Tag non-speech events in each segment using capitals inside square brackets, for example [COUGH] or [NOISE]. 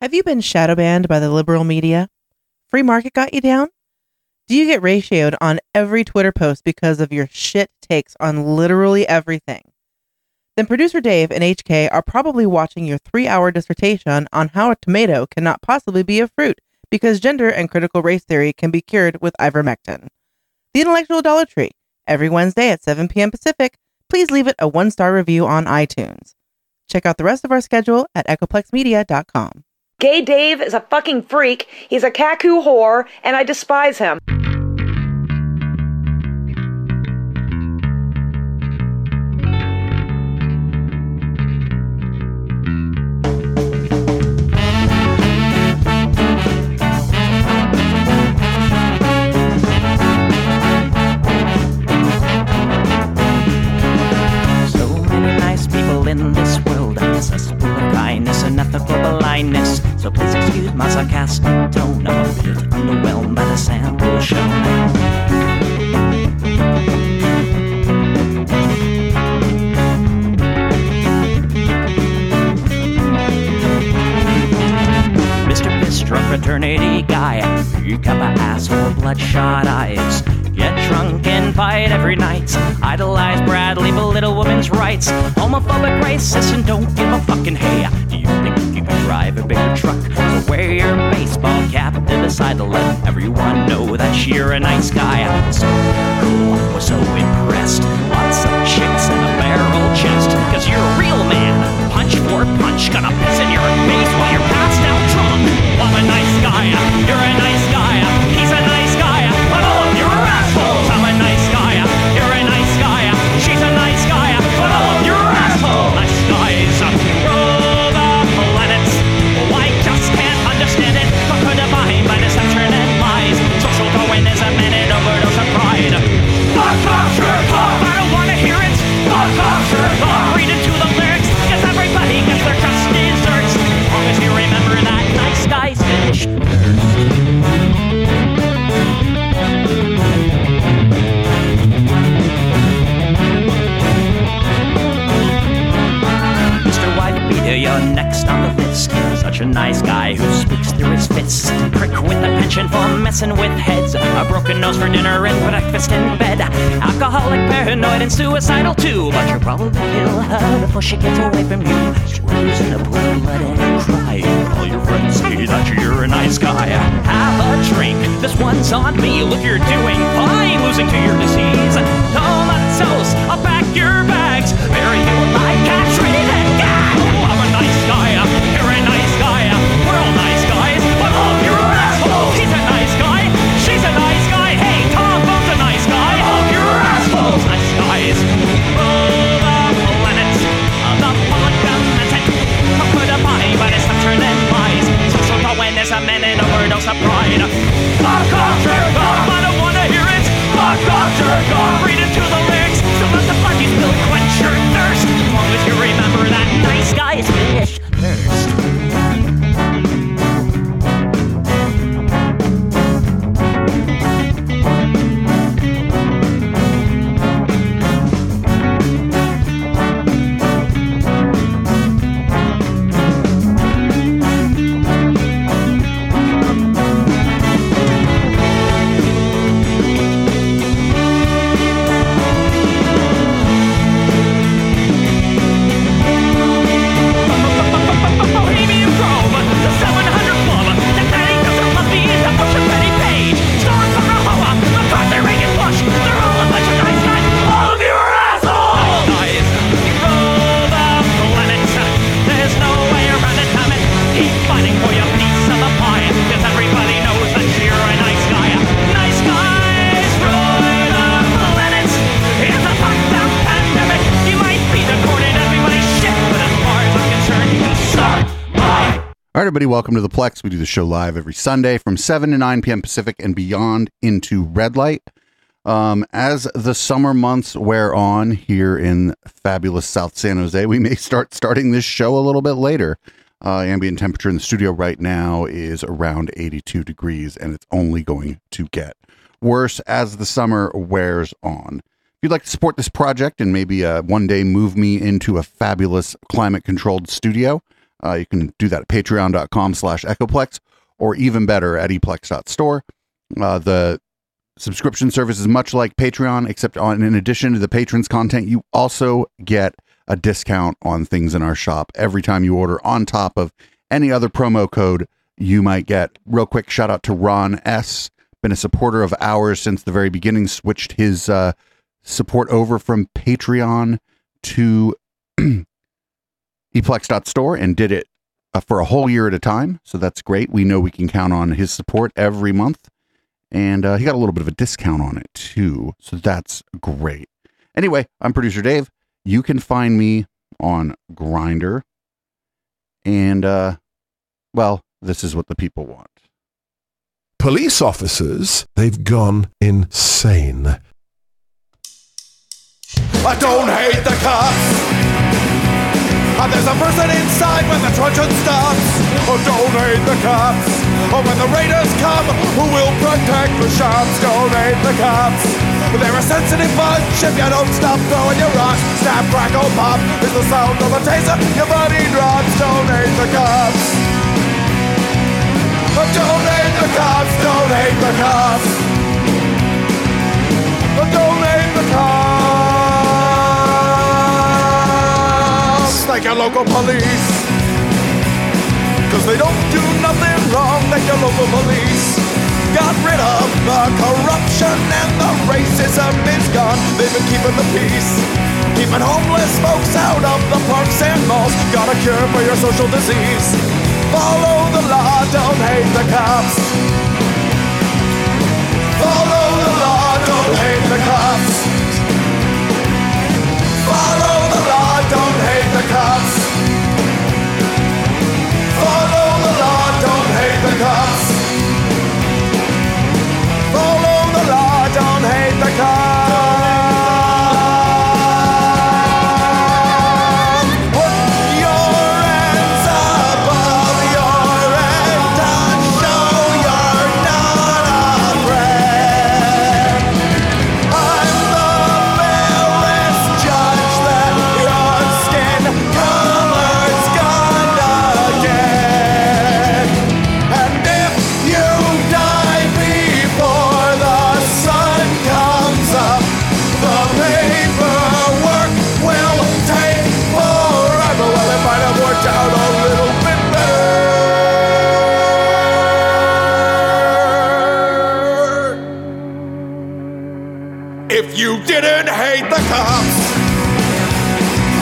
Have you been shadow banned by the liberal media? Free market got you down? Do you get ratioed on every Twitter post because of your shit takes on literally everything? Then producer Dave and HK are probably watching your three hour dissertation on how a tomato cannot possibly be a fruit because gender and critical race theory can be cured with ivermectin. The Intellectual Dollar Tree, every Wednesday at 7 p.m. Pacific. Please leave it a one star review on iTunes. Check out the rest of our schedule at echoplexmedia.com. Gay Dave is a fucking freak. He's a kaku whore, and I despise him. Bloodshot eyes. Get drunk and fight every night. Idolize Bradley, belittle women's rights. Homophobic, racist, and don't give a fucking hey. Do you think you can drive a bigger truck? So wear your baseball cap to decide to let everyone know that you're a nice guy. So cool, was so impressed. Lots of chicks and a barrel chest. Cause you're a real man. Punch for punch, gonna piss in your face while you're passed out drunk. I'm a nice guy, you're a nice guy who speaks through his fists. Prick with a penchant for messing with heads. A broken nose for dinner and breakfast in bed. Alcoholic, paranoid, and suicidal too. But you'll probably kill her before she gets away from you. Screws in a pool blood and cry. All your friends say that you're a nice guy. Have a drink. This one's on me. Look, you're doing fine. Losing to your disease. Comatose. I'll pack your bags. Bury you in of pride. Fuck off, jerk off. I don't wanna hear it. Fuck off, jerk off. Read into the lyrics. So let the fucking spill quench your thirst. As long as you remember that nice guys finish first. Welcome to the Plex. We do the show live every Sunday from 7 to 9 p.m. Pacific and beyond into red light. Um, as the summer months wear on here in fabulous South San Jose, we may start starting this show a little bit later. Uh, ambient temperature in the studio right now is around 82 degrees, and it's only going to get worse as the summer wears on. If you'd like to support this project and maybe uh, one day move me into a fabulous climate controlled studio, Uh, you can do that at patreon.com slash echoplex or even better at eplex.store. Uh, the subscription service is much like Patreon, except on in addition to the patrons content, you also get a discount on things in our shop every time you order on top of any other promo code you might get. Real quick shout out to Ron S. Been a supporter of ours since the very beginning, switched his uh, support over from Patreon to [CLEARS THROAT] eplex.store and did it uh, for a whole year at a time. So that's great. We know we can count on his support every month. And uh, he got a little bit of a discount on it too. So that's great. Anyway, I'm producer Dave. You can find me on Grindr. And, uh, well, this is what the people want. Police officers, they've gone insane. I don't hate the cops. And there's a person inside when the truncheon stops. Oh, don't hate the cops. Oh, when the raiders come, who will protect the shops? Don't the cops. They're a sensitive bunch if you don't stop throwing your rocks. Snap, crackle, pop is the sound of a taser. Your body drops. Don't hate the cops. Oh, don't the cops. Don't the cops. Like your local police. Cause they don't do nothing wrong like your local police. Got rid of the corruption and the racism is gone. They've been keeping the peace. Keeping homeless folks out of the parks and malls. Got a cure for your social disease. Follow the law, don't hate the cops. You didn't hate the cops,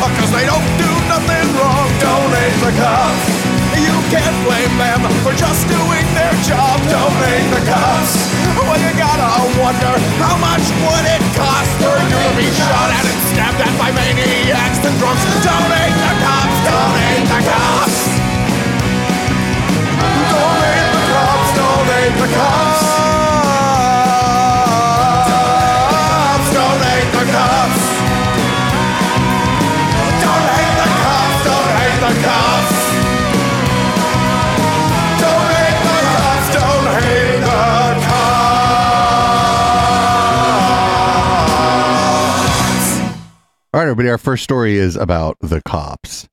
oh, because they don't do nothing wrong, don't hate the cops. You can't blame them for just doing their job, don't hate the cops. Well, you gotta wonder how much would it cost for you to be shot at and stabbed at by maniacs and drunks. Don't hate the cops, don't hate the cops. Don't hate the cops, don't hate the cops. Everybody. Our first story is about the cops.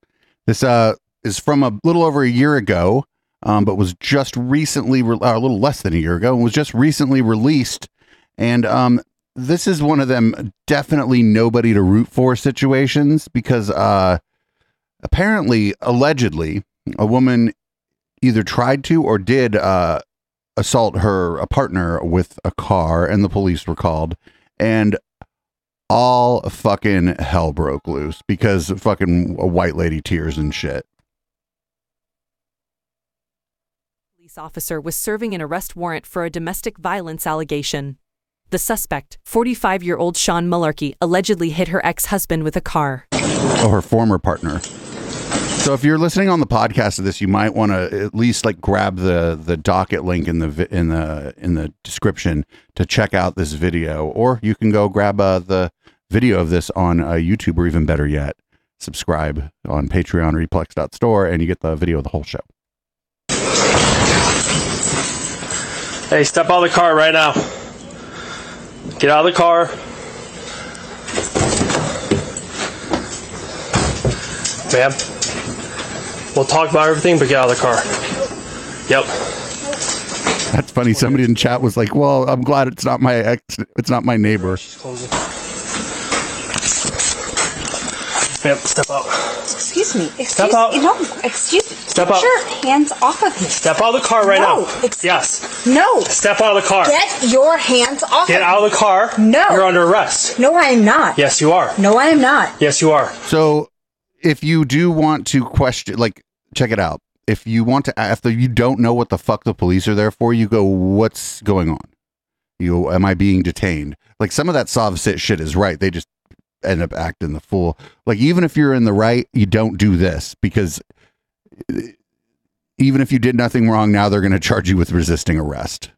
This uh, is from a little over a year ago, um, but was just recently, re- uh, a little less than a year ago, and was just recently released. And um, this is one of them definitely nobody to root for situations because uh, apparently, allegedly, a woman either tried to or did uh, assault her a partner with a car, and the police were called. And all fucking hell broke loose because fucking a white lady tears and shit. police officer was serving an arrest warrant for a domestic violence allegation. The suspect, 45 year old Sean Mullarkey, allegedly hit her ex husband with a car. Oh, her former partner. So if you're listening on the podcast of this, you might want to at least like grab the the docket link in the in the in the description to check out this video, or you can go grab uh, the video of this on uh, YouTube, or even better yet, subscribe on Patreon or Eplex.store, and you get the video of the whole show. Hey, step out of the car right now. Get out of the car. Ma'am. We'll talk about everything, but get out of the car. Yep. That's funny. Somebody in chat was like, "Well, I'm glad it's not my ex. It's not my neighbor." Yep. Step out. Excuse me. Excuse Step out. me. No, excuse me. Step Get out. your hands off of me. Step out of the car right No, now. ex- yes. No. Step out of the car. Get your hands off Get of out of the car. No. You're under arrest. No, I am not. Yes, you are. No, I am not. Yes, you are. So, if you do want to question, like, check it out. If you want to, if you don't know what the fuck the police are there for, you go, "What's going on?" You, go, am I being detained? Like some of that soft sit shit is right. They just end up acting the fool. Like even if you're in the right, you don't do this because even if you did nothing wrong, now they're going to charge you with resisting arrest.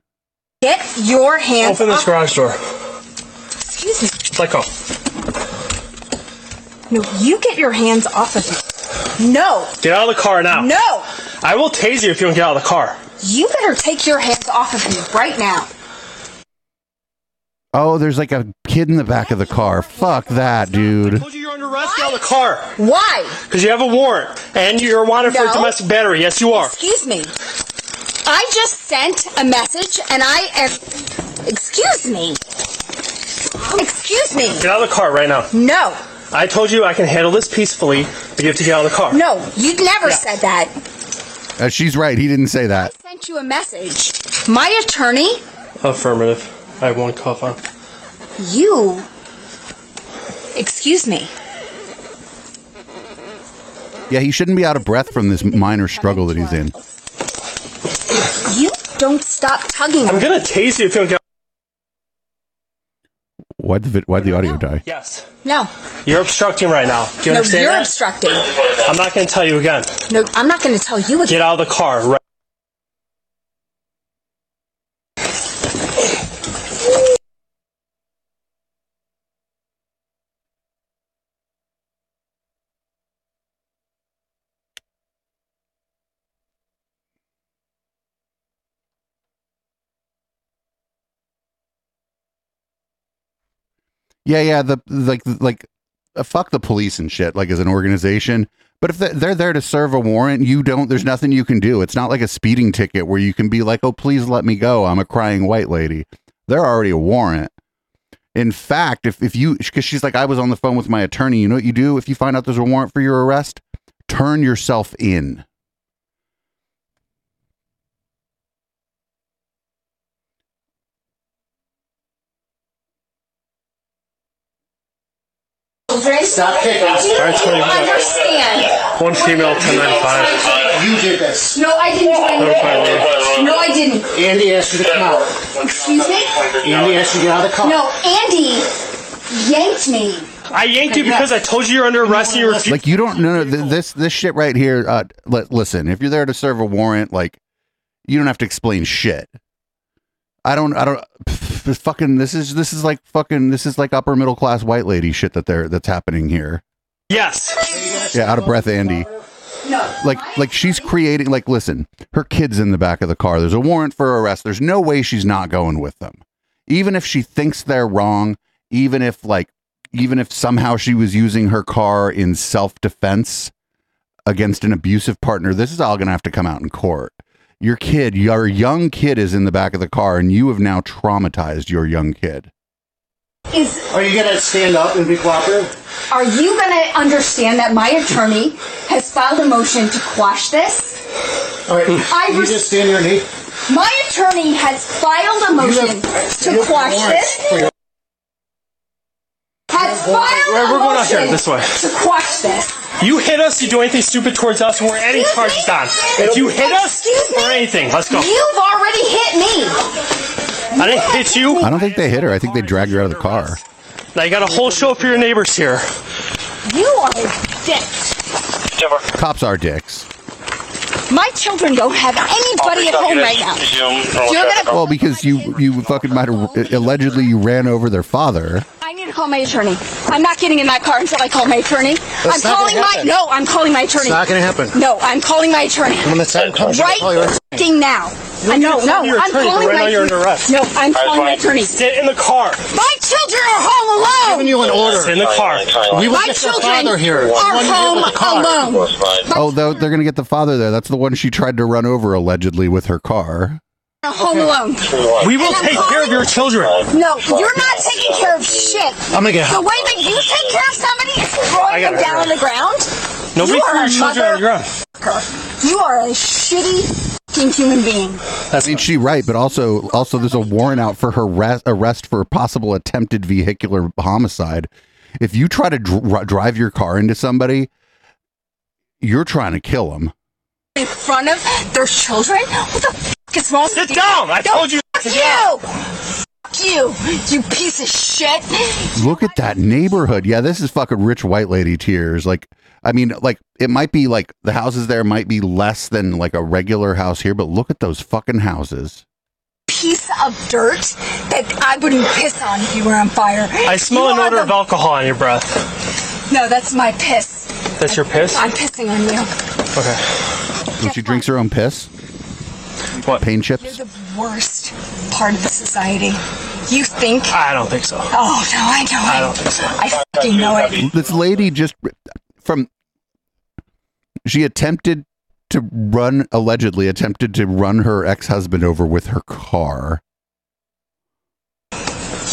Get your hands off. Open this off. garage door. Excuse me. Let go. No, you get your hands off of me. No. Get out of the car now. No. I will tase you if you don't get out of the car. You better take your hands off of me right now. Oh, there's like a kid in the back of the car. Fuck that, dude. I told you you're under arrest. Get out of the car. Why? Because you have a warrant and you're wanted for No. domestic battery. Yes, you are. Excuse me. I just sent a message and I am. Excuse me. Excuse me. Get out of the car right now. No. I told you I can handle this peacefully, but you have to get out of the car. No, you never Yeah. said that. Uh, she's right. He didn't say that. I Sent you a message. My attorney, Affirmative. I have one cuff on. you. Excuse me. Yeah, he shouldn't be out of breath from this minor struggle that he's in. You don't stop tugging. I'm gonna tase you if you don't get. Why'd the, why'd the audio die? Yes. No. You're obstructing right now. Do you no, understand you're that? obstructing. I'm not gonna tell you again. No, I'm not going to tell you again. Get out of the car right. Yeah, yeah. The like, like, uh, fuck the police and shit. Like as an organization. But if they- they're there to serve a warrant, you don't. There's nothing you can do. It's not like a speeding ticket where you can be like, "Oh, please let me go. I'm a crying white lady." They're already a warrant. In fact, if if you because she's like, I was on the phone with my attorney. You know what you do if you find out there's a warrant for your arrest? Turn yourself in. Stop kicking. All right, Tony, we got Understand. one female, 1095. You did this. No, I didn't do Notify anything. Laura. No, I didn't. Andy asked you to come out. Excuse me? Andy asked you to get out of the car. No, Andy yanked me. I yanked you because I told you you're under arrest and you refused. Like you don't know no this this shit right here. Uh, li- listen, if you're there to serve a warrant, like you don't have to explain shit. I don't. I don't. [LAUGHS] this fucking. This is. This is like fucking. This is like upper middle class white lady shit that they're that's happening here. Yes. Yeah, out of breath, Andy. No. Like like she's creating. Like listen, her kid's in the back of the car. There's a warrant for arrest. There's no way she's not going with them, even if she thinks they're wrong. Even if like, even if somehow she was using her car in self defense against an abusive partner, this is all going to have to come out in court. Your kid, your young kid is in the back of the car, and you have now traumatized your young kid. Is Are you gonna stand up and be cooperative? are you going to understand that my attorney has filed a motion to quash this? All right. I you res- just stand your knee. My attorney has filed a motion to quash this. Has filed We're- we're a going out here, motion this way. to quash this. You hit us, you do anything stupid towards us, and we're any Excuse charges me? on. If you hit us Excuse me? or anything, let's go. You've already hit me. I didn't hit you. I don't think they hit her. I think they dragged her out of the car. Now you got a whole show for your neighbors here. You are a dick. Cops are dicks. My children don't have anybody at home right now. You're gonna. Well, because you you fucking might have allegedly you ran over their father. I need to call my attorney. I'm not getting in that car until I call my attorney. I'm not gonna calling my happen. no. I'm calling my attorney. It's not gonna happen. No, I'm calling my attorney. When the time comes, you're right gonna call your attorney. fucking now. I know, no, Your I'm attorney, calling right my now you're under attorney. arrest. No, I'm calling my attorney. Sit in the car. My children are home alone. Giving you an order. Sit in the car. We will My get your children father here. are The one you home with the car. alone. Oh, they're gonna get the father there. That's the one she tried to run over allegedly with her car. Are home alone. We will And take care of your children. No, you're not taking care of shit. I'm gonna get The way that you take care of somebody is throwing them gotta- down on the ground. Nobody You are threw a your children on the ground. motherfucker. You are a shitty human being. I mean, she's right, but also, also, there's a warrant out for her arrest, arrest for possible attempted vehicular homicide. If you try to dr- drive your car into somebody, you're trying to kill them. In front of their children? What the fuck is wrong Sit down. I No, told you fuck to you. down. Fuck you, you piece of shit. Look at that neighborhood. Yeah, this is fucking rich white lady tears. Like, I mean, like it might be like the houses there might be less than like a regular house here, but look at those fucking houses. Piece of dirt that I wouldn't piss on if you were on fire. I smell You an odor the- of alcohol on your breath. No, that's my piss. That's your piss? I'm pissing on you. Okay. When she drinks her own piss, What? pain You're the worst part of the society. You think? I don't think so. Oh no, I know. I don't think so. I fucking know it. This lady just from she attempted to run allegedly attempted to run her ex-husband over with her car.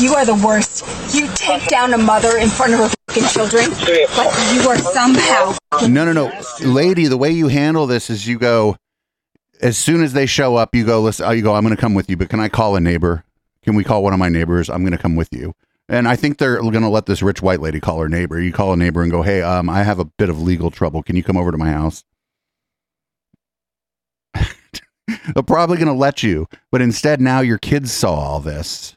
You are the worst. You take down a mother in front of her fucking children, but you are somehow. No, no, no. Lady, the way you handle this is you go as soon as they show up, you go, listen, oh, you go, I'm going to come with you, but can I call a neighbor? Can we call one of my neighbors? I'm going to come with you. And I think they're going to let this rich white lady call her neighbor. You call a neighbor and go, hey, um, I have a bit of legal trouble. Can you come over to my house? [LAUGHS] they're probably going to let you, but instead now your kids saw all this.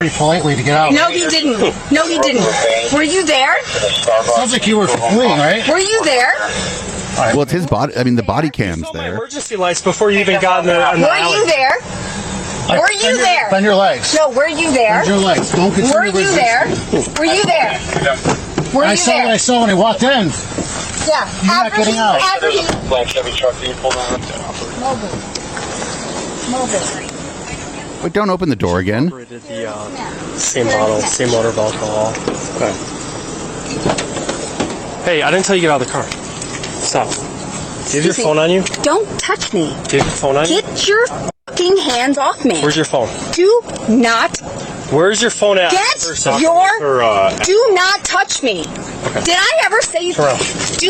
Pretty politely to get out. No, he didn't. No, he didn't. Were you there? Sounds like you were fleeing, right? Were you there? Well, it's his body. I mean, the body cam's Saw my there. emergency lights before you even got in the, in the Were alley. you there? Were you Bend your- there? Bend your legs. No, were you there? Bend your legs. Don't continue Were you there? Were you there? Were I you saw what I saw when I walked in. Yeah. You're not getting he, out. after he, Black Chevy truck that you pulled on. mobile, mobile. Wait, don't open the door again. The uh, same bottle, same odor of alcohol. Okay. Hey, I didn't tell you to get out of the car. Stop. Do you have your Excuse me. phone on you? Don't touch me. Do you have your phone on you? Get your fucking hands off me. Where's your phone? Do not, Where's your phone at? Get First off. your- Or, uh, do not touch me. Did I ever say Turn around. Do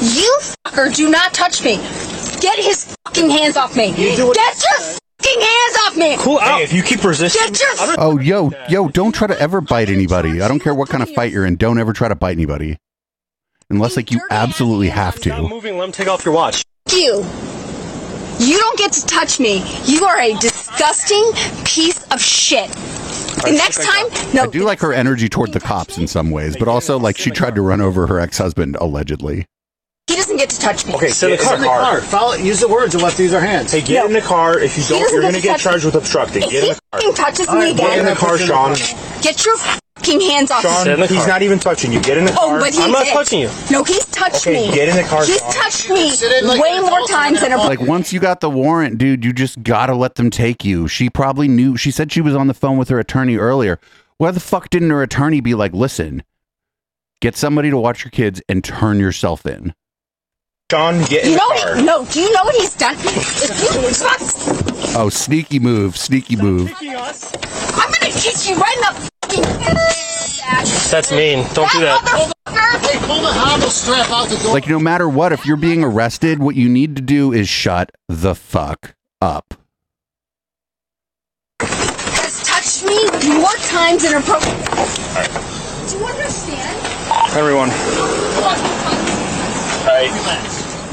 you fucker do not touch me. Get his fucking hands off me. Get your fucking hands off me. cool out. Hey, if you keep resisting, Get your Oh, yo, yo, don't try to ever bite anybody. I don't care what kind of fight you're in. Don't ever try to bite anybody. Unless, like, you absolutely have Stop to. moving. Let him take off your watch. you. You don't get to touch me. You are a disgusting piece of shit. The next time, no. I do like her energy toward the cops in some ways, but also, like, she tried to run over her ex husband, allegedly. He doesn't get to touch me. Okay, sit in the Get in the car. car. Follow, use the words of what these are hands. Hey, get in the car. If you don't, you're gonna get charged me. with obstructing. If Get in the car. fucking touches All me right, get Get in the car, Sean. Get your fucking hands off Sit me. He's not even touching you. Get in the oh, car. Oh, but he I'm not did. touching you. No, he's touched Okay, me. get in the car, He's Sean. touched me in like way more times than a Like, once you got the warrant, dude, you just gotta let them take you. She probably knew. She said she was on the phone with her attorney earlier. Why the fuck didn't her attorney be like, listen, get somebody to watch your kids and turn yourself in? Sean, get in You the know, car. no. Do you know what he's done? If you fuck, Oh, sneaky move, sneaky move. I'm gonna kick you right in the fucking. That's mean. Don't do that. Hey, pull the hobble strap out the door. Like, no matter what, if you're being arrested, what you need to do is shut the fuck up. Has touched me more times than appropriate. Do you understand? Everyone.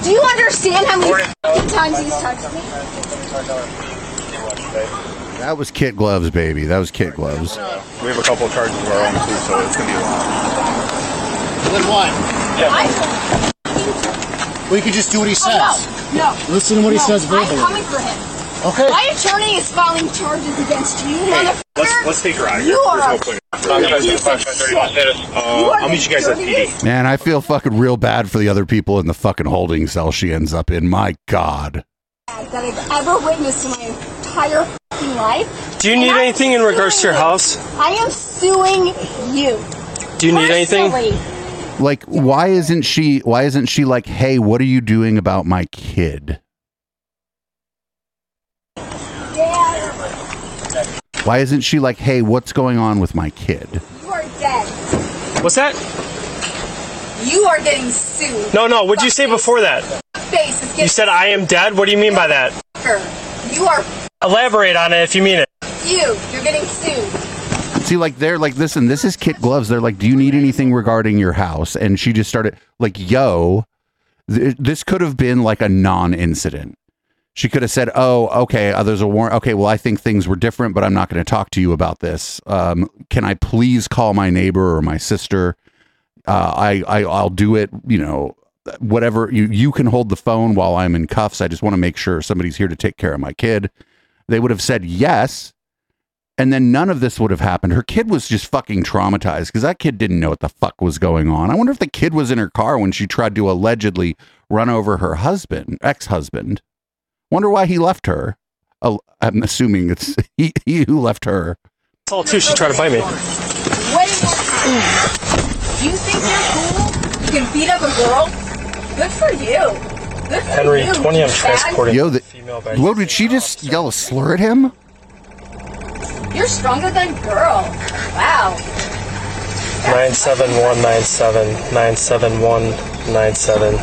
Do you understand how many times he's touched me? That was kit gloves, baby. That was kit gloves. We have a couple of charges of our own too, so it's gonna be a lot. Then what? I, We could just do what he oh, says. no, no. Listen to what he no, says I'm coming for him. Okay. My attorney is filing charges against you, motherfucker. Let's let's take her out of here. You are There's a no point. piece of shit. Uh, I'll meet you guys at PD. Man, I feel fucking real bad for the other people in the fucking holding cell she ends up in. My God. that I've ever witnessed in my entire fucking life. Do you need anything in regards to your you. house? I am suing you. Do you need anything? Like, why isn't she? Why isn't she like, hey, what are you doing about my kid? Dad, Why isn't she like, hey, what's going on with my kid? you are dead. What's that? You are getting sued. No, no. What'd you say before that? Face is You said I am dead. What do you mean by that? You are Elaborate on it if you mean it. you. You're getting sued. See, like they're like, listen, this is Kit Gloves. They're like, do you need anything regarding your house? And she just started like, yo, th- this could have been like a non-incident. She could have said, "Oh, okay, uh, there's a warrant. Okay, well, I think things were different, but I'm not going to talk to you about this. Um, can I please call my neighbor or my sister? Uh, I, I I'll do it. You know, whatever. You you can hold the phone while I'm in cuffs. I just want to make sure somebody's here to take care of my kid." They would have said yes, and then none of this would have happened. Her kid was just fucking traumatized because that kid didn't know what the fuck was going on. I wonder if the kid was in her car when she tried to allegedly run over her husband, ex husband. Wonder why he left her. Oh, I'm assuming it's [LAUGHS] he, he who left her. That's all too. She tried to bite me. Way more time. You think you're cool? You can beat up a girl? Good for you. Good for Henry, 20 I'm douchebag. transporting. Yo, the, female back. whoa, did she just yell a slur at him? You're stronger than girl. Wow. 97197 97197.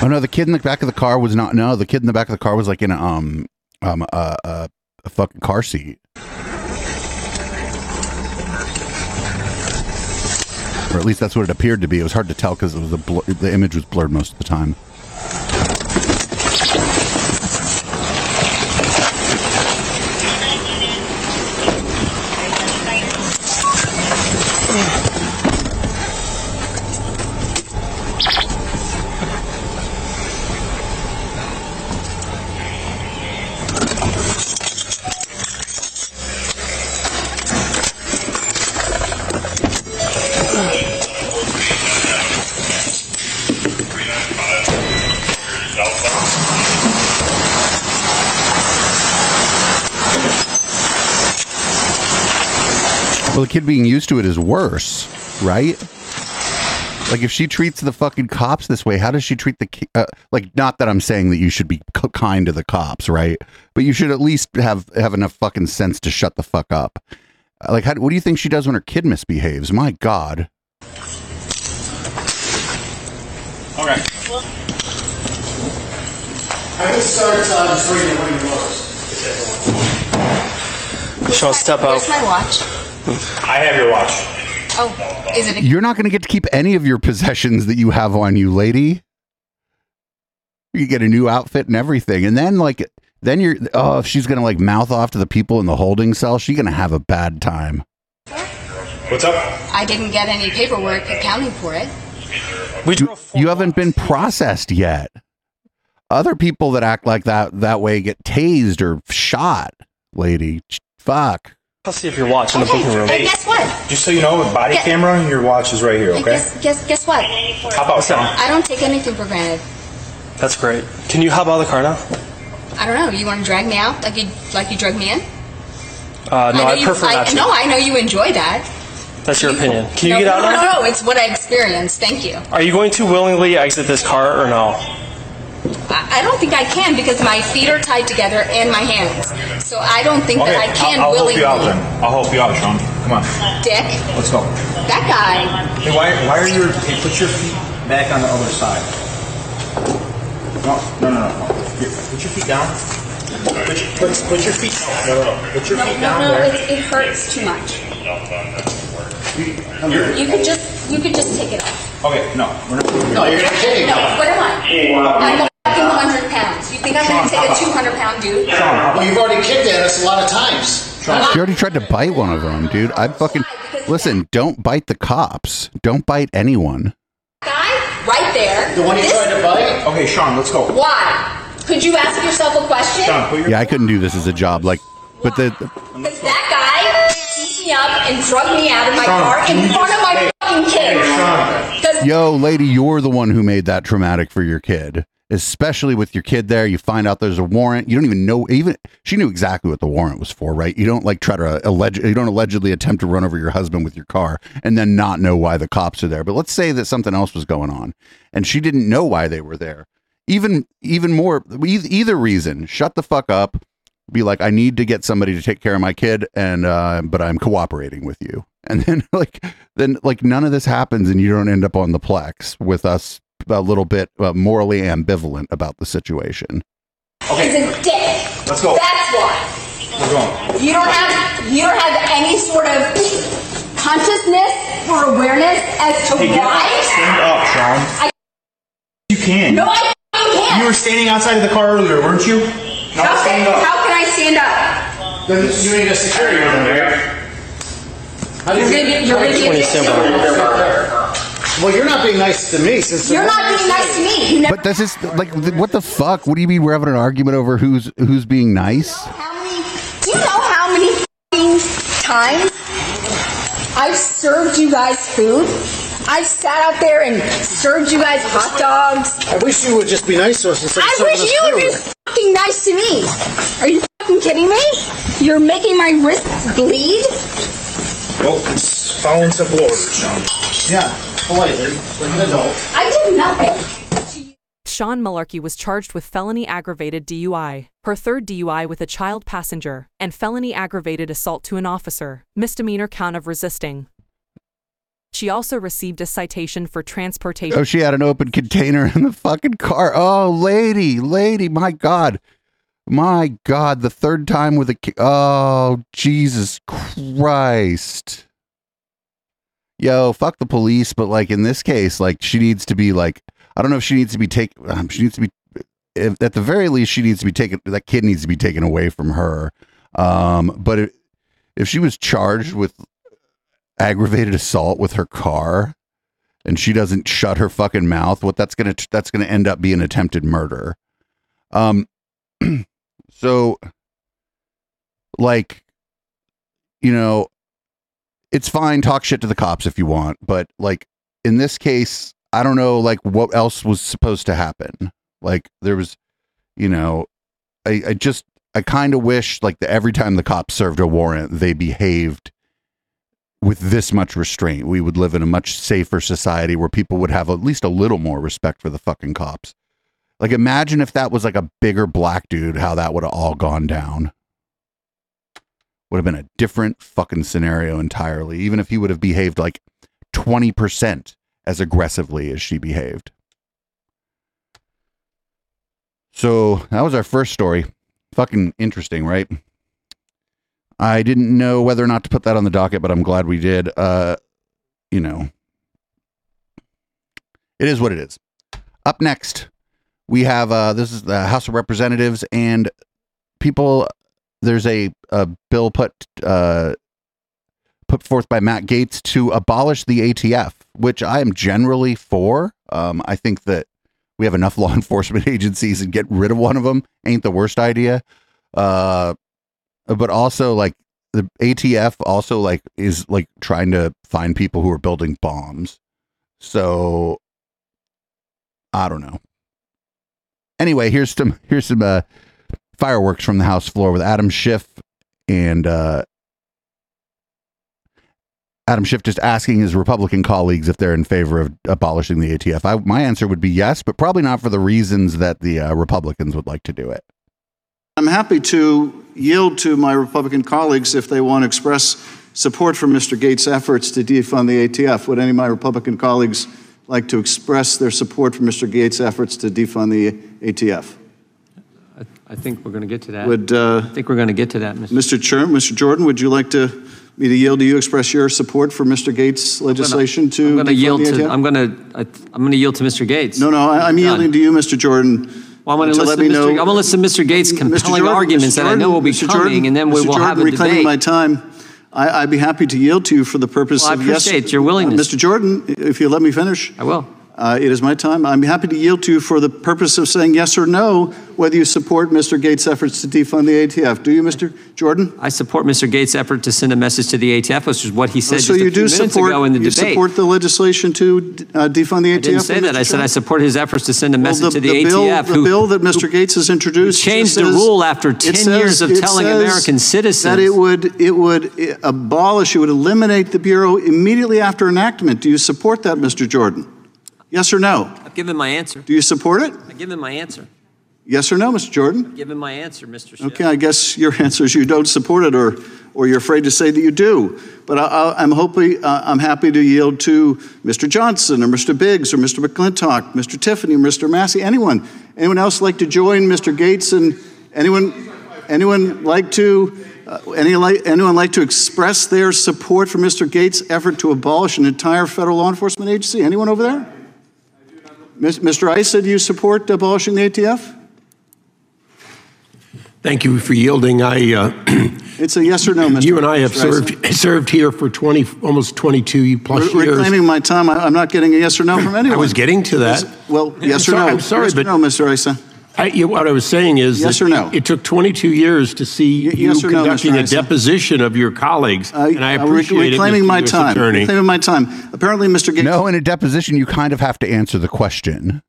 Oh no, the kid in the back of the car was not. No, the kid in the back of the car was like in a um um a a, a fucking car seat. Or at least that's what it appeared to be. It was hard to tell because it was bl- the image was blurred most of the time. Well, the kid being used to it is worse, right? Like if she treats the fucking cops this way, how does she treat the ki- uh, like? Not that I'm saying that you should be c- kind to the cops, right? But you should at least have have enough fucking sense to shut the fuck up. Uh, Like, how, what do you think she does when her kid misbehaves? My God. Okay. I can start uh, just reading what he was. Sean, step out. Where's my watch? I have your watch. Oh, is it a You're not going to get to keep any of your possessions that you have on you, lady. You get a new outfit and everything. And then, like, then you're, oh, if she's going to, like, mouth off to the people in the holding cell, she's going to have a bad time. What's up? I didn't get any paperwork accounting for it. We You, you haven't been processed yet. Other people that act like that that way get tased or shot, lady. Fuck. I'll see if your watch in the Okay, booking room. and guess what? Just so you know, body Yeah. camera, your watch is right here, okay? Guess, guess, guess what? Hop out, Sean. I don't take anything for granted. That's great. Can you hop out of the car now? I don't know. You want to drag me out like you like you drug me in? Uh, no, know I, you, prefer I, not to. No, I know you enjoy that. That's your opinion. Can you no, get out no, now? No, no, it's what I experienced. Thank you. Are you going to willingly exit this car or no? I, I don't think I can because my feet are tied together and my hands. So I don't think that I can I'll, I'll help you out then. I'll help you out, Sean. Come on, Dick, let's go. that guy. Hey, why, why are your? Hey, put your feet back on the other side. No, no, no, no. no. Here, put your feet down. Put, put, put your feet. No, no, no. Put your No, feet no, down no, there. it, it hurts too much. Come here. You could just, you could just take it off. Okay, no, we're not. No, you're gonna kidding No, me. what am I? I'm a fucking hundred pounds. You think I'm gonna take a two hundred pound dude? Well, you've already kicked at us a lot of times. She already tried to bite one of them, dude. I fucking listen. Don't bite the cops. Don't bite anyone. Guy, right there. The one you tried to bite? Okay, Sean, let's go. Why? Could you ask yourself a question? Yeah, I couldn't do this as a job. Like, but the Because that guy beat me up and drugged me out of my Sean, car in front of my fucking kids. Yo, lady, you're the one who made that traumatic for your kid. Especially with your kid there, you find out there's a warrant. You don't even know. Even she knew exactly what the warrant was for, right? You don't like try to allege. You don't allegedly attempt to run over your husband with your car and then not know why the cops are there. But let's say that something else was going on, and she didn't know why they were there. Even even more, either reason, shut the fuck up. Be like, I need to get somebody to take care of my kid, and uh, but I'm cooperating with you. [LAUGHS] And then like then like none of this happens, and you don't end up on the plex with us a little bit uh, morally ambivalent about the situation. Okay. he's a dick. Let's go. That's why. We're going. You don't have you don't have any sort of consciousness or awareness as to Hey, why. up. Stand up, Sean. I, You can. no, I fucking can't. You were standing outside of the car earlier, weren't you? Now how, stand can, up. how can I stand up? Then you need a security order, right? How do You're gonna get- you're gonna get Twenty this. Well, you're not being nice to me since You're not being nice to me. You never But this is like, th- what the fuck? What do you mean we're having an argument over who's who's being nice? How many? Do you know how many times I've served you guys food? I've sat out there and served you guys hot dogs. I wish you would just be nice to us instead of I wish you would be fucking nice to me. Are you fucking kidding me? You're making my wrists bleed. Well, it's following simple orders, Sean. Yeah, politely, like an adult. I did nothing. Sean Malarkey was charged with felony aggravated DUI, her third DUI with a child passenger, and felony aggravated assault to an officer, misdemeanor count of resisting. She also received a citation for transportation. Oh, she had an open container in the fucking car. Oh, lady, lady, my God. My God, the third time with a. ki- Oh, Jesus Christ. Yo, fuck the police, but like in this case, like she needs to be like, I don't know if she needs to be taken, um, she needs to be, if, at the very least, she needs to be taken, that kid needs to be taken away from her. Um, but if, if she was charged with aggravated assault with her car, and she doesn't shut her fucking mouth, what that's gonna that's gonna end up being attempted murder. Um, [CLEARS THROAT] so like, you know, it's fine talk shit to the cops if you want, but like in this case, I don't know like what else was supposed to happen. Like there was, you know, I, I just I kind of wish like that every time the cops served a warrant, they behaved with this much restraint, we would live in a much safer society where people would have at least a little more respect for the fucking cops. Like, imagine if that was like a bigger black dude, how that would have all gone down. Would have been a different fucking scenario entirely, even if he would have behaved like 20% as aggressively as she behaved. So that was our first story. Fucking interesting, right? I didn't know whether or not to put that on the docket, but I'm glad we did. Uh, you know, it is what it is. Up next, we have uh, this is the House of Representatives and people. There's a, a bill put uh, put forth by Matt Gaetz to abolish the ATF, which I am generally for. Um, I think that we have enough [LAUGHS] law enforcement [LAUGHS] agencies and get rid of one of them ain't the worst idea. Uh, but also like the ATF also like is like trying to find people who are building bombs. So I don't know. Anyway, here's some here's some uh, fireworks from the House floor with Adam Schiff and uh, Adam Schiff just asking his Republican colleagues if they're in favor of abolishing the ATF. I, my answer would be yes, but probably not for the reasons that the uh, Republicans would like to do it. I'm happy to yield to my Republican colleagues if they want to express support for Mr. Gaetz' efforts to defund the ATF. Would any of my Republican colleagues like to express their support for Mr. Gaetz' efforts to defund the ATF? I think we're going to get to that. Would uh, I think we're going to get to that, Mr. Mr. Chair, Mr. Jordan, would you like to me to yield to you, express your support for Mr. Gaetz' legislation to I'm going to defund yield the to. ATF? I'm going to. I, I'm going to yield to Mr. Gaetz. no, no, I, I'm Done. yielding to you, Mr. Jordan. Well, I'm going to let to me Mr. know- I'm going to listen to Mr. Gaetz' compelling Jordan, arguments Mr. that I know will be Mr. coming, Jordan, and then we Mr. will Jordan, have a reclaiming debate. my time. I, I'd be happy to yield to you for the purpose Well, I of yes. appreciate your willingness. Mr. Jordan, if you let me finish. I will. Uh, it is my time. I'm happy to yield to you for the purpose of saying yes or no whether you support Mr. Gaetz' efforts to defund the ATF. Do you, Mr. Jordan? I support Mr. Gaetz' effort to send a message to the ATF, which is what he said so just a you few do minutes support ago in the you debate. support the legislation to uh, defund the ATF? I didn't say that. Mr. I said I support his efforts to send a message Well, to the, bill, ATF. the who- bill that Mr. Gaetz has introduced changed the rule after 10 says- years of telling American citizens. that it would it would abolish, it would eliminate the bureau immediately after enactment. Do you support that, Mr. Jordan? Yes or no? I've given my answer. Do you support it? I've given my answer. Yes or no, Mr. Jordan? I've given my answer, Mr. Schiff. Okay, I guess your [LAUGHS] answer is you don't support it, or or you're afraid to say that you do. But I, I, I'm hoping uh, I'm happy to yield to Mr. Johnson or Mr. Biggs or Mr. McClintock, Mr. Tiffany, Mr. Massey, anyone. Anyone else like to join Mr. Gaetz and anyone anyone like to uh, any like, anyone like to express their support for Mr. Gaetz' effort to abolish an entire federal law enforcement agency? Anyone over there? Mr. Issa, do you support abolishing the ATF? Thank you for yielding. I, uh, [CLEARS THROAT] It's a yes or no, Mr. you and I have Mr. served, served here for 20, almost 22 plus Re- years. Reclaiming my time, I- I'm not getting a yes or no from anyone. I was getting to that. Well, I'm yes or sorry- no? I'm sorry, Yes but- no, Mr. Issa? I, you, what I was saying is Yes that or no? it took 22 years to see you yes or no, conducting Mr. a Issa? deposition of your colleagues, and I Uh, rec- appreciate reclaiming it, Mr. my US time. Attorney. Reclaiming my time. Apparently, Mr. Gaetz. No, in a deposition, you kind of have to answer the question.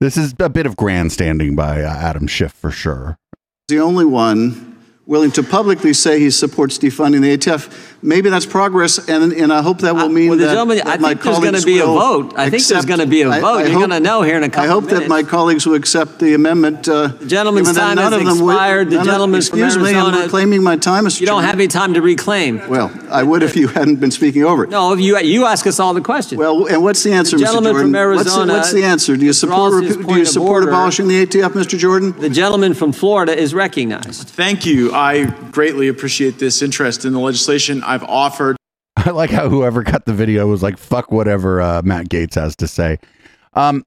This is a bit of grandstanding by uh, Adam Schiff for sure. the only one willing to publicly say he supports defunding the ATF. Maybe that's progress, and, and I hope that will mean Uh, well, that, gentleman- that I my think there's gonna colleagues be a will vote. I think there's gonna be a vote. I You're hope- gonna know here in a I couple hope that my colleagues will accept the amendment. Uh, the gentleman's time has expired. The gentleman from Excuse me, I'm reclaiming my time, Mr. You don't have any time to reclaim. Well, I would if you hadn't been speaking over it. No, if you you ask us all the questions. Well, and what's the answer, The Mr. gentleman Jordan? from Arizona what's, the, what's the answer? Do you support withdraws do you support abolishing the ATF, Mr. Jordan? The gentleman from Florida is recognized. Thank you. I greatly appreciate this interest in the legislation. I've offered. [LAUGHS] I like how whoever cut the video was like, "Fuck whatever uh, Matt Gaetz has to say." Um,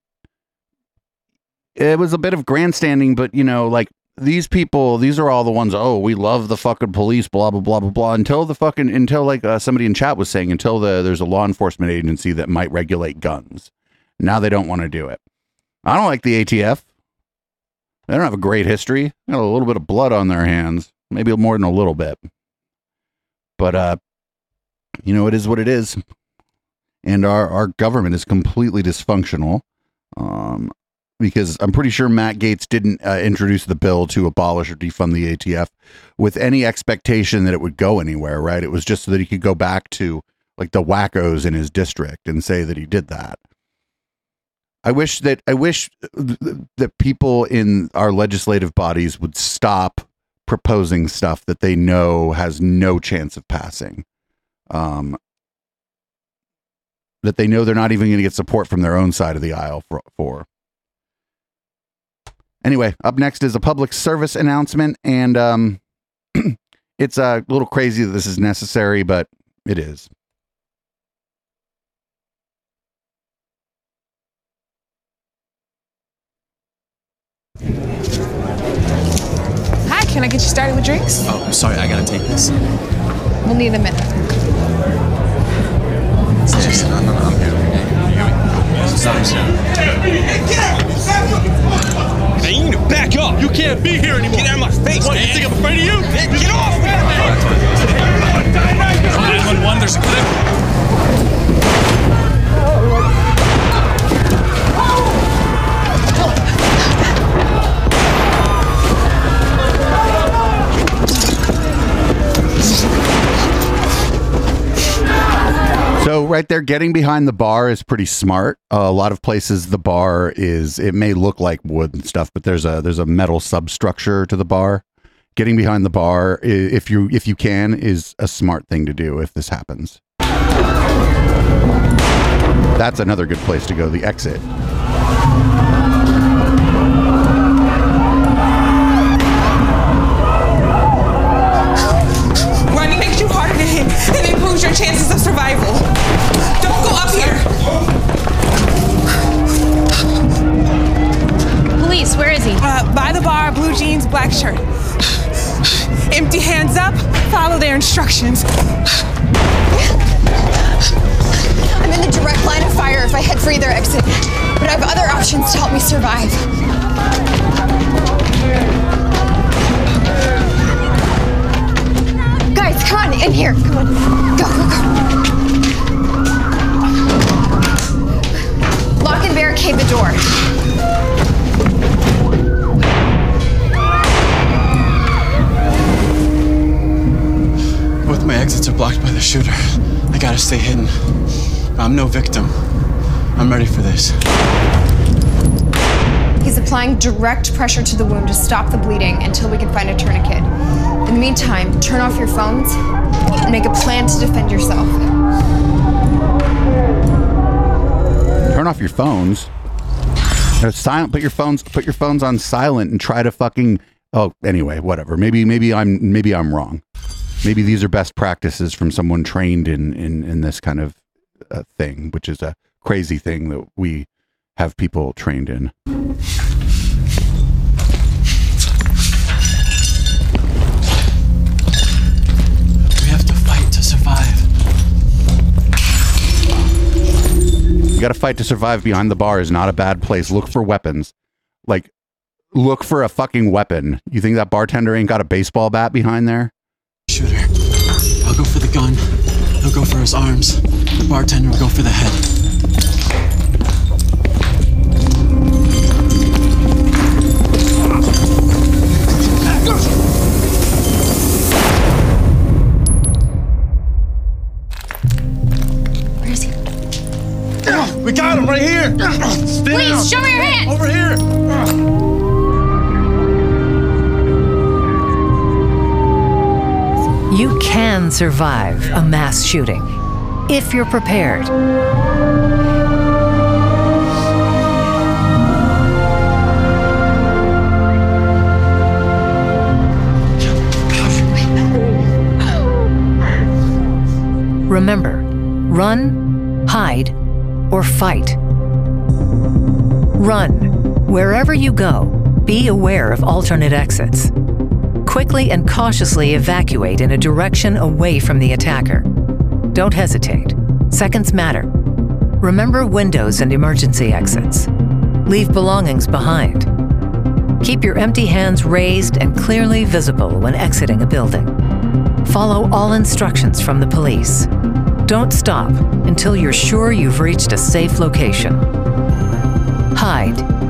it was a bit of grandstanding, but you know, like these people, these are all the ones. Oh, we love the fucking police, blah blah blah blah blah. Until the fucking until like uh, somebody in chat was saying, until the there's a law enforcement agency that might regulate guns. Now they don't want to do it. I don't like the ATF. They don't have a great history. Got a little bit of blood on their hands, maybe more than a little bit. But uh, you know, it is what it is. And our, our government is completely dysfunctional. Um, because I'm pretty sure Matt Gaetz didn't uh, introduce the bill to abolish or defund the ATF with any expectation that it would go anywhere, right? It was just so that he could go back to like the wackos in his district and say that he did that. I wish that I wish th- th- that people in our legislative bodies would stop proposing stuff that they know has no chance of passing. Um, that they know they're not even going to get support from their own side of the aisle for, for. Anyway, up next is a public service announcement, and um, [CLEARS THROAT] it's a little crazy that this is necessary, but it is. Hi, can I get you started with drinks? Oh, I'm sorry, I gotta take this. We'll need a minute. Seriously, no, no, no, I'm here. Okay. Stop soon. Hey, you need to back up. You can't be here anymore. Get out of my face, what, man. you think I'm afraid of you? Get off, man. 911, there's a clip. So right there, getting behind the bar is pretty smart. Uh, a lot of places, the bar is it may look like wood and stuff, but there's a there's a metal substructure to the bar. Getting behind the bar, if you if you can, is a smart thing to do if this happens. That's another good place to go. The exit. Blue jeans, black shirt. Empty hands up, follow their instructions. I'm in the direct line of fire if I head for either exit, but I have other options to help me survive. Guys, come on, in here. Come on. Go, go, go. Lock and barricade the door. Both my exits are blocked by the shooter. I gotta stay hidden. I'm no victim. I'm ready for this. He's applying direct pressure to the wound to stop the bleeding until we can find a tourniquet. In the meantime, turn off your phones and make a plan to defend yourself. Turn off your phones. Silent. Put your phones. Put your phones on silent and try to fucking. Oh, anyway, whatever. Maybe maybe I'm maybe I'm wrong. Maybe these are best practices from someone trained in in in this kind of uh, thing, which is a crazy thing that we have people trained in. We have to fight to survive. You got to fight to survive behind the bar is not a bad place. Look for weapons. Like, look for a fucking weapon. You think that bartender ain't got a baseball bat behind there? Shooter. I'll go for the gun. He'll go for his arms. The bartender will go for the head. Where is he? We got him right here. Stand Please, down. show me your hands. Over here. You can survive a mass shooting if you're prepared. Remember, run, hide, or fight. Run. Wherever you go, be aware of alternate exits. Quickly and cautiously evacuate in a direction away from the attacker. Don't hesitate. Seconds matter. Remember windows and emergency exits. Leave belongings behind. Keep your empty hands raised and clearly visible when exiting a building. Follow all instructions from the police. Don't stop until you're sure you've reached a safe location. Hide.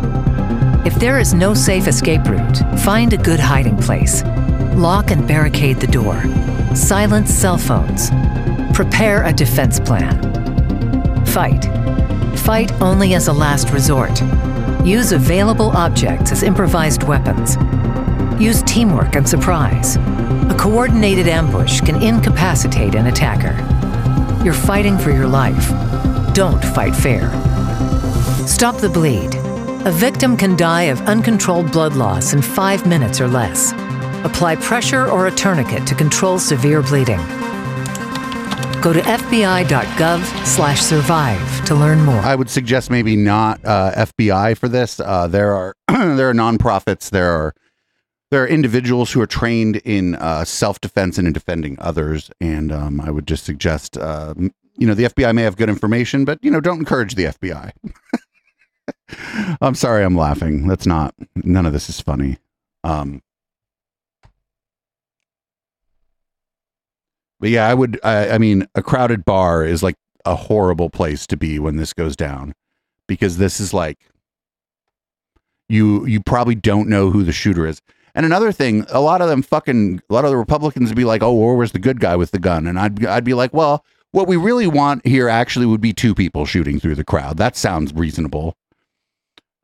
If there is no safe escape route, find a good hiding place. Lock and barricade the door. Silence cell phones. Prepare a defense plan. Fight. Fight only as a last resort. Use available objects as improvised weapons. Use teamwork and surprise. A coordinated ambush can incapacitate an attacker. You're fighting for your life. Don't fight fair. Stop the bleed. A victim can die of uncontrolled blood loss in five minutes or less. Apply pressure or a tourniquet to control severe bleeding. Go to fbi.gov slash survive to learn more. I would suggest maybe not uh, FBI for this. Uh, there are [CLEARS THROAT] there are nonprofits. There are there are individuals who are trained in uh, self defense and in defending others. And um, I would just suggest, uh, you know, the FBI may have good information, but you know, don't encourage the FBI. [LAUGHS] I'm sorry, I'm laughing. That's not. None of this is funny. Um, but yeah, I would. I, I mean, a crowded bar is like a horrible place to be when this goes down, because this is like you you probably don't know who the shooter is. And another thing, a lot of them fucking a lot of the Republicans would be like, "Oh, where was the good guy with the gun?" And I'd I'd be like, "Well, what we really want here actually would be two people shooting through the crowd. That sounds reasonable."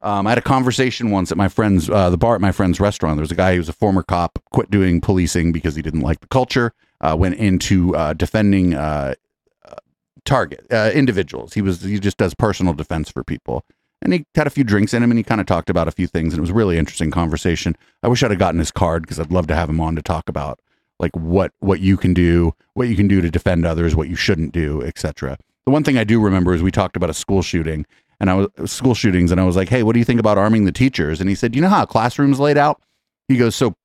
Um, I had a conversation once at my friend's uh, the bar at my friend's restaurant. There was a guy who was a former cop, quit doing policing because he didn't like the culture. Uh, went into uh, defending uh, uh, target uh, individuals. He was he just does personal defense for people, and he had a few drinks in him, and he kind of talked about a few things, and it was a really interesting conversation. I wish I'd have gotten his card because I'd love to have him on to talk about like what what you can do, what you can do to defend others, what you shouldn't do, etc. The one thing I do remember is we talked about a school shooting, and I was school shootings, and I was like, "Hey, what do you think about arming the teachers?" And he said, "You know how classroom's laid out?" He goes, "So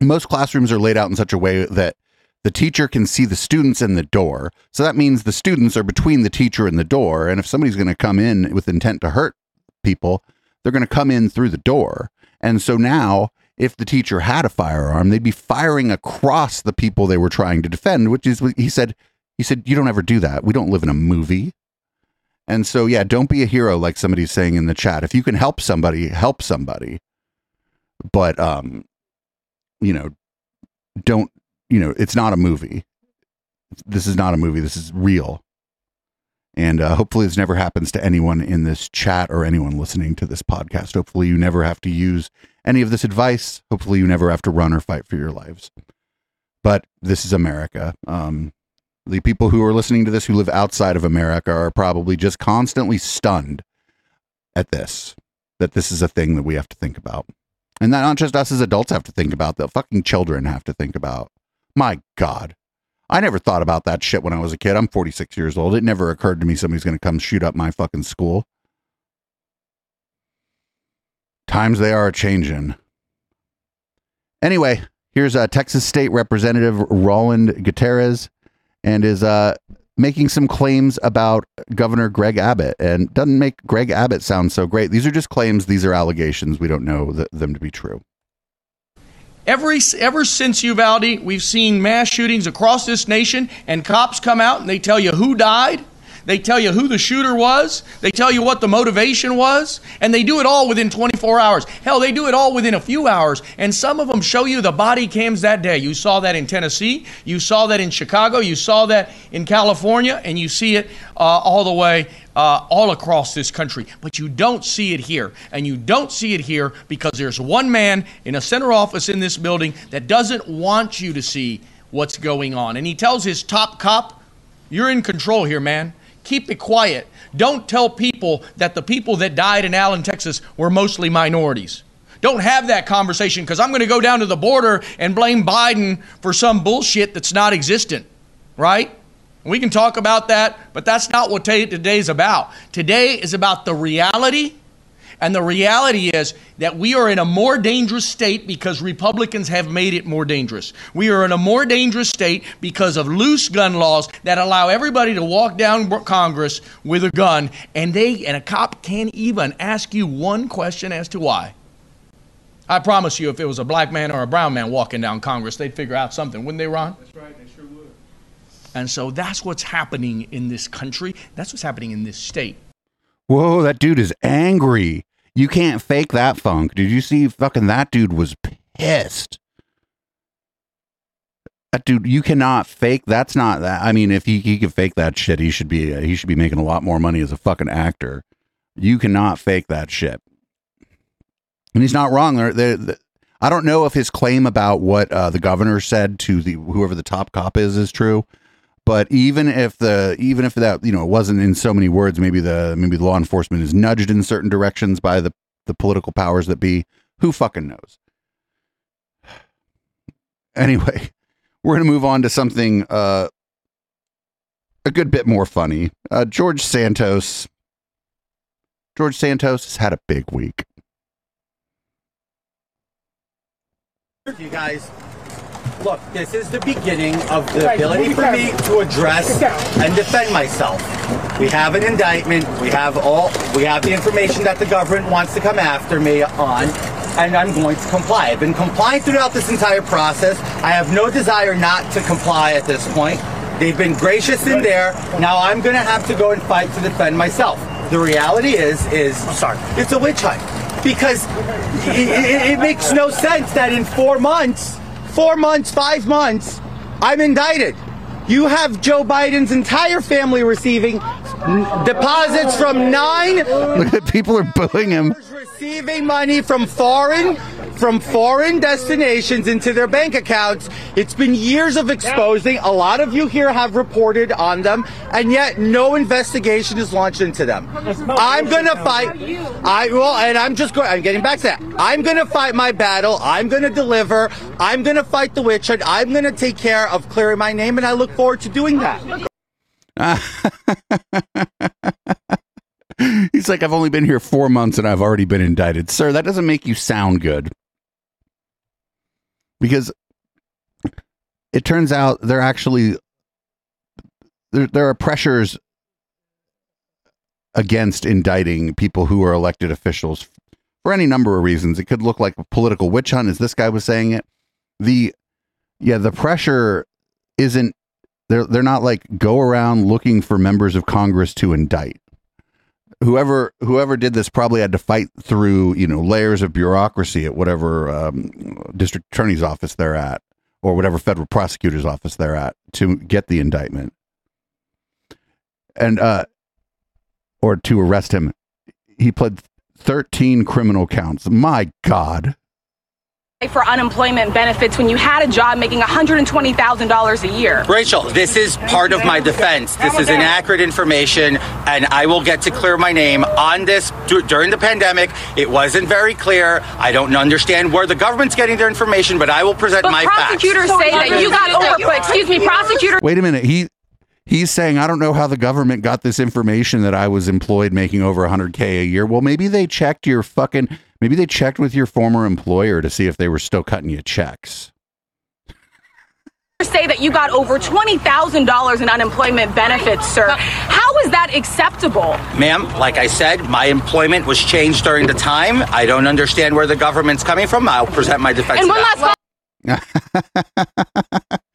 most classrooms are laid out in such a way that The teacher can see the students in the door. So that means the students are between the teacher and the door. And if somebody's going to come in with intent to hurt people, they're going to come in through the door. And so now, if the teacher had a firearm, they'd be firing across the people they were trying to defend, which is what he said. He said, You don't ever do that. We don't live in a movie. And so, yeah, don't be a hero like somebody's saying in the chat. If you can help somebody, help somebody. But, um, you know, don't, you know, it's not a movie. This is not a movie. This is real. And uh, hopefully, this never happens to anyone in this chat or anyone listening to this podcast. Hopefully, you never have to use any of this advice. Hopefully, you never have to run or fight for your lives. But this is America. Um, the people who are listening to this who live outside of America are probably just constantly stunned at this, that this is a thing that we have to think about. And that not just us as adults have to think about, the fucking children have to think about. My God. I never thought about that shit when I was a kid. I'm 46 years old. It never occurred to me somebody's going to come shoot up my fucking school. Times they are a changing. Anyway, here's uh, Texas State Representative Roland Gutierrez and is uh, making some claims about Governor Greg Abbott and doesn't make Greg Abbott sound so great. These are just claims, these are allegations. We don't know th- them to be true. Every, ever since Uvalde, we've seen mass shootings across this nation, and cops come out and they tell you who died. They tell you who the shooter was. They tell you what the motivation was. And they do it all within 24 hours. Hell, they do it all within a few hours. And some of them show you the body cams that day. You saw that in Tennessee. You saw that in Chicago. You saw that in California. And you see it uh, all the way uh, all across this country. But you don't see it here. And you don't see it here because there's one man in a center office in this building that doesn't want you to see what's going on. And he tells his top cop, You're in control here, man. Keep it quiet. Don't tell people that the people that died in Allen, Texas were mostly minorities. Don't have that conversation because I'm going to go down to the border and blame Biden for some bullshit that's not existent, right? We can talk about that, but that's not what today's about. Today is about the reality, and the reality is that we are in a more dangerous state because Republicans have made it more dangerous. We are in a more dangerous state because of loose gun laws that allow everybody to walk down Congress with a gun, and they and a cop can't even ask you one question as to why. I promise you, if it was a black man or a brown man walking down Congress, they'd figure out something, wouldn't they, Ron? That's right, they sure would. And so that's what's happening in this country. That's what's happening in this state. Whoa, that dude is angry. You can't fake that funk. Did you see fucking that dude was pissed? That dude, you cannot fake. That's not that. I mean, if he, he could fake that shit, he should be he should be making a lot more money as a fucking actor. You cannot fake that shit. And he's not wrong. They're, they're, they I don't know if his claim about what uh, the governor said to the whoever the top cop is is true. But even if the even if that you know wasn't in so many words, maybe the maybe the law enforcement is nudged in certain directions by the the political powers that be. Who fucking knows? [SIGHS] Anyway, [LAUGHS] we're gonna move on to something uh, a good bit more funny. Uh, George Santos. George Santos has had a big week. You guys, look, this is the beginning of the ability for me to address and defend myself. We have an indictment. We have all. We have the information that the government wants to come after me on, and I'm going to comply. I've been complying throughout this entire process. I have no desire not to comply at this point. They've been gracious in there. Now I'm going to have to go and fight to defend myself. The reality is, is I'm sorry, it's a witch hunt because it, it, it makes no sense that in four months, four months, five months, I'm indicted. You have Joe Biden's entire family receiving deposits from nine. Look at people are booing him. Receiving money from foreign, from foreign destinations into their bank accounts. It's been years of exposing. A lot of you here have reported on them, and yet no investigation is launched into them. I'm gonna fight. I will, and I'm just going. I'm getting back to that. I'm gonna fight my battle. I'm gonna deliver. I'm gonna fight the witch hunt. I'm gonna take care of clearing my name, and I look forward to doing that. [LAUGHS] He's like, I've only been here four months and I've already been indicted. Sir, that doesn't make you sound good. Because it turns out they're actually there, there are pressures against indicting people who are elected officials for any number of reasons. It could look like a political witch hunt, as this guy was saying it. The yeah, the pressure isn't they're they're not like go around looking for members of Congress to indict. Whoever whoever did this probably had to fight through you know layers of bureaucracy at whatever um, district attorney's office they're at or whatever federal prosecutor's office they're at to get the indictment and uh or to arrest him. He pled 13 criminal counts. My God. For unemployment benefits when you had a job making $120,000 a year. Rachel, this is part of my defense. This is inaccurate information, and I will get to clear my name on this dur- during the pandemic. It wasn't very clear. I don't understand where the government's getting their information, but I will present But my facts. prosecutors say that you got over, excuse me, prosecutor. Wait a minute. He he's saying I don't know how the government got this information that I was employed making over 100k a year. Well, maybe they checked your fucking maybe they checked with your former employer to see if they were still cutting you checks. say that you got over $20,000 in unemployment benefits, sir. How is that acceptable? Ma'am, like I said, my employment was changed during the time. I don't understand where the government's coming from. I'll present my defense. And one that. last [LAUGHS]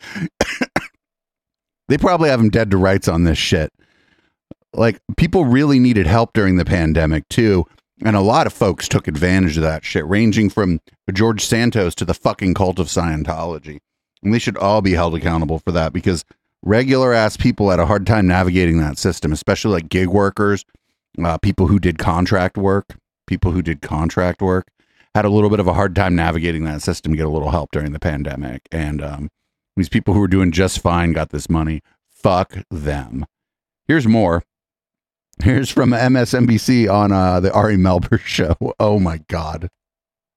They probably have him dead to rights on this shit. Like people really needed help during the pandemic too, and a lot of folks took advantage of that shit, ranging from George Santos to the fucking cult of Scientology. And they should all be held accountable for that because regular ass people had a hard time navigating that system, especially like gig workers, uh, people who did contract work, people who did contract work had a little bit of a hard time navigating that system to get a little help during the pandemic. And um, these people who were doing just fine got this money. Fuck them. Here's more. Here's from MSNBC on uh, the Ari Melber [LAUGHS] show. Oh my God.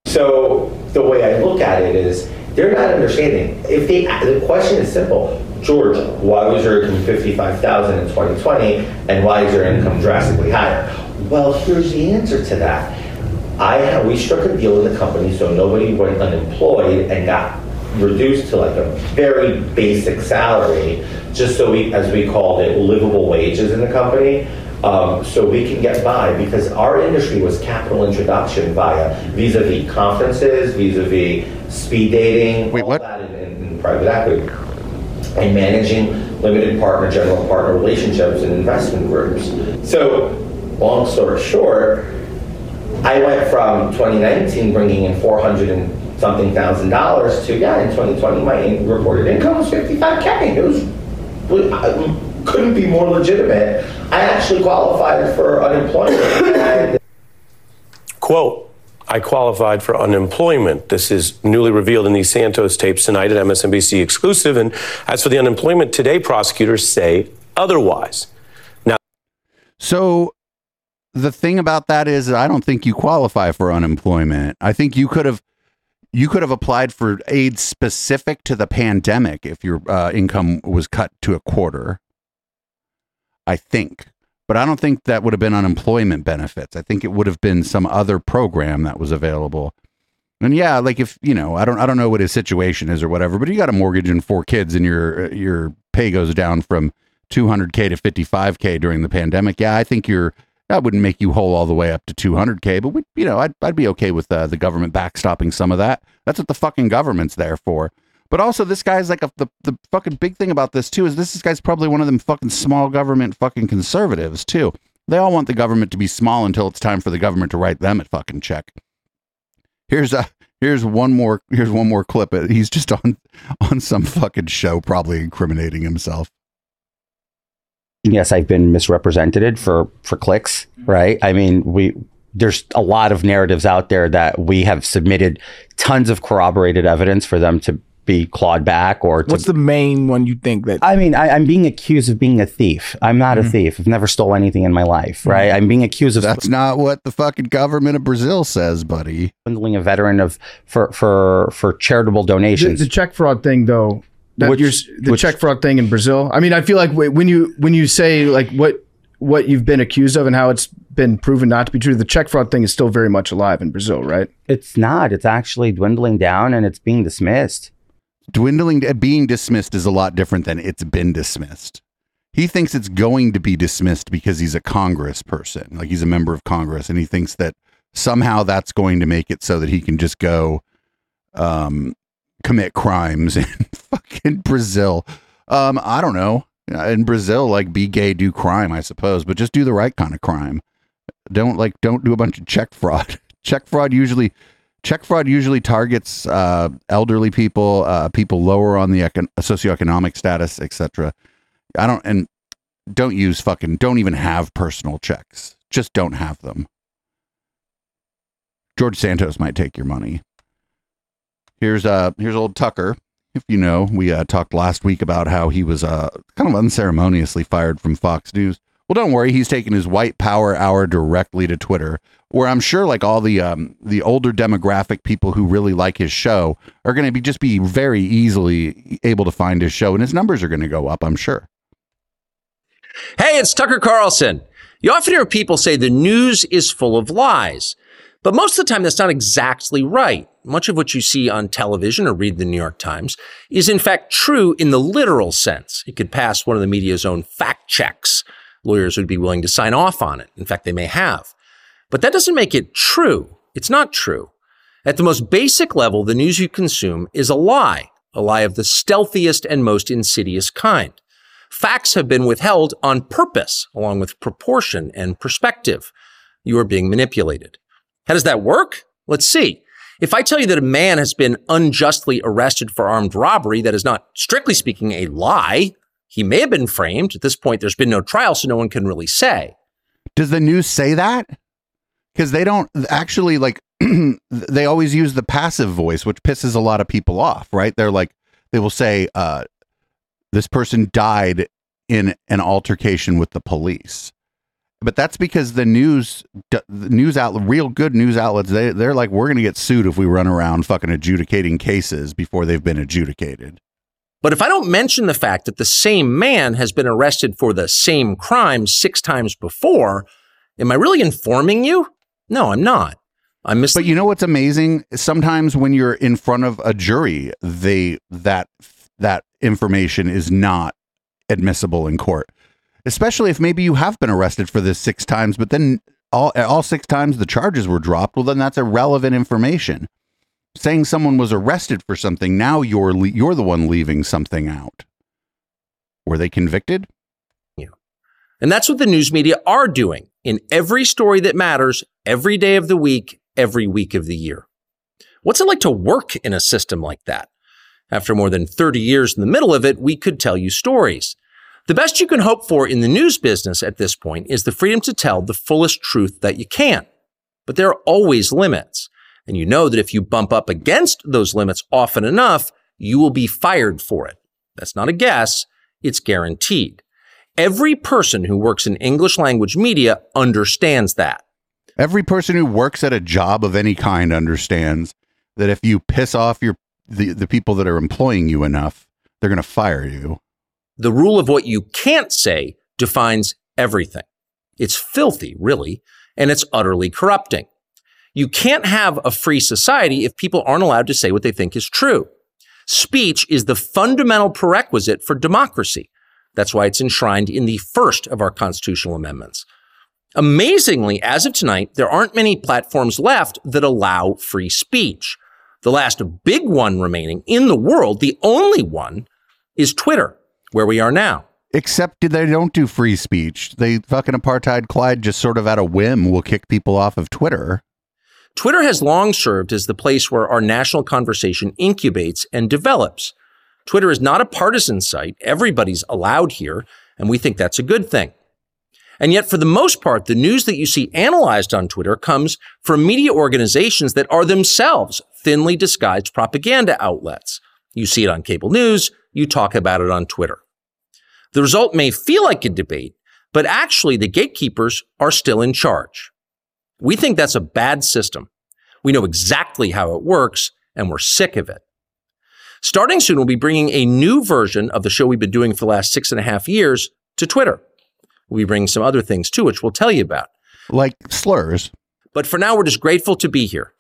So the way I look at it is they're not understanding. If they, the question is simple, George, why was your income fifty-five thousand in 2020, and why is your income drastically higher? Well, here's the answer to that. I we struck a deal with the company so nobody went unemployed and got reduced to like a very basic salary, just so we, as we called it, livable wages in the company. Um, so we can get by because our industry was capital introduction via vis-a-vis conferences, vis-a-vis speed dating, Wait, what? that in, in, in private equity, and managing limited partner, general partner relationships and investment groups. So, long story short, I went from 2019 bringing in 400 and something thousand dollars to yeah, in 2020 my reported income was 55k. It was couldn't be more legitimate. I actually qualified for unemployment. [COUGHS] Quote, I qualified for unemployment. This is newly revealed in these Santos tapes tonight at MSNBC exclusive. And as for the unemployment today, prosecutors say otherwise. Now, So the thing about that is I don't think you qualify for unemployment. I think you could have you could have applied for aid specific to the pandemic if your uh, income was cut to a quarter. I think. But I don't think that would have been unemployment benefits. I think it would have been some other program that was available. And yeah, like if, you know, I don't I don't know what his situation is or whatever, but you got a mortgage and four kids and your your pay goes down from 200k to 55k during the pandemic. Yeah, I think you're that wouldn't make you whole all the way up to 200k, but we, you know, I'd I'd be okay with uh, the government backstopping some of that. That's what the fucking government's there for. But also, this guy's like a, the the fucking big thing about this too is this this guy's probably one of them fucking small government fucking conservatives too. They all want the government to be small until it's time for the government to write them a fucking check. Here's a here's one more here's one more clip. Uh, he's just on [LAUGHS] on some fucking show, probably incriminating himself. yes, I've been misrepresented for for clicks, right? I mean, we there's a lot of narratives out there that we have submitted tons of corroborated evidence for them to be clawed back or to What's the main one you think that? I mean, I, I'm being accused of being a thief. I'm not a mm-hmm. thief. I've never stole anything in my life, mm-hmm. right? I'm being accused of That's not what the fucking government of Brazil says, buddy. swindling a veteran of for for for charitable The, donations. the check fraud thing, though, that Which- you're, the which- check fraud thing in Brazil. I mean, I feel like when you when you say like what what you've been accused of and how it's been proven not to be true, the check fraud thing is still very much alive in Brazil, right? It's not. It's actually dwindling down and it's being dismissed. Dwindling, uh, being dismissed is a lot different than it's been dismissed. He thinks it's going to be dismissed because he's a Congress person, like he's a member of Congress, and he thinks that somehow that's going to make it so that he can just go um, commit crimes [LAUGHS] in fucking Brazil. Um, I don't know. In Brazil, like be gay, do crime, I suppose, but just do the right kind of crime. Don't like don't do a bunch of check fraud. [LAUGHS] check fraud usually check fraud usually targets uh, elderly people, uh, people lower on the econ- socioeconomic status, etc. I don't and don't use fucking don't even have personal checks. Just don't have them. George Santos might take your money. Here's uh here's old Tucker. If you know, we uh, talked last week about how he was uh kind of unceremoniously fired from Fox News. Well, don't worry, he's taking his white power hour directly to Twitter, where I'm sure like all the um the older demographic people who really like his show are going to be just be very easily able to find his show and his numbers are going to go up, I'm sure. Hey, it's Tucker Carlson. You often hear people say the news is full of lies. But most of the time, that's not exactly right. Much of what you see on television or read the New York Times is in fact true in the literal sense. It could pass one of the media's own fact checks. Lawyers would be willing to sign off on it. In fact, they may have. But that doesn't make it true. It's not true. At the most basic level, the news you consume is a lie, a lie of the stealthiest and most insidious kind. Facts have been withheld on purpose, along with proportion and perspective. You are being manipulated. How does that work? Let's see. If I tell you that a man has been unjustly arrested for armed robbery, that is not strictly speaking a lie. He may have been framed. At this point, there's been no trial, so no one can really say. Does the news say that? Because they don't actually like, [CLEARS THROAT] they always use the passive voice, which pisses a lot of people off, right? They're like, they will say, uh, this person died in an altercation with the police but that's because the news the news outlet real good news outlets they, they're like we're going to get sued if we run around fucking adjudicating cases before they've been adjudicated but if i don't mention the fact that the same man has been arrested for the same crime six times before am i really informing you no i'm not i'm mis- but you know what's amazing sometimes when you're in front of a jury they that that information is not admissible in court especially if maybe you have been arrested for this six times, but then all all six times the charges were dropped. Well, then that's irrelevant information. Saying someone was arrested for something, now you're le- you're the one leaving something out. Were they convicted? Yeah, and that's what the news media are doing in every story that matters, every day of the week, every week of the year. What's it like to work in a system like that? After more than 30 years in the middle of it, we could tell you stories. The best you can hope for in the news business at this point is the freedom to tell the fullest truth that you can. But there are always limits. And you know that if you bump up against those limits often enough, you will be fired for it. That's not a guess. It's guaranteed. Every person who works in English language media understands that. Every person who works at a job of any kind understands that if you piss off your the, the people that are employing you enough, they're going to fire you. The rule of what you can't say defines everything. It's filthy, really, and it's utterly corrupting. You can't have a free society if people aren't allowed to say what they think is true. Speech is the fundamental prerequisite for democracy. That's why it's enshrined in the first of our constitutional amendments. Amazingly, as of tonight, there aren't many platforms left that allow free speech. The last big one remaining in the world, the only one, is Twitter where we are now. Except they don't do free speech. They fucking apartheid Clyde just sort of at a whim will kick people off of Twitter. Twitter has long served as the place where our national conversation incubates and develops. Twitter is not a partisan site. Everybody's allowed here, and we think that's a good thing. And yet, for the most part, the news that you see analyzed on Twitter comes from media organizations that are themselves thinly disguised propaganda outlets. You see it on cable news, you talk about it on Twitter. The result may feel like a debate, but actually the gatekeepers are still in charge. We think that's a bad system. We know exactly how it works, and we're sick of it. Starting soon, we'll be bringing a new version of the show we've been doing for the last six and a half years to Twitter. We'll be bringing some other things too, which we'll tell you about. Like slurs. But for now, we're just grateful to be here.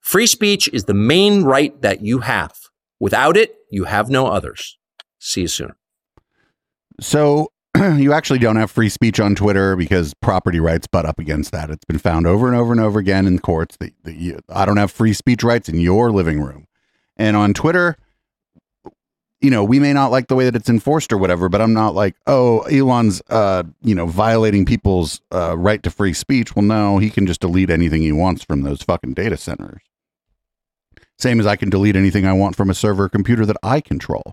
Free speech is the main right that you have. Without it, you have no others. See you soon. So [CLEARS THROAT] you actually don't have free speech on Twitter because property rights butt up against that. It's been found over and over and over again in courts that, that you, I don't have free speech rights in your living room. And on Twitter, you know, we may not like the way that it's enforced or whatever, but I'm not like, oh, Elon's, uh, you know, violating people's uh, right to free speech. Well, no, he can just delete anything he wants from those fucking data centers. Same as I can delete anything I want from a server or computer that I control.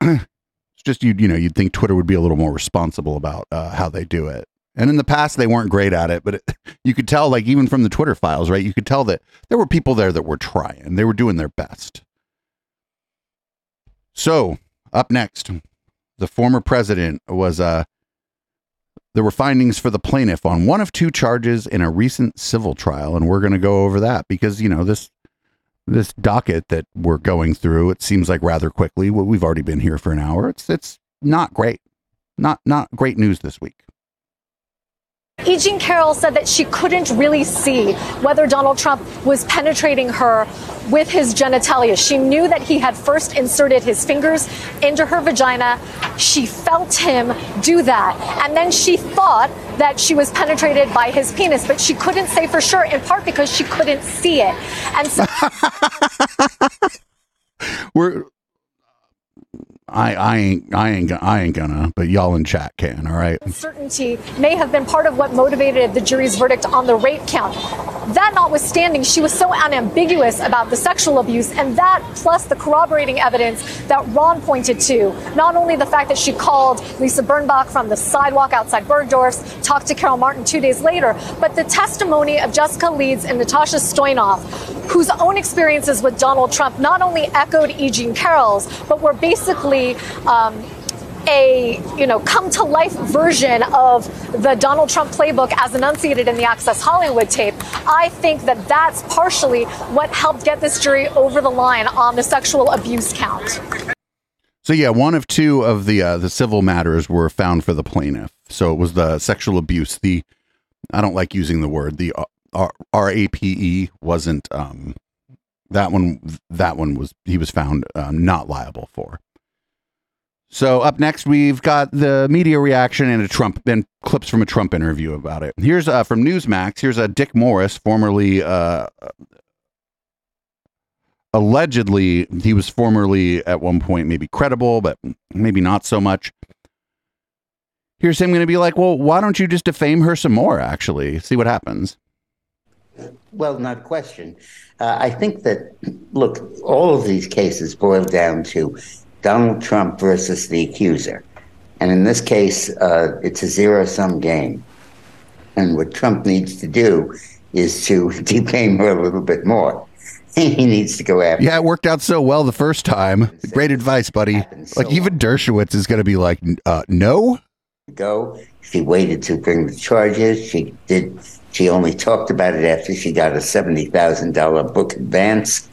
[CLEARS THROAT] it's just you, you know, you'd think Twitter would be a little more responsible about uh, how they do it. And in the past, they weren't great at it, but it, [LAUGHS] you could tell, like even from the Twitter files, right? You could tell that there were people there that were trying. They were doing their best. So, up next, the former president was uh there were findings for the plaintiff on one of two charges in a recent civil trial and we're going to go over that because you know this this docket that we're going through it seems like rather quickly. Well, we've already been here for an hour. It's it's not great. Not not great news this week E. Jean Carroll said that she couldn't really see whether Donald Trump was penetrating her with his genitalia. She knew that he had first inserted his fingers into her vagina. She felt him do that. And then she thought that she was penetrated by his penis, but she couldn't say for sure, in part because she couldn't see it. And so. [LAUGHS] we're I, I ain't I ain't I ain't gonna, but y'all in chat can. All right. Uncertainty may have been part of what motivated the jury's verdict on the rape count. That notwithstanding, she was so unambiguous about the sexual abuse, and that plus the corroborating evidence that Ron pointed to. Not only the fact that she called Lisa Birnbach from the sidewalk outside Bergdorf's, talked to Carol Martin two days later, but the testimony of Jessica Leeds and Natasha Stoynoff, whose own experiences with Donald Trump not only echoed E. Jean Carroll's, but were basically um, a you know come to life version of the Donald Trump playbook as enunciated in the Access Hollywood tape. I think that that's partially what helped get this jury over the line on the sexual abuse count. So yeah, one of two of the uh, the civil matters were found for the plaintiff. So it was the sexual abuse. The I don't like using the word the RAPE wasn't um that one that one was he was found um, not liable for. So up next, we've got the media reaction and a Trump and clips from a Trump interview about it. Here's uh, from Newsmax. Here's a uh, Dick Morris, formerly uh, allegedly he was formerly at one point maybe credible, but maybe not so much. Here's him going to be like, well, why don't you just defame her some more? Actually, see what happens. Well, not a question. Uh, I think that look, all of these cases boil down to Donald Trump versus the accuser. And in this case, uh, it's a zero sum game. And what Trump needs to do is to [LAUGHS] defame her a little bit more. [LAUGHS] he needs to go after. Yeah, it worked out so well the first time. Great advice, buddy. Like even Dershowitz is going to be like, uh, no. Go. She waited to bring the charges. She did. She only talked about it after she got a seventy thousand dollar book advance.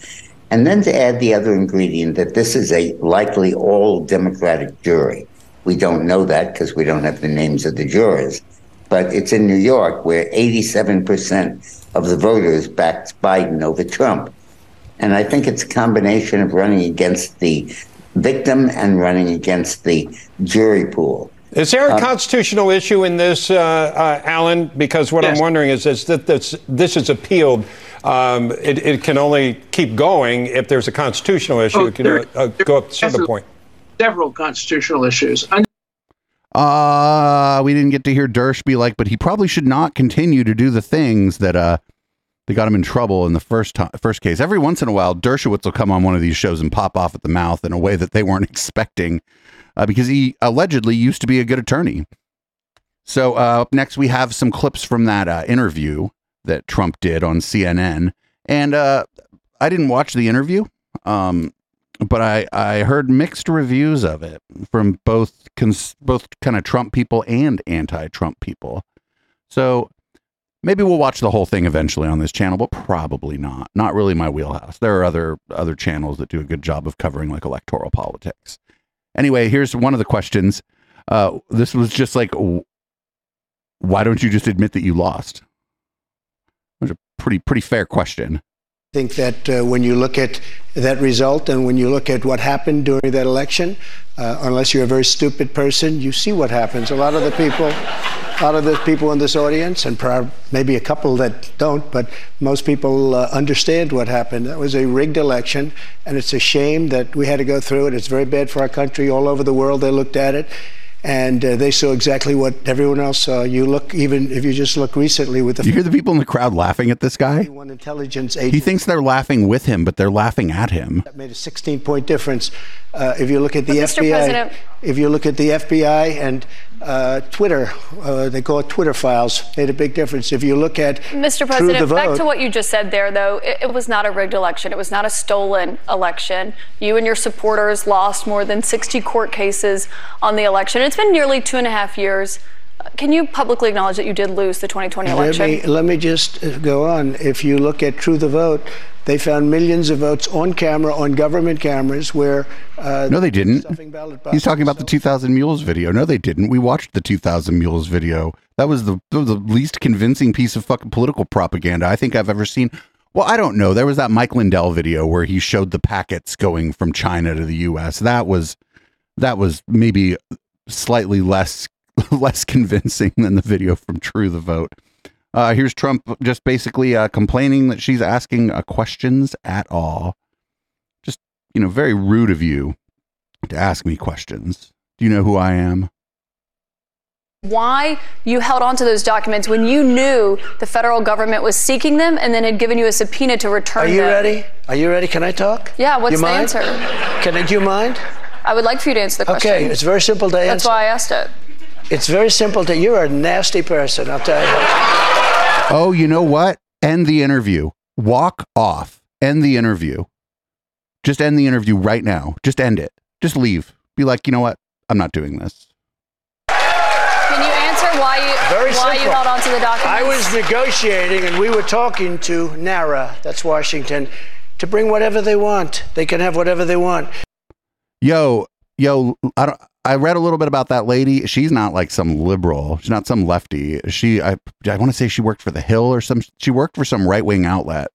And then to add the other ingredient that this is a likely all Democratic jury. We don't know that because we don't have the names of the jurors. But it's in New York where 87% of the voters backed Biden over Trump. And I think it's a combination of running against the victim and running against the jury pool. Is there a Um, constitutional issue in this, uh, uh, Alan? Because what I'm wondering is, is that this, this is appealed. Um, it, it can only keep going if there's a constitutional issue. Oh, it can there- uh, go up to center point. Several constitutional issues. Un- Uh, we didn't get to hear Dersh be like, but he probably should not continue to do the things that uh they got him in trouble in the first time, first case. Every once in a while, Dershowitz will come on one of these shows and pop off at the mouth in a way that they weren't [LAUGHS] expecting, uh, because he allegedly used to be a good attorney. So uh, up next, we have some clips from that uh, interview that Trump did on CNN, and uh, I didn't watch the interview, um, but I I heard mixed reviews of it from both cons- both kind of Trump people and anti-Trump people. So maybe we'll watch the whole thing eventually on this channel, but probably not. Not really my wheelhouse. There are other other channels that do a good job of covering like electoral politics. Anyway, here's one of the questions. Uh, this was just like, why don't you just admit that you lost? Pretty pretty fair question. I think that uh, when you look at that result and when you look at what happened during that election, uh, unless you're a very stupid person, you see what happens. A lot of the people, a lot of the people in this audience, and maybe a couple that don't, but most people uh, understand what happened. That was a rigged election, and it's a shame that we had to go through it. It's very bad for our country. All over the world, they looked at it and uh, they saw exactly what everyone else saw. You look, even if you just look recently with the You hear the people in the crowd laughing at this guy? one intelligence He thinks they're laughing with him, but they're laughing at him. that made a 16 point difference. Uh, if you look at the But, FBI, if you look at the FBI and uh, Twitter, uh, they call it Twitter files, made a big difference. If you look at Mr. President, back to what you just said there, though. It, it was not a rigged election. It was not a stolen election. You and your supporters lost more than 60 court cases on the election. It's been nearly two and a half years. Can you publicly acknowledge that you did lose the 2020 Let election? me, let me just uh, go on. If you look at True the Vote, they found millions of votes on camera, on government cameras, where. Uh, No, they didn't. He's talking about the 2000 Mules video. No, they didn't. We watched the 2000 Mules video. That was the, the least convincing piece of fucking political propaganda I think I've ever seen. Well, I don't know. There was that Mike Lindell video where he showed the packets going from China to the U.S. That was that was maybe slightly less [LAUGHS] less convincing than the video from True the Vote. Uh, here's Trump just basically uh, complaining that she's asking uh, questions at all. Just you know, very rude of you to ask me questions. Do you know who I am? Why you held on to those documents when you knew the federal government was seeking them and then had given you a subpoena to return Are you them? ready? Are you ready? Can I talk? Yeah, what's You the mind? answer? Can I, do you mind? I would like for you to answer the question. Okay, it's very simple to answer. That's why I asked it. It's very simple to. You're a nasty person, I'll tell you. Oh, you know what? End the interview. Walk off. End the interview. Just end the interview right now. Just end it. Just leave. Be like, you know what? I'm not doing this. Can you answer why you Very why you held on to the documents? I was negotiating, and we were talking to NARA, that's Washington, to bring whatever they want. They can have whatever they want. Yo, yo, I don't. I read a little bit about that lady. She's not like some liberal. She's not some lefty. She, I, I want to say she worked for the Hill or some. She worked for some right wing outlet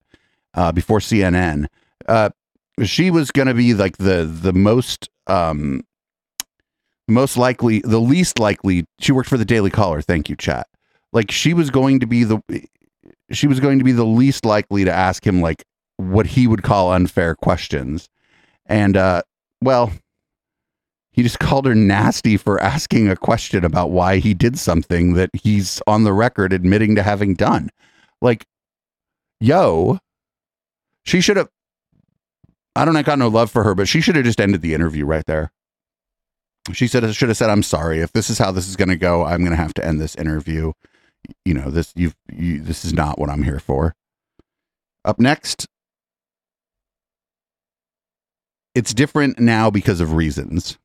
uh, before CNN. Uh, she was going to be like the the most um most likely, the least likely. She worked for the Daily Caller. Thank you, chat. Like she was going to be the she was going to be the least likely to ask him like what he would call unfair questions, and uh, well, he just called her nasty for asking a question about why he did something that he's on the record admitting to having done. Like, yo, she should have. I don't. I got no love for her, but she should have just ended the interview right there. She said, "Should have said, I'm sorry. If this is how this is going to go, I'm going to have to end this interview. You know, this you've you, this is not what I'm here for." Up next, it's different now because of reasons.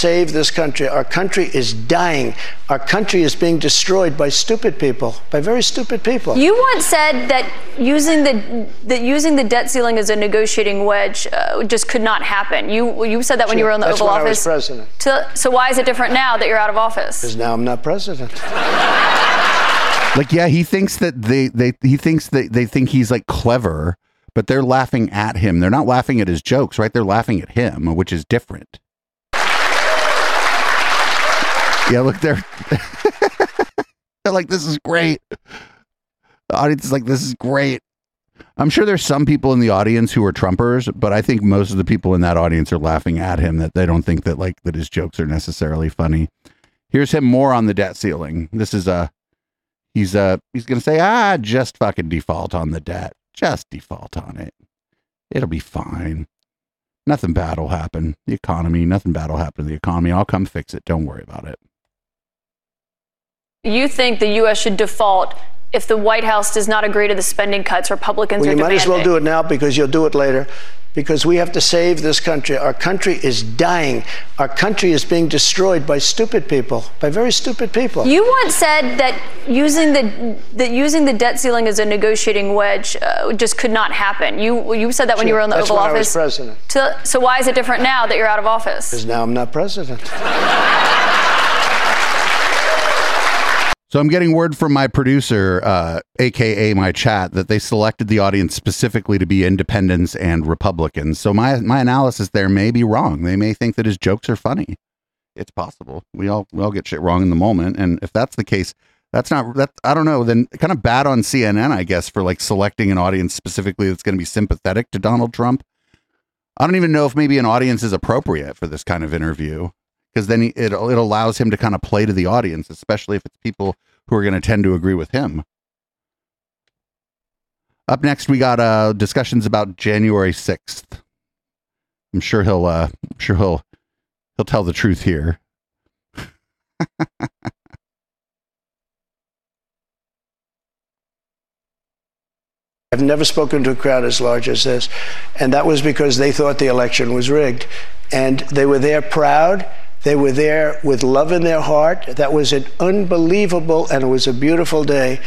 Save this country. Our country is dying. Our country is being destroyed by stupid people, by very stupid people. You once said that using the that using the debt ceiling as a negotiating wedge uh, just could not happen. You you said that when you were in the That's Oval when I was Office. president. So, so why is it different now that you're out of office? Because now I'm not president. [LAUGHS] Like, yeah, he thinks that they they he thinks that they think he's like clever, but they're laughing at him. They're not laughing at his jokes, right? They're laughing at him, which is different. Yeah, look, they're [LAUGHS] they're like, this is great. The audience is like, this is great. I'm sure there's some people in the audience who are Trumpers, but I think most of the people in that audience are laughing at him that they don't think that like that his jokes are necessarily funny. Here's him more on the debt ceiling. This is a he's uh he's gonna say, ah, just fucking default on the debt. Just default on it. It'll be fine. Nothing bad will happen. The economy, nothing bad will happen to the economy. I'll come fix it. Don't worry about it. You think the U.S. should default if the White House does not agree to the spending cuts Republicans Well, are you might as well do it now because you'll do it later. Because we have to save this country. Our country is dying. Our country is being destroyed by stupid people, by very stupid people. You once said that using the that using the debt ceiling as a negotiating wedge uh, just could not happen. You you said that when you were in the That's Oval when I was Office. president. So, so why is it different now that you're out of office? Because now I'm not president. [LAUGHS] So I'm getting word from my producer, uh, aka my chat, that they selected the audience specifically to be independents and Republicans. So my my analysis there may be wrong. They may think that his jokes are funny. It's possible. We all we all get shit wrong in the moment, and if that's the case, that's not that. I don't know. Then kind of bad on CNN, I guess, for like selecting an audience specifically that's going to be sympathetic to Donald Trump. I don't even know if maybe an audience is appropriate for this kind of interview because then he, it it allows him to kind of play to the audience, especially if it's people who are going to tend to agree with him. Up next, we got uh, discussions about January sixth. I'm sure he'll uh, I'm sure he'll he'll tell the truth here. [LAUGHS] I've never spoken to a crowd as large as this. And that was because they thought the election was rigged. And they were there proud. They were there with love in their heart. That was an unbelievable and it was a beautiful day.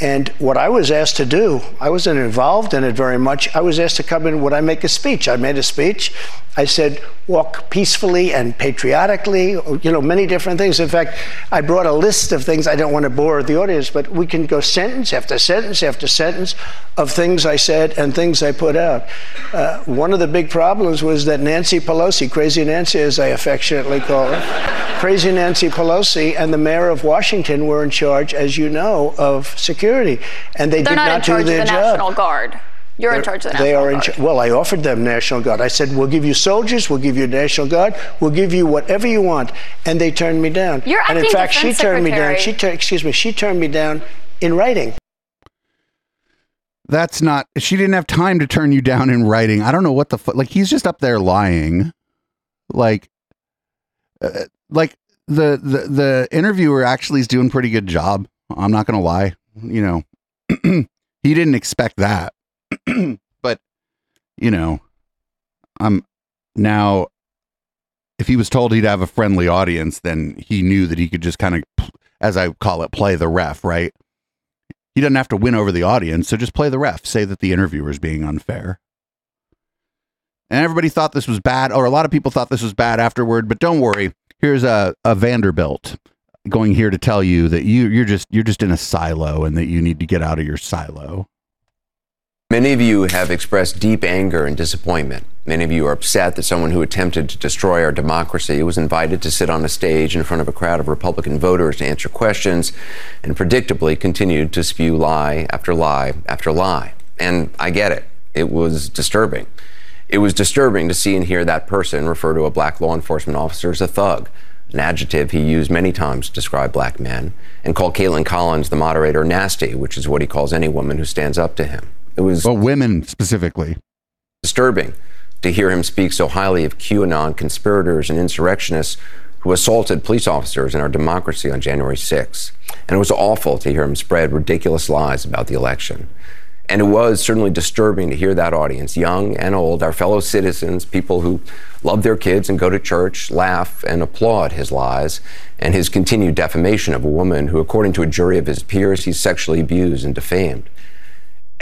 And what I was asked to do, I wasn't involved in it very much. I was asked to come in. Would I make a speech? I made a speech. I said, walk peacefully and patriotically, you know, many different things. In fact, I brought a list of things. I don't want to bore the audience, but we can go sentence after sentence after sentence of things I said and things I put out. Uh, one of the big problems was that Nancy Pelosi, Crazy Nancy as I affectionately call her, Crazy Nancy Pelosi and the mayor of Washington were in charge, as you know, of security. And they They're did not, not, in charge do their of the job. National Guard. You're in charge of the National They are in Guard. cha- well, I offered them National Guard. I said, "We'll give you soldiers, we'll give you National Guard, we'll give you whatever you want," and they turned me down. You're and in fact, she defense turned me down. She tur- excuse me, she turned me down in writing. That's not. She didn't have time to turn you down in writing. I don't know what the fuck. Like he's just up there lying. Like, uh, like the the the interviewer actually is doing a pretty good job. I'm not gonna lie. You know, [CLEARS THROAT] he didn't expect that, [CLEARS THROAT] but you know, I'm now. If he was told he'd have a friendly audience, then he knew that he could just kind of, as I call it, play the ref, right? He doesn't have to win over the audience, so just play the ref. Say that the interviewer is being unfair. And everybody thought this was bad, or a lot of people thought this was bad afterward. But don't worry. Here's a, a Vanderbilt going here to tell you that you you're just you're just in a silo and that you need to get out of your silo. Many of you have expressed deep anger and disappointment. Many of you are upset that someone who attempted to destroy our democracy was invited to sit on a stage in front of a crowd of Republican voters to answer questions and predictably continued to spew lie after lie after lie. And I get it. It was disturbing. It was disturbing to see and hear that person refer to a black law enforcement officer as a thug, an adjective he used many times to describe black men, and called Kaitlan Collins, the moderator, nasty, which is what he calls any woman who stands up to him. It was well, women specifically disturbing to hear him speak so highly of QAnon conspirators and insurrectionists who assaulted police officers in our democracy on January 6th. And it was awful to hear him spread ridiculous lies about the election. And it was certainly disturbing to hear that audience, young and old, our fellow citizens, people who love their kids and go to church, laugh and applaud his lies and his continued defamation of a woman who, according to a jury of his peers, he sexually abused and defamed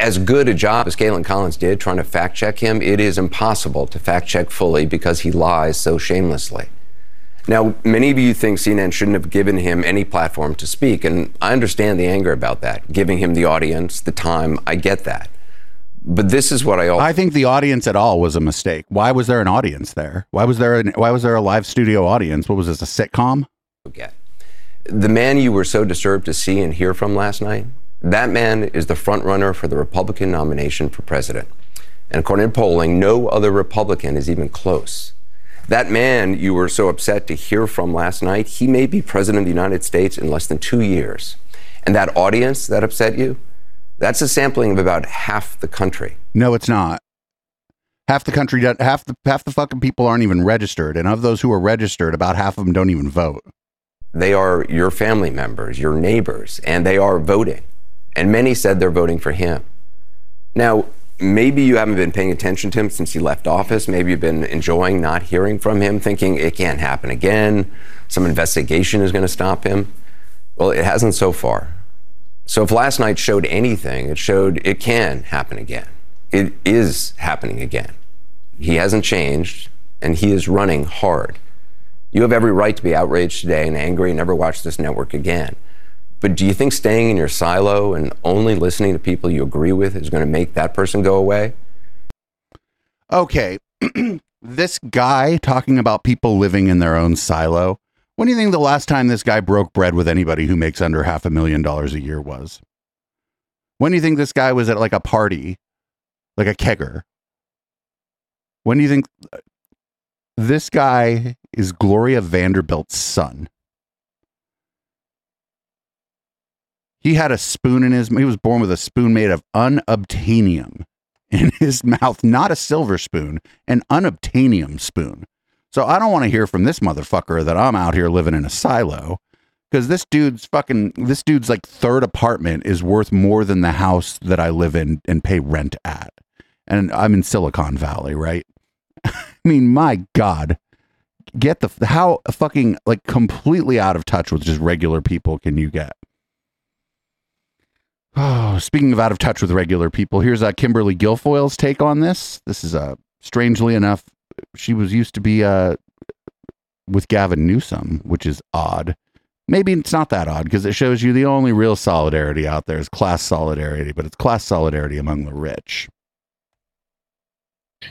as good a job as Galen Collins did trying to fact check him, it is impossible to fact check fully because he lies so shamelessly. Now, many of you think CNN shouldn't have given him any platform to speak, and I understand the anger about that, giving him the audience, the time. I get that. But this is what I also I think the audience at all was a mistake. Why was there an audience there? Why was there an, why was there a live studio audience? What was this a sitcom? get. The man you were so disturbed to see and hear from last night, that man is the front runner for the Republican nomination for president. And according to polling, no other Republican is even close. That man you were so upset to hear from last night, he may be president of the United States in less than two years. And that audience that upset you, that's a sampling of about half the country. No, it's not. Half the country, half the half the fucking people aren't even registered, and of those who are registered, about half of them don't even vote. They are your family members, your neighbors, and they are voting. And many said they're voting for him. Now, maybe you haven't been paying attention to him since he left office. Maybe you've been enjoying not hearing from him, thinking it can't happen again. Some investigation is going to stop him. Well, it hasn't so far. So if last night showed anything, it showed it can happen again. It is happening again. He hasn't changed, and he is running hard. You have every right to be outraged today and angry and never watch this network again. But do you think staying in your silo and only listening to people you agree with is going to make that person go away? Okay. [CLEARS THROAT] this guy talking about people living in their own silo. When do you think the last time this guy broke bread with anybody who makes under half a million dollars a year was? When do you think this guy was at like a party, like a kegger? When do you think uh, this guy is Gloria Vanderbilt's son? He had a spoon in his he was born with a spoon made of unobtainium in [LAUGHS] his mouth, not a silver spoon, an unobtainium spoon. So I don't want to hear from this motherfucker that I'm out here living in a silo because this dude's fucking this dude's like third apartment is worth more than the house that I live in and pay rent at. And I'm in Silicon Valley, right? [LAUGHS] I mean, my god. Get the how fucking like completely out of touch with just regular people can you get? Oh, speaking of out of touch with regular people, here's uh, Kimberly Guilfoyle's take on this. This is uh, strangely enough, she was used to be uh, with Gavin Newsom, which is odd. Maybe it's not that odd because it shows you the only real solidarity out there is class solidarity, but it's class solidarity among the rich.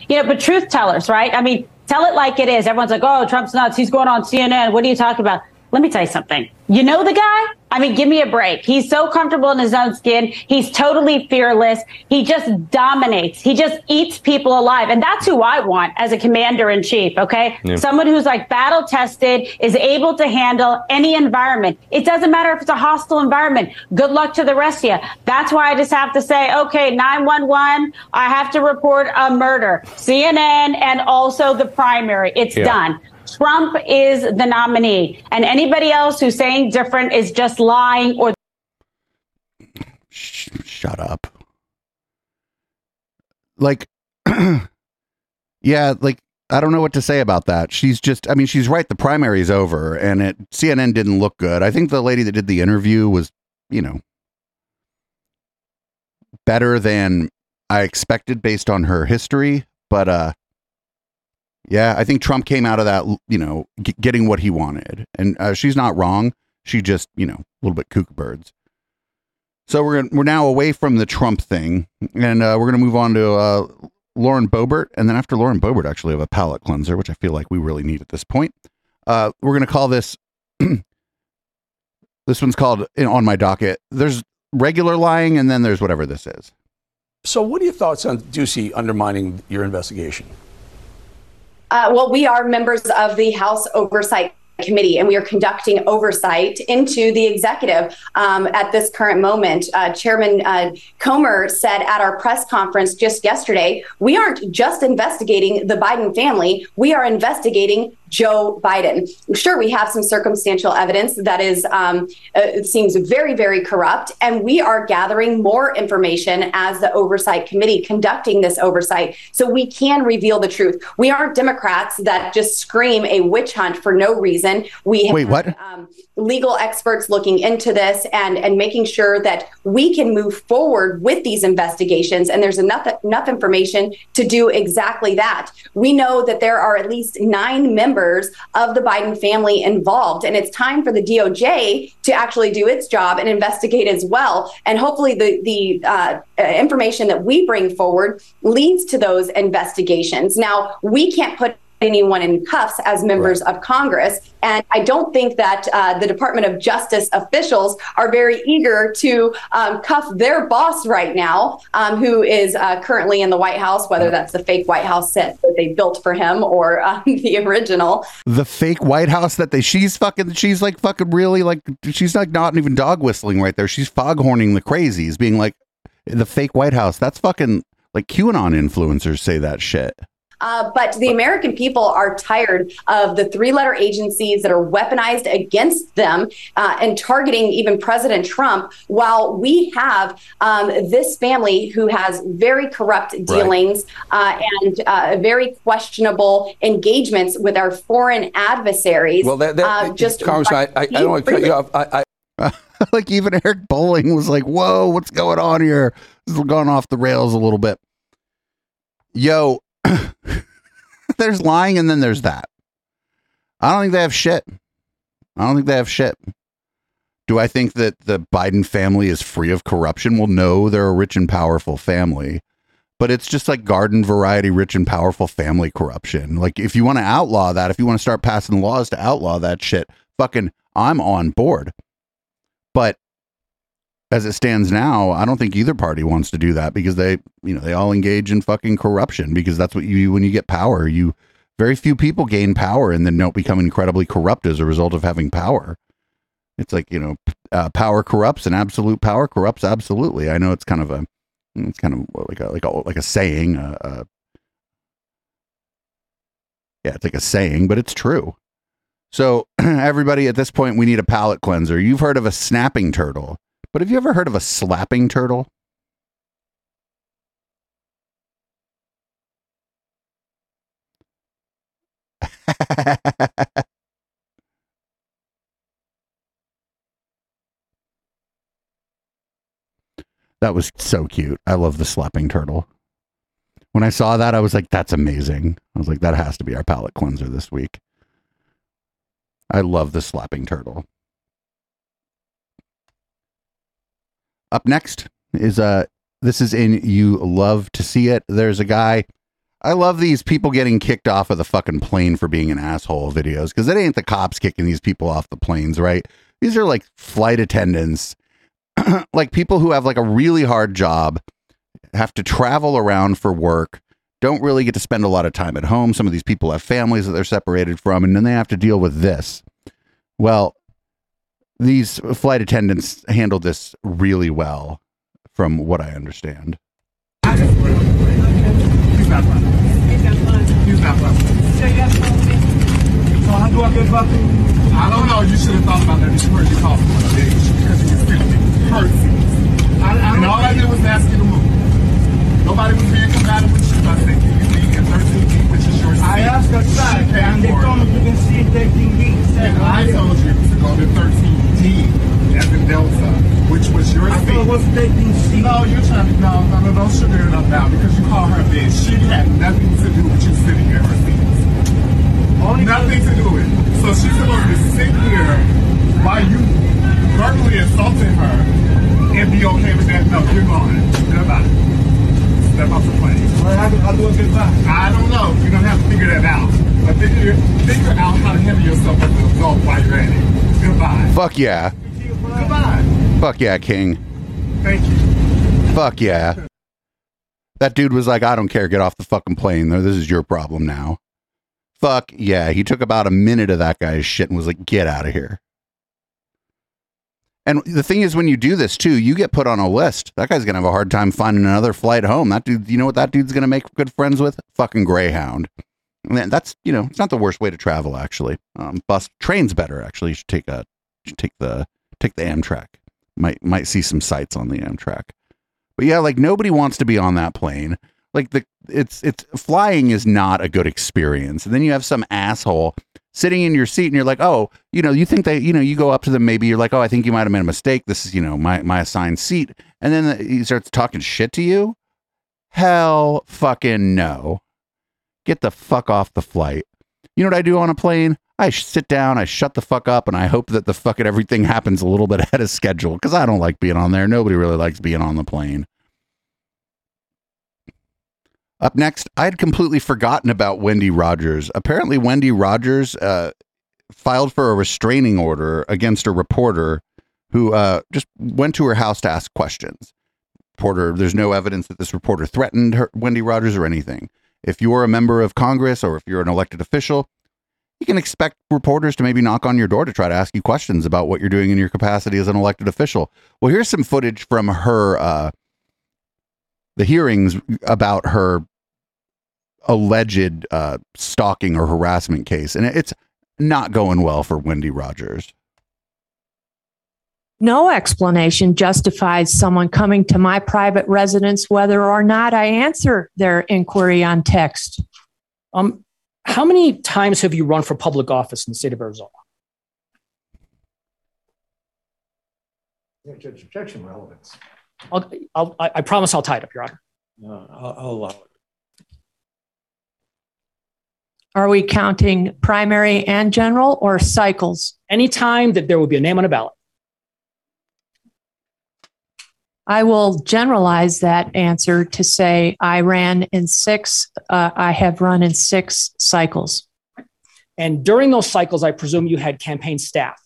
You know, but truth tellers, right? I mean, tell it like it is. Everyone's like, oh, Trump's nuts. He's going on CNN. What are you talking about? Let me tell you something. You know the guy? I mean, give me a break. He's so comfortable in his own skin. He's totally fearless. He just dominates. He just eats people alive. And that's who I want as a commander in chief. Okay. Yeah. Someone who's like battle tested, is able to handle any environment. It doesn't matter if it's a hostile environment. Good luck to the rest of you. That's why I just have to say, okay, 911, I have to report a murder. CNN and also the primary. It's Yeah. done. Trump is the nominee, and anybody else who's saying different is just lying or Shut up. Like, [CLEARS THROAT] yeah, like, I don't know what to say about that. She's just, I mean, she's right. The primary's over and it, CNN didn't look good. I think the lady that did the interview was, you know, better than I expected based on her history. But, uh, yeah, I think Trump came out of that, you know, g- getting what he wanted. And uh, she's not wrong. She just, you know, a little bit kook birds. So we're we're now away from the Trump thing, and uh, we're going to move on to uh, Lauren Boebert, and then after Lauren Boebert, actually have a palate cleanser, which I feel like we really need at this point. Uh, we're going to call this. [CLEARS THROAT] this one's called in, on my docket. There's regular lying, and then there's whatever this is. So, what are your thoughts on Ducey undermining your investigation? Uh, well, we are members of the House Oversight Committee, and we are conducting oversight into the executive um, at this current moment. Uh, Chairman uh, Comer said at our press conference just yesterday, we aren't just investigating the Biden family, we are investigating Joe Biden. Sure, we have some circumstantial evidence that is um, uh, it seems very, very corrupt, and we are gathering more information as the oversight committee conducting this oversight, so we can reveal the truth. We aren't Democrats that just scream a witch hunt for no reason. We Wait, have, what? Um, legal experts looking into this and and making sure that we can move forward with these investigations. And there's enough enough information to do exactly that. We know that there are at least nine members of the Biden family involved, and it's time for the DOJ to actually do its job and investigate as well. And hopefully, the the uh, information that we bring forward leads to those investigations. Now, we can't put anyone in cuffs as members of Congress. And I don't think that uh, the Department of Justice officials are very eager to um, cuff their boss right now, um, who is uh, currently in the White House, whether that's the fake White House set that they built for him or um, [LAUGHS] the original. The fake White House that they she's fucking she's like fucking really like she's like not even dog whistling right there. She's foghorning the crazies, being like the fake White House. That's fucking like QAnon influencers say that shit. Uh, but the American people are tired of the three letter agencies that are weaponized against them uh, and targeting even President Trump, while we have um, this family who has very corrupt dealings uh, and uh, very questionable engagements with our foreign adversaries. Well, that, that uh, just Congressman, I, I, I don't want to cut you off. I, I, [LAUGHS] like even Eric Bolling was like, "Whoa, what's going on here? This is going off the rails a little bit." Yo, [COUGHS] there's lying, and then there's that. I don't think they have shit. I don't think they have shit. Do I think that the Biden family is free of corruption? Well, no, they're a rich and powerful family. But it's just like garden variety rich and powerful family corruption. Like if you want to outlaw that, if you want to start passing laws to outlaw that shit, fucking I'm on board. But as it stands now, I don't think either party wants to do that because they, you know, they all engage in fucking corruption because that's what you when you get power, you very few people gain power and then don't become incredibly corrupt as a result of having power. It's like, you know, uh, power corrupts and absolute power corrupts absolutely. I know it's kind of a it's kind of like a like a like a saying uh, uh yeah, it's like a saying, but it's true. So, [CLEARS THROAT] everybody, at this point, we need a palate cleanser. You've heard of a snapping turtle, but have you ever heard of a slapping turtle? [LAUGHS] that was so cute. I love the slapping turtle. When I saw that, I was like, that's amazing. I was like, that has to be our palate cleanser this week. I love the slapping turtle. Up next is uh this is in you love to see it. There's a guy I love these people getting kicked off of the fucking plane for being an asshole videos because it ain't the cops kicking these people off the planes, right? These are like flight attendants, [CLEARS THROAT] like people who have like a really hard job, have to travel around for work, don't really get to spend a lot of time at home. Some of these people have families that they're separated from, and then they have to deal with this. Well, these flight attendants handled this really well, from what I understand. He's not funny. He's not funny. So how do I get fucking? I don't know. You should have thought about that before you called me a bitch because you feeling hurt. I, I and all I did was ask you to move. Nobody was being combative with you. I said, can you leave in 13 feet, which is your seat? I asked the side, and they told me you can see 13 feet. And I told you to go to 13D, as in Delta, which was your. I thought it was 13C. No, you're trying to, no, no, no, don't sugar it up now because you call her a bitch. She had nothing to do with you sitting in her seat. Nothing to do with it. So she's supposed to sit here while you verbally assaulted her and be okay with that. No, you're gone. Goodbye. Step off the plane. Well, how do, how do I get back? I don't know. You're going to have to figure that out. But figure, figure out how to handle yourself as an adult while you're at it. Goodbye. Fuck yeah. Goodbye. Fuck yeah, King. Thank you. Fuck yeah. That dude was like, I don't care. Get off the fucking plane. Though. This is your problem now. Fuck yeah. He took about a minute of that guy's shit and was like, get out of here. And the thing is, when you do this too, you get put on a list. That guy's gonna have a hard time finding another flight home. That dude, you know what that dude's gonna make good friends with? Fucking Greyhound. And that's you know, it's not the worst way to travel actually. Um, bus, train's better actually. You should take a, should take the take the Amtrak. Might might see some sights on the Amtrak. But yeah, like nobody wants to be on that plane. Like the it's it's flying is not a good experience. And then you have some asshole sitting in your seat and you're like, oh, you know, you think that, you know, you go up to them, maybe you're like, oh, I think you might have made a mistake. This is, you know, my, my assigned seat. And then he starts talking shit to you. Hell fucking no. Get the fuck off the flight. You know what I do on a plane? I sit down, I shut the fuck up, and I hope that the fucking everything happens a little bit [LAUGHS] ahead of schedule because I don't like being on there. Nobody really likes being on the plane. Up next, I had completely forgotten about Wendy Rogers. Apparently, Wendy Rogers uh, filed for a restraining order against a reporter who uh, just went to her house to ask questions. Reporter, there's no evidence that this reporter threatened her, Wendy Rogers or anything. If you're a member of Congress or if you're an elected official, you can expect reporters to maybe knock on your door to try to ask you questions about what you're doing in your capacity as an elected official. Well, here's some footage from her uh, the hearings about her alleged uh, stalking or harassment case, and it's not going well for Wendy Rogers. No explanation justifies someone coming to my private residence whether or not I answer their inquiry on text. Um, how many times have you run for public office in the state of Arizona? Judge, objection relevance. I'll, I'll, I I promise I'll tie it up, Your Honor. No, I'll, I'll allow it. Are we counting primary and general or cycles? Anytime that there will be a name on a ballot. I will generalize that answer to say I ran in six, uh, I have run in six cycles. And during those cycles, I presume you had campaign staff.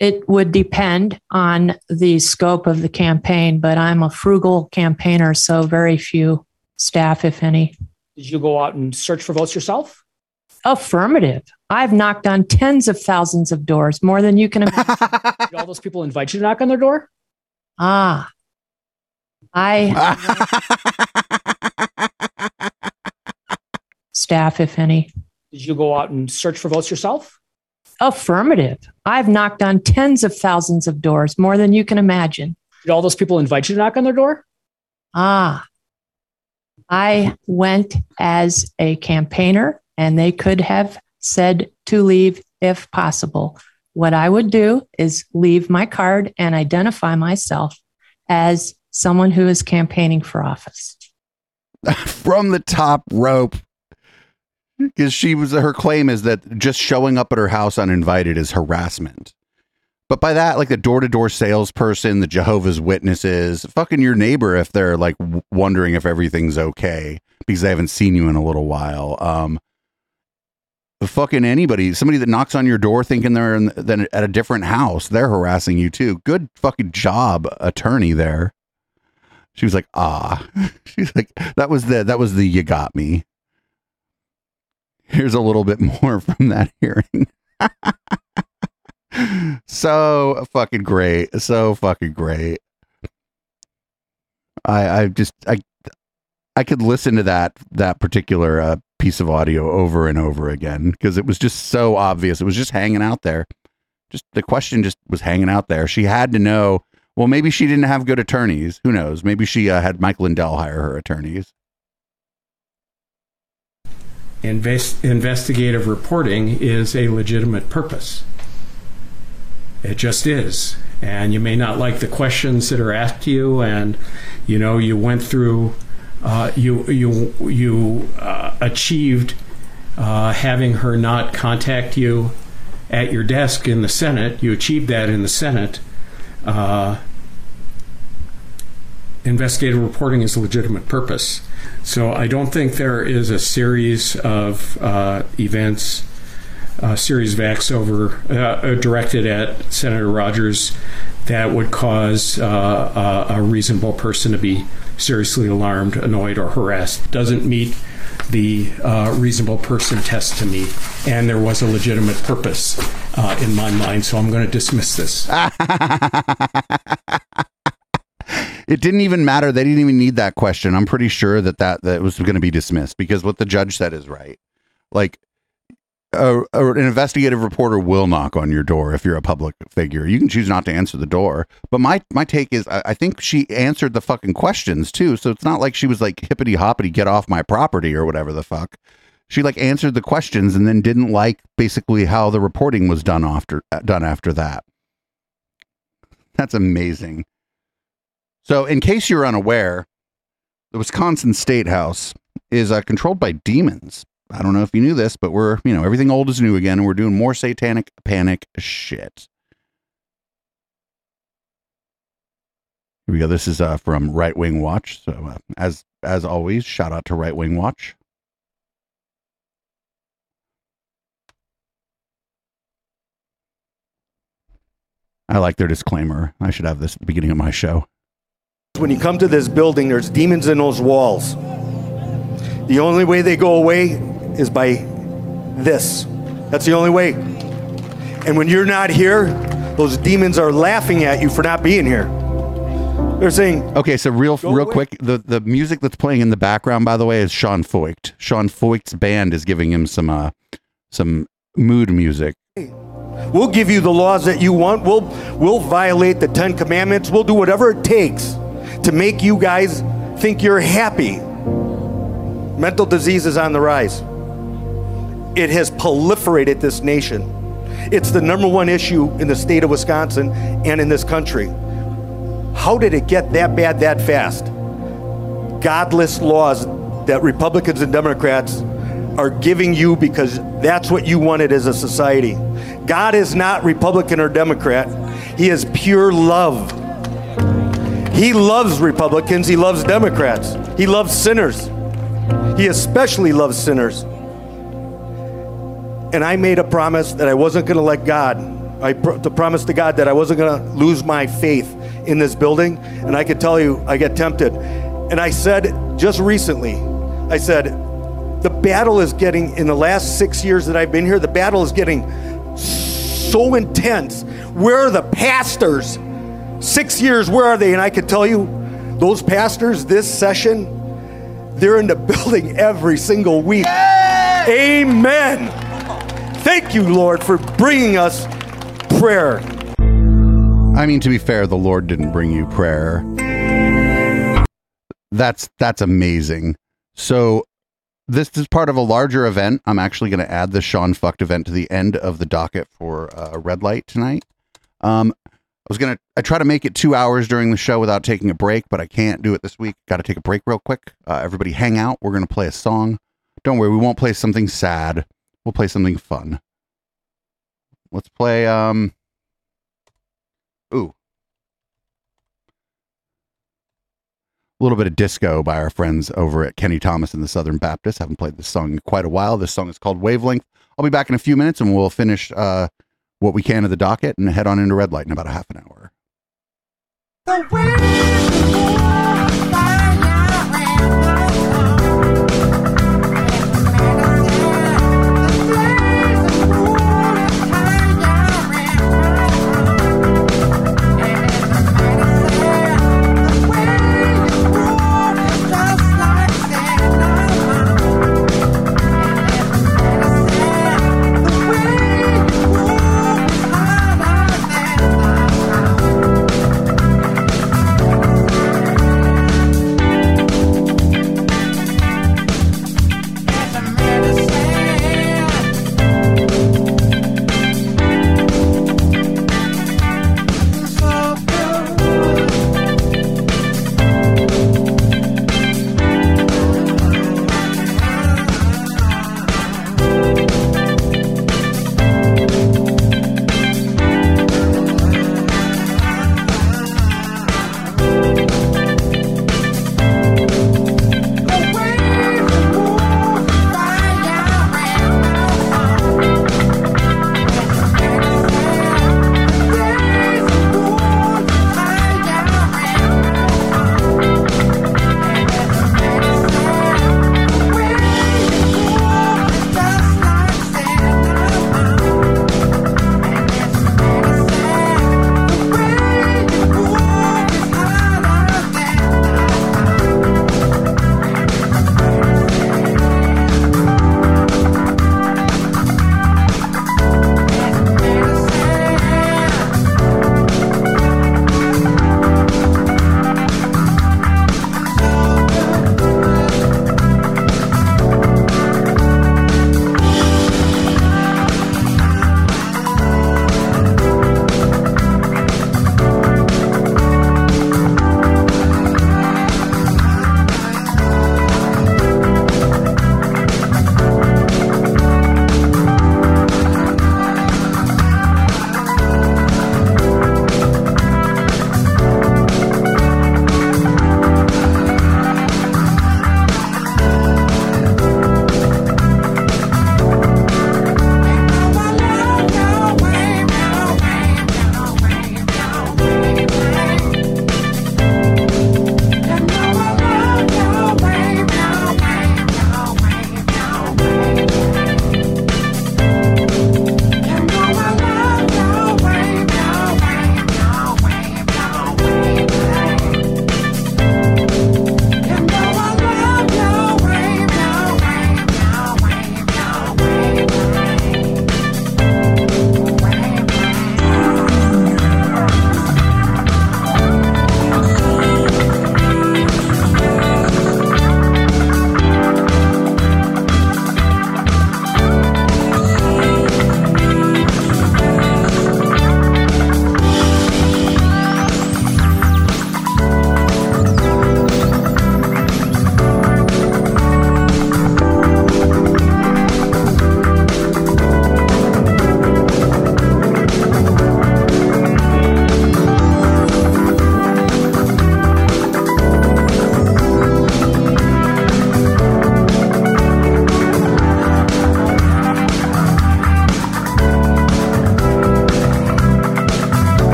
It would depend on the scope of the campaign, but I'm a frugal campaigner, so very few [LAUGHS] [LAUGHS] staff, if any. Did you go out and search for votes yourself? Affirmative. I've knocked on tens of thousands of doors, more than you can imagine. Did all those people invite you to knock on their door? ah, I staff, if any. Did you go out and search for votes yourself? Affirmative. I've knocked on tens of thousands of doors, more than you can imagine. Did all those people invite you to knock on their door? Ah, I went as a campaigner, and they could have said to leave if possible. What I would do is leave my card and identify myself as someone who is campaigning for office. [LAUGHS] from the top rope hmm. because she was her claim is that just showing up at her house uninvited is harassment but by that like the door-to-door salesperson the jehovah's witnesses fucking your neighbor if they're like w- wondering if everything's okay because they haven't seen you in a little while um fucking anybody somebody that knocks on your door thinking they're in, then at a different house they're harassing you too. Good fucking job attorney there. She was like ah. [LAUGHS] She's like that was the that was the you got me. Here's a little bit [LAUGHS] more from that hearing [LAUGHS] so fucking great. So fucking great. I i just i i could listen to that that particular uh, piece of audio over and over again because it was just so obvious. It was just hanging out there. Just the question just was hanging out there. She had to know well maybe she didn't have good attorneys. Who knows? Maybe she uh, had mike lindell hire her attorneys. Invest, investigative reporting is a legitimate purpose. It just is. And you may not like the questions that are asked to you, and you know you went through, uh, you you you uh, achieved uh, having her not contact you at your desk in the Senate. You achieved that in the Senate. Uh, investigative reporting is a legitimate purpose. So I don't think there is a series of uh, events, a series of acts over uh, directed at Senator Rogers that would cause uh, a, a reasonable person to be seriously alarmed, annoyed, or harassed. Doesn't meet the uh, reasonable person test to me, and there was a legitimate purpose uh, in my mind. So I'm going to dismiss this. [LAUGHS] it didn't even matter. They didn't even need that question. I'm pretty sure that that, that was going to be dismissed because what the judge said is right. Like, a, a, an investigative reporter will knock on your door if you're a public figure. You can choose not to answer the door. But my my take is, I, I think she answered the fucking questions too. So it's not like she was like hippity hoppity, get off my property or whatever the fuck. She like answered the questions and then didn't like basically how the reporting was done after done after that. That's amazing. So, in case you're unaware, the Wisconsin State House is uh, controlled by demons. I don't know if you knew this, but we're, you know, everything old is new again, and we're doing more satanic panic shit. Here we go. This is uh, from Right Wing Watch. So, uh, as as always, shout out to Right Wing Watch. I like their disclaimer. I should have this at the beginning of my show. When you come to this building, there's demons in those walls. The only way they go away is by this. That's the only way. And when you're not here, those demons are laughing at you for not being here. They're saying, Okay, so real real quick, the the music that's playing in the background, by the way, is Sean Foicht. Sean Foicht's band is giving him some uh some mood music. We'll give you the laws that you want. We'll we'll violate the Ten Commandments. We'll do whatever it takes to make you guys think you're happy. Mental disease is on the rise. It has proliferated this nation. It's the number one issue in the state of Wisconsin and in this country. How did it get that bad that fast? Godless laws that Republicans and Democrats are giving you because that's what you wanted as a society. God is not Republican or Democrat. He is pure love. He loves Republicans. He loves Democrats. He loves sinners. He especially loves sinners. And I made a promise that I wasn't going to let God, I pr- to promise to God that I wasn't going to lose my faith in this building. And I could tell you, I get tempted. And I said just recently, I said, the battle is getting, in the last six years that I've been here, the battle is getting so intense. Where are the pastors? Six years, where are they? And I can tell you, those pastors this session, they're in the [LAUGHS] building every single week. Amen. Thank you, Lord, for bringing us prayer. I mean, to be fair, the Lord didn't bring you prayer. That's that's amazing. So this is part of a larger event. I'm actually going to add the Sean Fucked event to the end of the docket for uh, Red Light tonight. Um, I was gonna I try to make it two hours during the show without taking a break, but I can't do it this week. Got to take a break real quick. Uh, everybody, hang out. We're gonna play a song. Don't worry, we won't play something sad. We'll play something fun. Let's play. Um. Ooh. A little bit of disco by our friends over at Kenny Thomas and the Southern Baptist. Haven't played this song in quite a while. This song is called Wavelength. I'll be back in a few minutes and we'll finish uh, what we can of the docket and head on into Red Light in about a half an hour.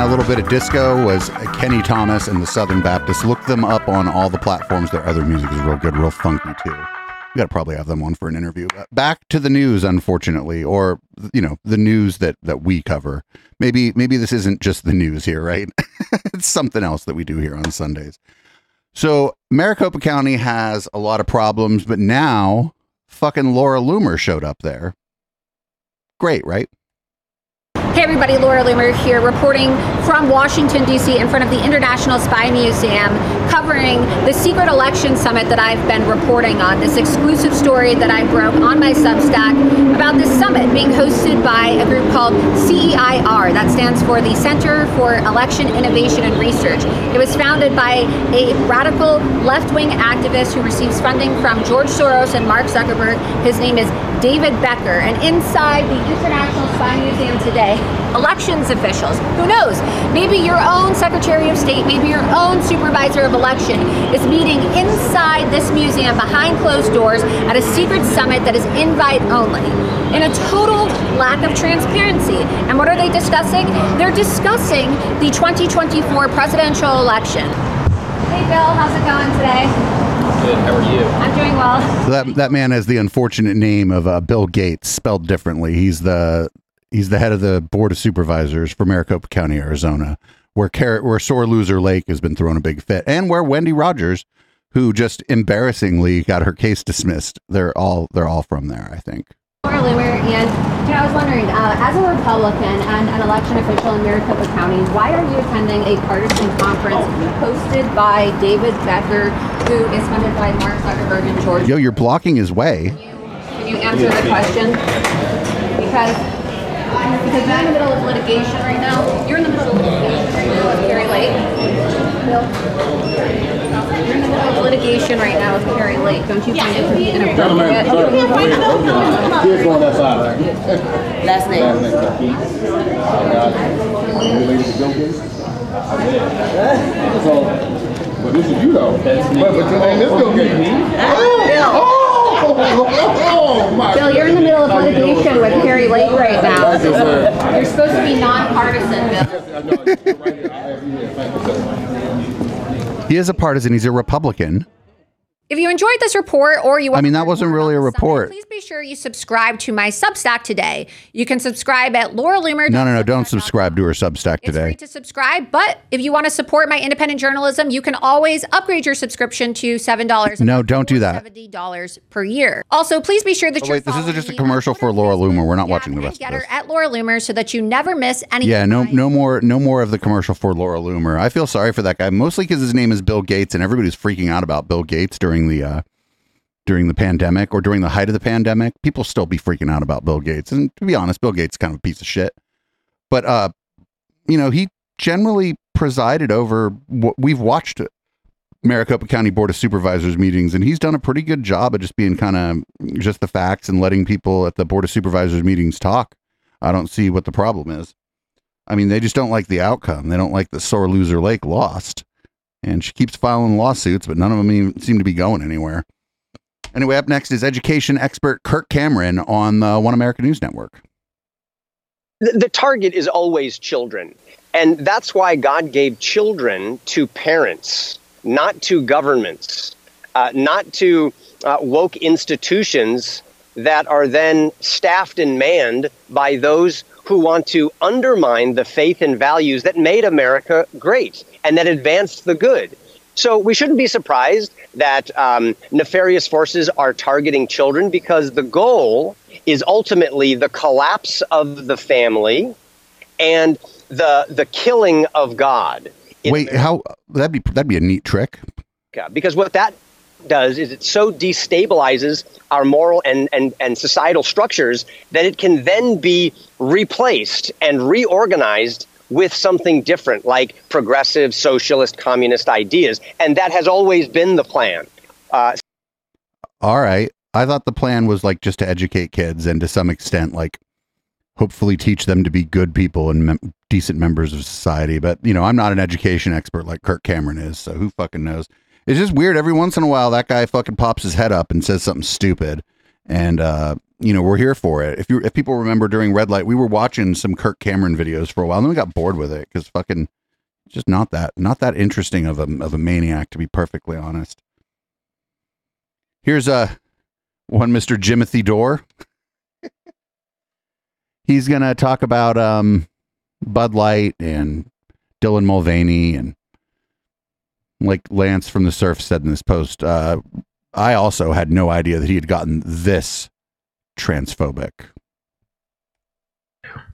That little bit of disco was Kenny Thomas and the Southern Baptists. Look them up on all the platforms. Their other music is real good, real funky too. We got to probably have them on for an interview. But back to the news, unfortunately, or you know, the news that that we cover. Maybe maybe this isn't just the news here, right? [LAUGHS] it's something else that we do here on Sundays. So Maricopa County has a lot of problems, but now fucking Laura Loomer showed up there. Great, right? Hey everybody, Laura Loomer here reporting from Washington, D.C. in front of the International Spy Museum covering the secret election summit that I've been reporting on, this exclusive story that I broke on my Substack about this summit being hosted by a group called CEIR, that stands for the Center for Election Innovation and Research. It was founded by a radical left-wing activist who receives funding from George Soros and Mark Zuckerberg. His name is David Becker. And inside the International Spy Museum today, elections officials, who knows, maybe your own Secretary of State, maybe your own supervisor of election is meeting inside this museum behind closed doors at a secret summit that is invite only in a total lack of transparency. And what are they discussing? They're discussing the 2024 presidential election. Hey Bill, how's it going today? Good. How are you? I'm doing well. That that man has the unfortunate name of uh, Bill Gates, spelled differently. He's the he's the head of the board of supervisors for Maricopa County, Arizona, where Car- where sore loser Lake has been throwing a big fit, and where Wendy Rogers, who just embarrassingly got her case dismissed, they're all they're all from there. I think. Laura Loomer, and you know, I was wondering, uh, as a Republican and an election official in Maricopa County, why are you attending a partisan conference hosted by David Becker, who is funded by Mark Zuckerberg and George? Yo, you're blocking his way. Can you answer the question? Because because you're in the middle of litigation right now. You're in the middle of litigation right now with Kari Lake. Bill, you're in the middle of litigation right now with Kari Lake. Don't you find it to be inappropriate? Kids on that side. Last name. Last name. Are you related to Bill Gates? So, but this is you though. But, but your name is Bill Gates. Oh, oh, my Bill, you're in the middle of litigation with Kari Lake right now. You're supposed to be nonpartisan, Bill. He is a partisan. He's a Republican. If you enjoyed this report or you want, I mean, that wasn't really a report. please be sure you subscribe to my Substack today. You can subscribe at Laura Loomer. No, no, no. Don't subscribe to her Substack today. It's free to subscribe. But if you want to support my independent journalism, you can always upgrade your subscription to seven dollars. No, don't do that. Seventy dollars per year. Also, please be sure that Oh, you're wait, this is just a commercial for Laura Loomer. We're not watching the rest of this. at Laura Loomer so that you never miss any. Yeah, no, no more, no more of the commercial for Laura Loomer. I feel sorry for that guy, mostly because his name is Bill Gates, and everybody's freaking out about Bill Gates during the uh, during the pandemic or during the height of the pandemic. People still be freaking out about Bill Gates, and to be honest, Bill Gates is kind of a piece of shit. But uh, you know, he generally presided over what we've watched Maricopa County Board of Supervisors meetings, and he's done a pretty good job of just being kind of just the facts and letting people at the Board of Supervisors meetings talk. I don't see what the problem is. I mean, they just don't like the outcome. They don't like the sore loser Lake lost, and she keeps filing lawsuits, but none of them even seem to be going anywhere. Anyway, up next is education expert Kirk Cameron on the One America News Network. the, target is always children. And that's why God gave children to parents, not to governments, uh, not to uh, woke institutions that are then staffed and manned by those who want to undermine the faith and values that made America great and that advanced the good. So we shouldn't be surprised that um, nefarious forces are targeting children because the goal is ultimately the collapse of the family and the the killing of God. Wait, how that'd be that'd be a neat trick. America. Because what that does is it so destabilizes our moral and, and, and societal structures that it can then be replaced and reorganized with something different, like progressive, socialist, communist ideas. And that has always been the plan. Uh, All right. I thought the plan was like just to educate kids and to some extent, like hopefully teach them to be good people and mem- decent members of society. But, you know, I'm not an education expert like Kirk Cameron is. So who fucking knows? It's just weird. Every once in a while, that guy fucking pops his head up and says something stupid. And, uh, you know, we're here for it. If you if people remember during red light, we were watching some Kirk Cameron videos for a while, and then we got bored with it because fucking just not that not that interesting of a of a maniac to be perfectly honest. Here's a one Mr. Jimothy Dore. [LAUGHS] He's gonna talk about um Bud Light and Dylan Mulvaney and like Lance from the Surf said in this post, uh, I also had no idea that he had gotten this transphobic.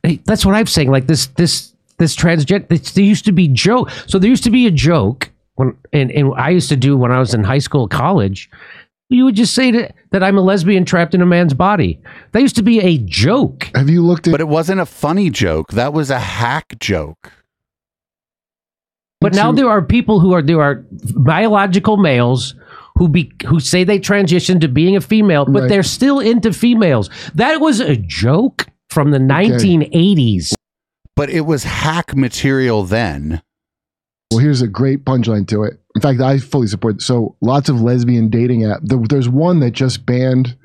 Hey, that's what I'm saying. Like this, this, this transgender. There used to be joke. So there used to be a joke when, and, and I used to do when I was in high school, college. You would just say that, that I'm a lesbian trapped in a man's body. That used to be a joke. Have you looked at? It? But it wasn't a funny joke. That was a hack joke. But now there are people who are there are biological males who be who say they transitioned to being a female, but Right. they're still into females. That was a joke from the 1980s. But it was hack material then. Well, here's a great punchline to it. In fact, I fully support. So, lots of lesbian dating app. There's one that just banned.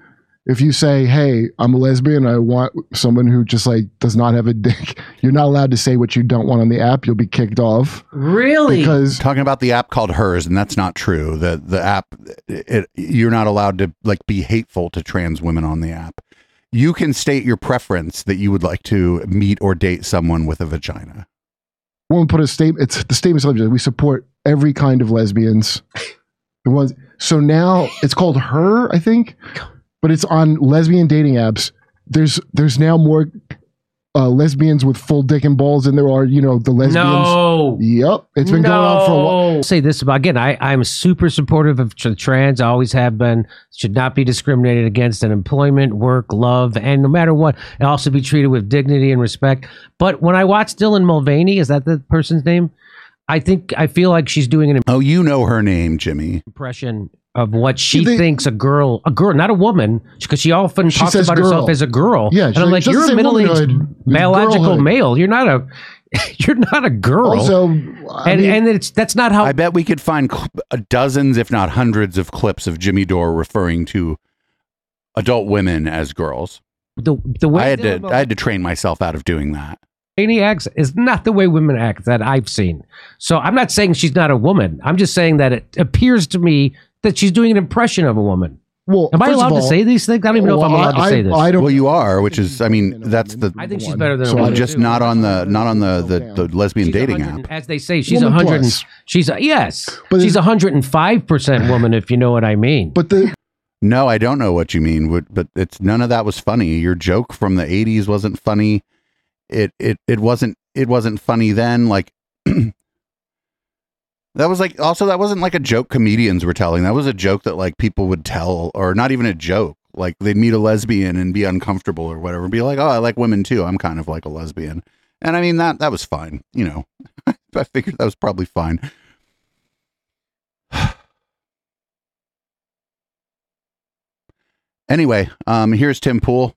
If you say, "Hey, I'm a lesbian. I want someone who just like does not have a dick," [LAUGHS] you're not allowed to say what you don't want on the app. You'll be kicked off. Really? Because talking about the app called Hers, and that's not true. The the app, it, you're not allowed to like be hateful to trans women on the app. You can state your preference that you would like to meet or date someone with a vagina. Woman put a statement. It's the statement. says, We support every kind of lesbians. The ones. So now it's called her, I think, but it's on lesbian dating apps. There's there's now more uh, lesbians with full dick and balls than there are, you know, the lesbians. No. Yep. It's been going on for a while. I'll say this about again. I I'm super supportive of tr- trans. I always have been. Should not be discriminated against in employment, work, love, and no matter what, and also be treated with dignity and respect. But when I watch Dylan Mulvaney, is that the person's name? I think I feel like she's doing an Oh, you know her name, Jimmy. impression of what she thinks a girl, a girl, not a woman, because she often She talks says about herself as a girl. Yeah, and I'm like, she you're a say middle-aged biological girlhood." male. You're not a, [LAUGHS] you're not a girl. Also, and and it's that's not how I bet we could find cl- uh, dozens, if not hundreds, of clips of Jimmy Dore referring to adult women as girls. the the way I had Dylan to I had to train myself out of doing that. Mulvaney acts is not the way women act that I've seen. So I'm not saying she's not a woman. I'm just saying that it appears to me that she's doing an impression of a woman. Well, am I first of allowed to say these things? I don't even know if I'm Well, allowed to I- say this. I don't- Well, you are, which is, I mean, that's the. I think she's better than a So woman, just too. not on the not on the the, the lesbian dating app. As they say, she's a hundred. plus. She's a, yes, she's a hundred and five percent woman, if you know what I mean. But the No, I don't know what you mean, but- but it's none of that was funny. Your joke from the '80s wasn't funny. It it it wasn't it wasn't funny then. Like [CLEARS THROAT] that was like also that wasn't like a joke comedians were telling. That was a joke that like people would tell, or not even a joke. Like they'd meet a lesbian and be uncomfortable or whatever, be like, "Oh, I like women too. I'm kind of like a lesbian." And I mean that that was fine. You know, [LAUGHS] I figured that was probably fine. [SIGHS] Anyway, um, here's Tim Pool.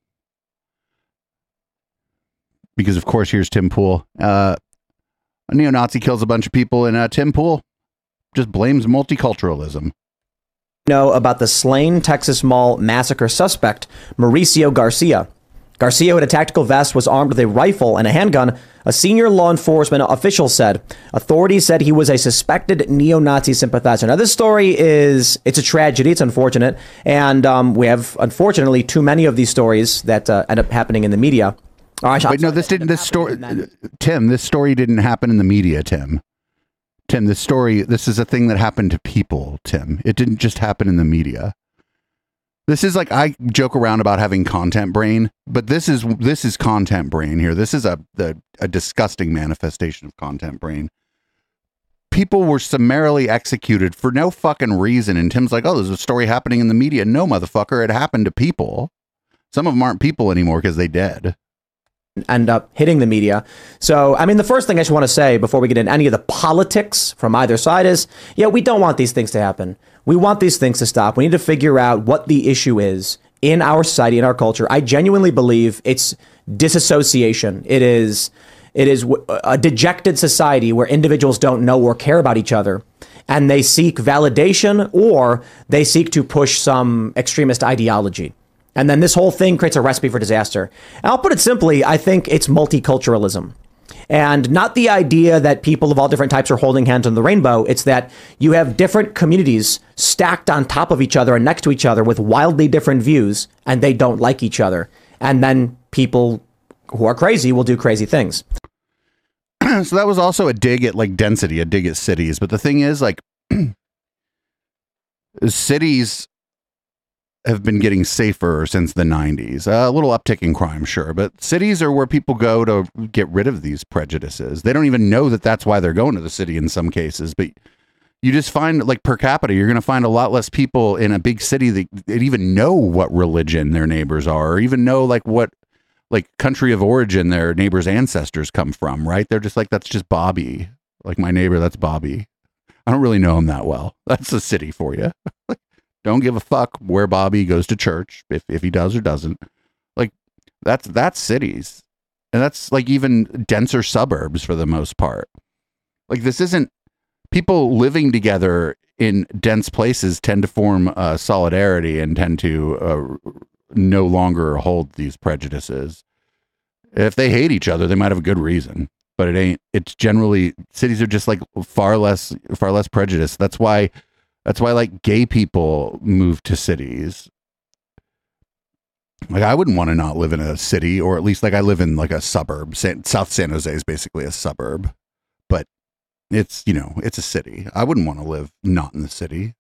Because of course, here's Tim Pool. Uh, a neo-Nazi kills a bunch of people, and uh, Tim Pool just blames multiculturalism. know about the slain Texas Mall massacre suspect, Mauricio Garcia. Garcia, had a tactical vest, was armed with a rifle and a handgun. A senior law enforcement official said. Authorities said he was a suspected neo-Nazi sympathizer. Now, this story is, it's a tragedy. It's unfortunate. And um, we have, unfortunately, too many of these stories that uh, end up happening in the media. Or I Wait, no, this didn't. This story, Tim. This story didn't happen in the media, Tim. Tim, this story. This is a thing that happened to people, Tim. It didn't just happen in the media. This is like I joke around about having content brain, but this is this is content brain here. This is a the, a disgusting manifestation of content brain. People were summarily executed for no fucking reason, and Tim's like, "Oh, there's a story happening in the media." No, motherfucker, it happened to people. Some of them aren't people anymore because they dead. End up hitting the media. So, I mean, the first thing I just want to say before we get into any of the politics from either side is, yeah, we don't want these things to happen. We want these things to stop. We need to figure out what the issue is in our society, in our culture. I genuinely believe it's disassociation. It is. It is a dejected society where individuals don't know or care about each other. And they seek validation or they seek to push some extremist ideology. And then this whole thing creates a recipe for disaster. And I'll put it simply I think it's multiculturalism. And not the idea that people of all different types are holding hands on the rainbow. It's that you have different communities stacked on top of each other and next to each other with wildly different views, and they don't like each other. And then people who are crazy will do crazy things. [CLEARS THROAT] so that was also a dig at like density, a dig at cities. But the thing is, like, [CLEARS THROAT] cities have been getting safer since the 90s. a little uptick in crime, sure, but cities are where people go to get rid of these prejudices. They don't even know that that's why they're going to the city in some cases, but you just find like per capita, you're going to find a lot less people in a big city that, that even know what religion their neighbors are, or even know like what like country of origin their neighbors' ancestors come from, right? They're just like, that's just Bobby. Like my neighbor, that's Bobby. I don't really know him that well. [LAUGHS] That's a city for you. [LAUGHS] don't give a fuck where Bobby goes to church, if, if he does or doesn't. Like that's that's cities. And that's like even denser suburbs for the most part. Like this isn't people living together in dense places tend to form uh, solidarity and tend to uh, no longer hold these prejudices. If they hate each other, they might have a good reason, but it ain't. It's generally cities are just like far less, far less prejudice. That's why, that's why like gay people move to cities. Like I wouldn't want to not live in a city, or at least like I live in like a suburb. South San Jose is basically a suburb, but it's you know it's a city. I wouldn't want to live not in the city.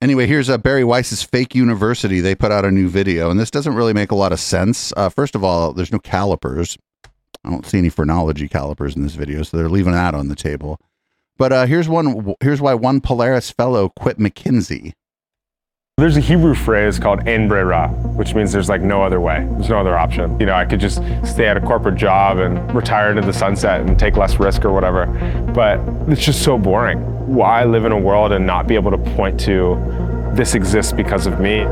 Anyway, here's uh, Bari Weiss's fake university. They put out a new video, and this doesn't really make a lot of sense. Uh, first of all, there's no calipers. I don't see any phrenology calipers in this video, so they're leaving that on the table. But uh, here's one. Here's why one Polaris fellow quit McKinsey. There's a Hebrew phrase called en brera, which means there's like no other way. There's no other option. You know, I could just stay at a corporate job and retire into the sunset and take less risk or whatever. But it's just so boring. Why live in a world and not be able to point to this exists because of me?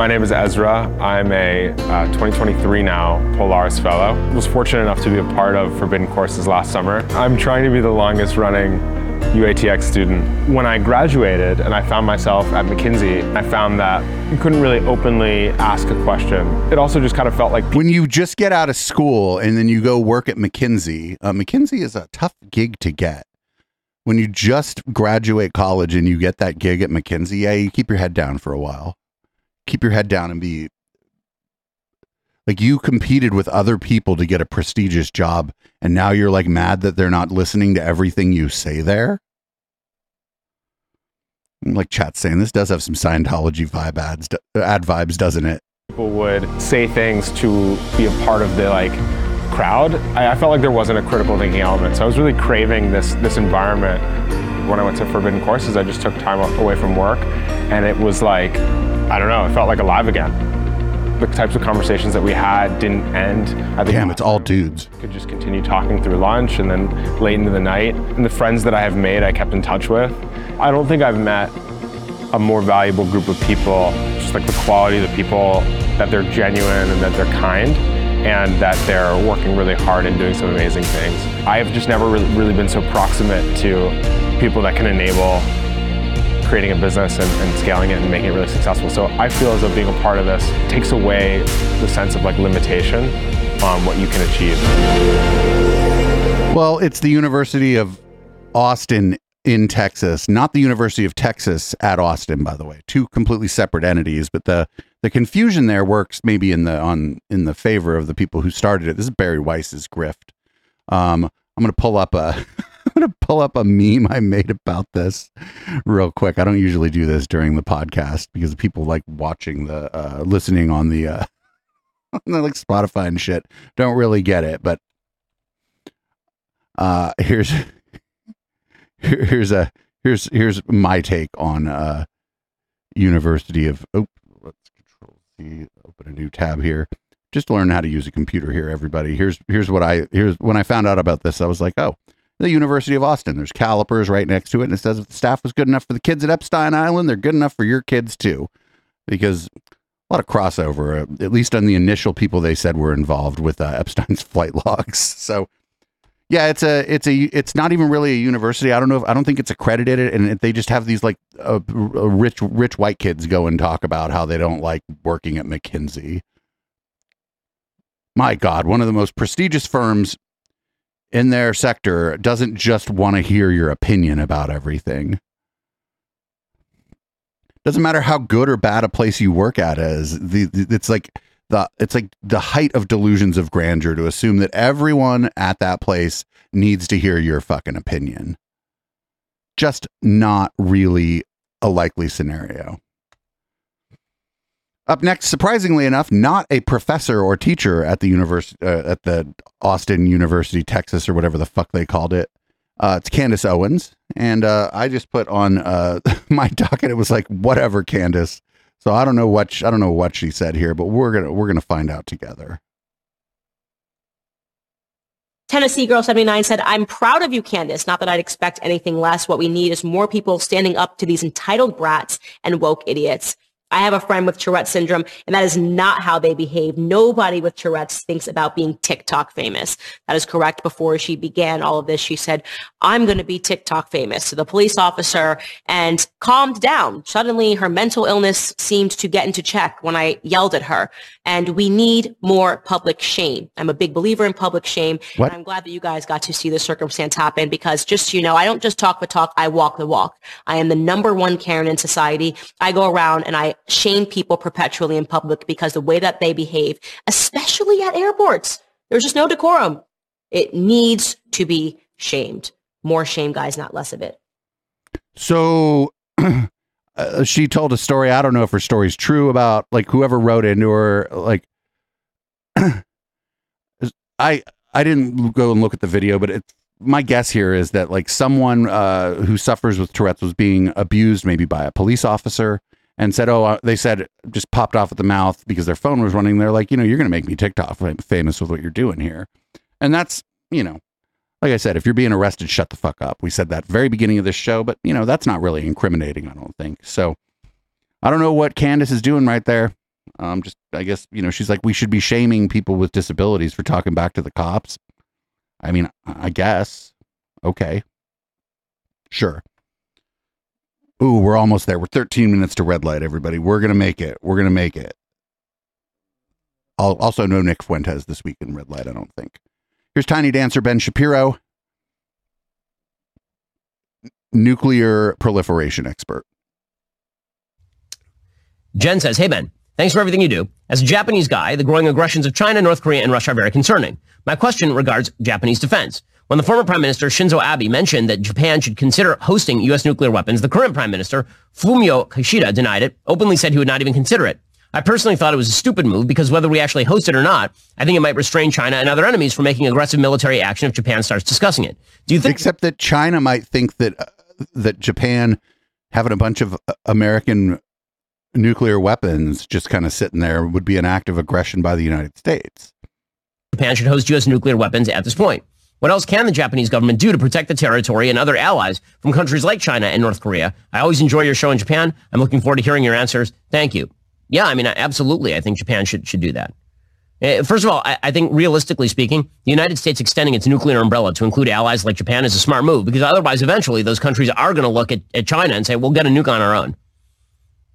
My name is Ezra. I'm a uh, 2023 now Polaris Fellow. Was fortunate enough to be a part of Forbidden Courses last summer. I'm trying to be the longest running UATX student. When I graduated and I found myself at McKinsey, I found that you couldn't really openly ask a question. It also just kind of felt like when you just get out of school and then you go work at McKinsey. Uh, McKinsey is a tough gig to get. When you just graduate college and you get that gig at McKinsey, yeah, you keep your head down for a while. Keep your head down and be like you competed with other people to get a prestigious job and now you're like mad that they're not listening to everything you say there? Like chat saying this does have some scientology vibe ads ad vibes doesn't it? People would say things to be a part of the like crowd. I, I felt like there wasn't a critical thinking element so i was really craving this this environment when i went to forbidden courses i just took time away from work and it was like i don't know it felt like alive again the types of conversations that we had didn't end. I think Damn, it's all dudes. Could just continue talking through lunch and then late into the night. And the friends that I have made, I kept in touch with. I don't think I've met a more valuable group of people. Just like the quality of the people, that they're genuine and that they're kind and that they're working really hard and doing some amazing things. I have just never really, been so proximate to people that can enable creating a business and, and, scaling it and making it really successful. So I feel as though being a part of this takes away the sense of like limitation on what you can achieve. Well, it's the University of Austin in Texas, not the University of Texas at Austin, by the way. Two completely separate entities, but the the confusion there works maybe in the on in the favor of the people who started it. This is Bari Weiss's grift. Um, I'm to pull up a [LAUGHS] I'm gonna pull up a meme I made about this real quick. I don't usually do this during the podcast because people like watching the uh listening on the uh [LAUGHS] on the, like Spotify and shit don't really get it, but uh here's [LAUGHS] here's a here's here's my take on uh University of oh open a new tab here. Just learn how to use a computer here, everybody. Here's here's what I here's when I found out about this, I was like, oh, the University of Austin. There's calipers right next to it, and it says if the staff was good enough for the kids at Epstein Island, they're good enough for your kids too. Because a lot of crossover, at least on the initial people they said were involved with uh, Epstein's [LAUGHS] flight logs. So Yeah, it's a it's a it's not even really a university. I don't know if I don't think it's accredited, and they just have these like uh, rich rich white kids go and talk about how they don't like working at McKinsey. My God, one of the most prestigious firms in their sector doesn't just want to hear your opinion about everything. Doesn't matter how good or bad a place you work at is. The, the it's like the it's like the height of delusions of grandeur to assume that everyone at that place needs to hear your fucking opinion. Just not really a likely scenario. Up next, surprisingly enough, not a professor or teacher at the university uh, at the Austin University, Texas, or whatever the fuck they called it. Uh, it's Candace Owens, and uh, I just put on uh, [LAUGHS] my docket. It was like whatever, Candace. So I don't know what sh- I don't know what she said here, but we're gonna we're gonna find out together. Tennessee Girl 79 said, I'm proud of you, Candace. Not that I'd expect anything less. What we need is more people standing up to these entitled brats and woke idiots. I have a friend with Tourette syndrome, and that is not how they behave. Nobody with Tourette's thinks about being TikTok famous. That is correct. Before she began all of this, she said, I'm going to be TikTok famous to the police officer and calmed down. Suddenly, her mental illness seemed to get into check when I yelled at her. And we need more public shame. I'm a big believer in public shame. What? And I'm glad that you guys got to see this circumstance happen because just so you know, I don't just talk the talk, I walk the walk. I am the number one Karen in society. I go around and I shame people perpetually in public because the way that they behave, especially at airports, there's just no decorum. It needs to be shamed. More shame, guys, not less of it. So [CLEARS THROAT] uh, she told a story. I don't know if her story's true about like whoever wrote into her. Like, [CLEARS THROAT] I I didn't go and look at the video, but it's my guess here is that like someone uh, who suffers with Tourette's was being abused maybe by a police officer and said, oh, uh, they said just popped off at the mouth because their phone was running. They're like, you know, you're going to make me TikTok fam- famous with what you're doing here, and that's you know like I said, if you're being arrested, shut the fuck up. We said that very beginning of this show, but you know, that's not really incriminating, I don't think. So I don't know what Candace is doing right there. Um, just I guess, you know, she's like, we should be shaming people with disabilities for talking back to the cops. I mean, I guess. Okay. Sure. Ooh, we're almost there. We're 13 minutes to red light, everybody. We're gonna make it. We're gonna make it. I'll also no Nick Fuentes this week in red light, I don't think. Here's tiny dancer Ben Shapiro, nuclear proliferation expert. Jen says, Hey, Ben, thanks for everything you do. As a Japanese guy, the growing aggressions of China, North Korea, and Russia are very concerning. My question regards Japanese defense. When the former Prime Minister Shinzo Abe mentioned that Japan should consider hosting U.S. nuclear weapons, the current Prime Minister, Fumio Kishida, denied it, openly said he would not even consider it. I personally thought it was a stupid move because whether we actually host it or not, I think it might restrain China and other enemies from making aggressive military action if Japan starts discussing it. Do you think? Except that China might think that uh, that Japan having a bunch of uh, American nuclear weapons just kind of sitting there would be an act of aggression by the United States. Japan should host U.S. nuclear weapons at this point. What else can the Japanese government do to protect the territory and other allies from countries like China and North Korea? I always enjoy your show in Japan. I'm looking forward to hearing your answers. Thank you. Yeah, I mean, absolutely. I think Japan should should do that. Uh, First of all, I, I think realistically speaking, the United States extending its nuclear umbrella to include allies like Japan is a smart move because otherwise, eventually, those countries are going to look at, at China and say, we'll get a nuke on our own.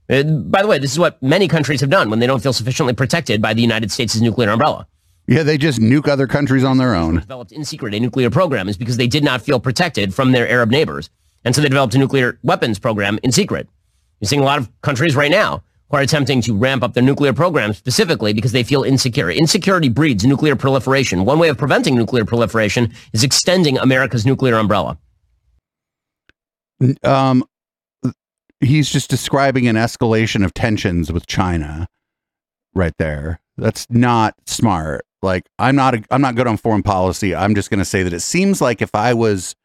Uh, by the way, this is what many countries have done when they don't feel sufficiently protected by the United States' nuclear umbrella. Yeah, they just nuke other countries on their own. Developed in secret a nuclear program is because they did not feel protected from their Arab neighbors. And so they developed a nuclear weapons program in secret. You're seeing a lot of countries right now who are attempting to ramp up their nuclear program specifically because they feel insecure. Insecurity breeds nuclear proliferation. One way of preventing nuclear proliferation is extending America's nuclear umbrella. Um, he's just describing an escalation of tensions with China, right there. That's not smart. Like I'm not a, I'm not good on foreign policy. I'm just going to say that it seems like if I was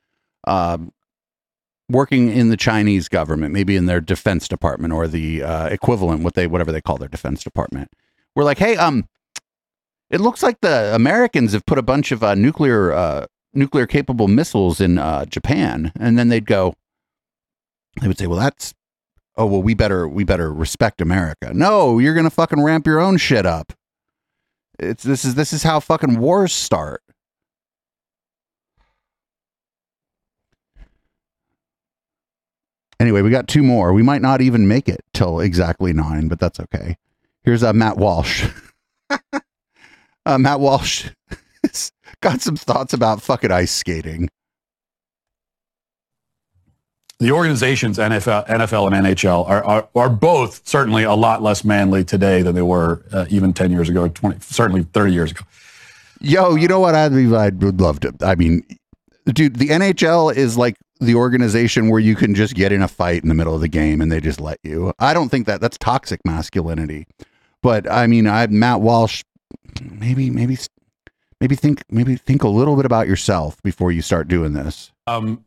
um, working in the Chinese government, maybe in their defense department or the uh, equivalent, what they whatever they call their defense department, we're like, hey, um, it looks like the Americans have put a bunch of uh, nuclear uh, nuclear capable missiles in uh, Japan, and then they'd go, they would say, well, that's oh well, we better we better respect America. No, you're gonna fucking ramp your own shit up. It's this is this is how fucking wars start. Anyway, we got two more. We might not even make it till exactly nine, but that's okay. Here's uh, Matt Walsh. [LAUGHS] uh, Matt Walsh [LAUGHS] got some thoughts about fucking ice skating the organizations NFL, NFL and NHL are, are, are both certainly a lot less manly today than they were uh, even 10 years ago, 20, certainly 30 years ago. Yo, you know what? I'd, be, I would love to. I mean, dude, the NHL is like the organization where you can just get in a fight in the middle of the game and they just let you. I don't think that that's toxic masculinity. But I mean, I Matt Walsh, maybe, maybe, maybe think, maybe think a little bit about yourself before you start doing this. Um,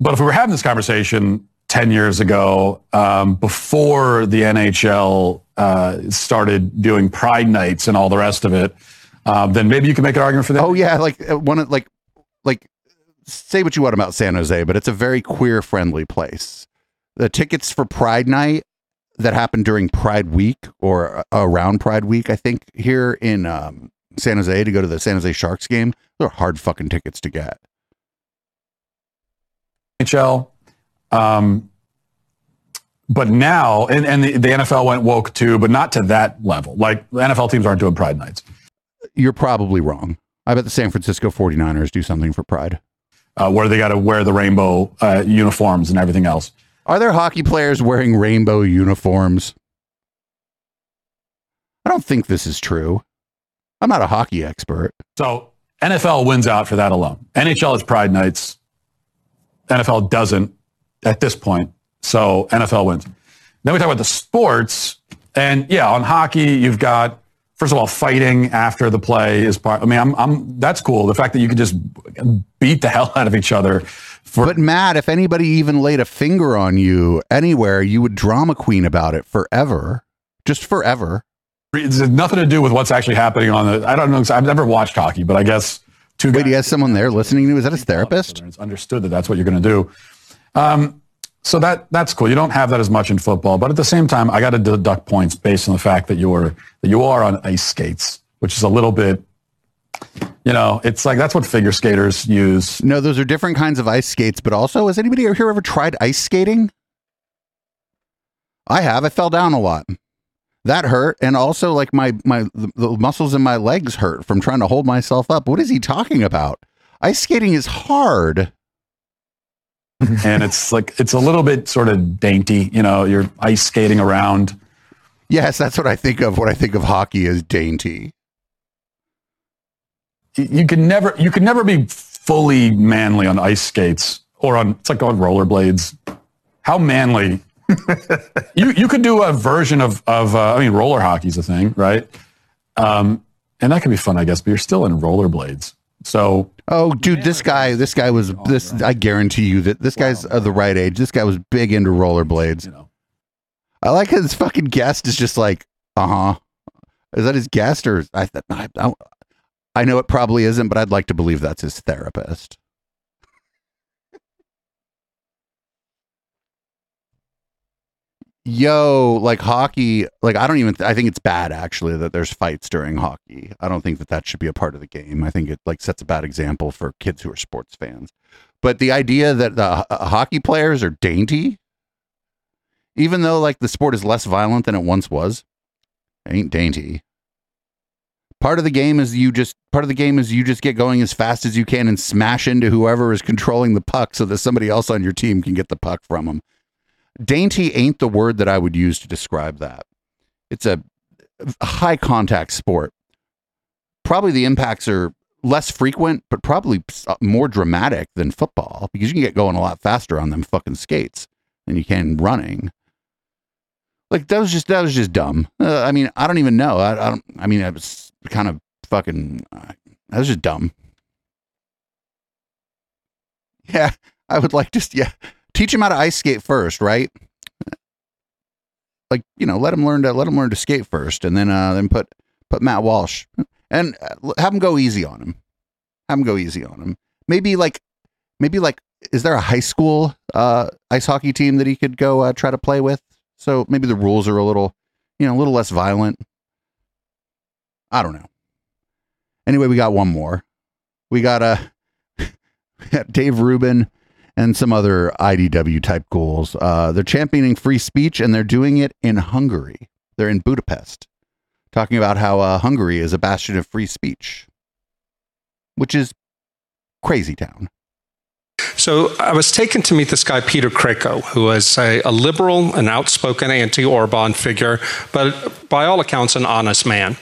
but if we were having this conversation 10 years ago, um, before the NHL uh, started doing Pride nights and all the rest of it, uh, then maybe you can make an argument for that. Oh yeah, like uh, one like like say what you want about San Jose, but it's a very queer friendly place. The tickets for Pride night that happened during Pride week or around Pride week, I think here in um, San Jose to go to the San Jose Sharks game, they're hard fucking tickets to get. NHL. Um, but now, and, and the, the NFL went woke too, but not to that level. Like the NFL teams aren't doing Pride nights. You're probably wrong. I bet the San Francisco 49ers do something for Pride. Uh, where they got to wear the rainbow uh, uniforms and everything else. Are there hockey players wearing rainbow uniforms? I don't think this is true. I'm not a hockey expert. So NFL wins out for that alone. NHL is Pride nights. NFL doesn't at this point. So NFL wins. Then we talk about the sports. And yeah, on hockey, you've got, first of all, fighting after the play is part. I mean, I'm, I'm, that's cool. The fact that you can just beat the [LAUGHS] hell out of each other. For, but Matt, if anybody even laid a finger on you anywhere, you would drama queen about it forever. Just forever. It's nothing to do with what's actually happening on the. I don't know. I've never watched hockey, but I guess two. Wait, he has someone there listening to you. Is that his therapist? It's understood that that's what you're going to do. Um, so that that's cool. You don't have that as much in football, but at the same time, I got to deduct points based on the fact that you're that you are on ice skates, which is a little bit. You know, it's like that's what figure skaters use. No, those are different kinds of ice skates. But also, has anybody here ever tried ice skating? I have. I fell down a lot. That hurt, and also like my my the, muscles in my legs hurt from trying to hold myself up. What is he talking about? Ice skating is hard and it's like it's a little bit sort of dainty. You know, you're ice skating around. Yes, that's what I think of when I think of hockey as dainty. You can never you can never be fully manly on ice skates or on it's like on rollerblades. How manly? [LAUGHS] you you could do a version of of uh, I mean roller hockey's a thing, right? Um, and that could be fun, I guess. But you're still in rollerblades, so Oh, dude, this guy, this guy was this. I guarantee you that this guy's of the right age. This guy was big into rollerblades. You know, I like his fucking guest is just like, uh huh. Is that his guest or I, I? I I know it probably isn't, but I'd like to believe that's his therapist. Yo, like hockey, like I don't even, th- I think it's bad actually that there's fights during hockey. I don't think that that should be a part of the game. I think it like sets a bad example for kids who are sports fans. But the idea that the uh, hockey players are dainty, even though like the sport is less violent than it once was, ain't dainty. Part of the game is you just part of the game is you just get going as fast as you can and smash into whoever is controlling the puck so that somebody else on your team can get the puck from them dainty ain't the word that I would use to describe that. It's a, high contact sport. Probably the impacts are less frequent, but probably uh, more dramatic than football because you can get going a lot faster on them fucking skates than you can running. Like that was just that was just dumb. Uh, I mean, I don't even know. I, I don't. I mean, I was kind of fucking. Uh, that was just dumb. Yeah, I would like to. Yeah, teach him how to ice skate first, right? Like you know, let him learn to let him learn to skate first, and then uh, then put put Matt Walsh and uh, have him go easy on him. Have him go easy on him. Maybe like maybe like is there a high school uh, ice hockey team that he could go uh, try to play with? So maybe the rules are a little you know a little less violent. I don't know. Anyway, we got one more. We got a uh, [LAUGHS] Dave Rubin and some other IDW type goals. Uh, they're championing free speech and they're doing it in Hungary. They're in Budapest, talking about how uh, Hungary is a bastion of free speech, which is crazy town. So I was taken to meet this guy, Peter Krekó, who was a, a liberal, an outspoken anti Orban figure, but by all accounts, an honest man.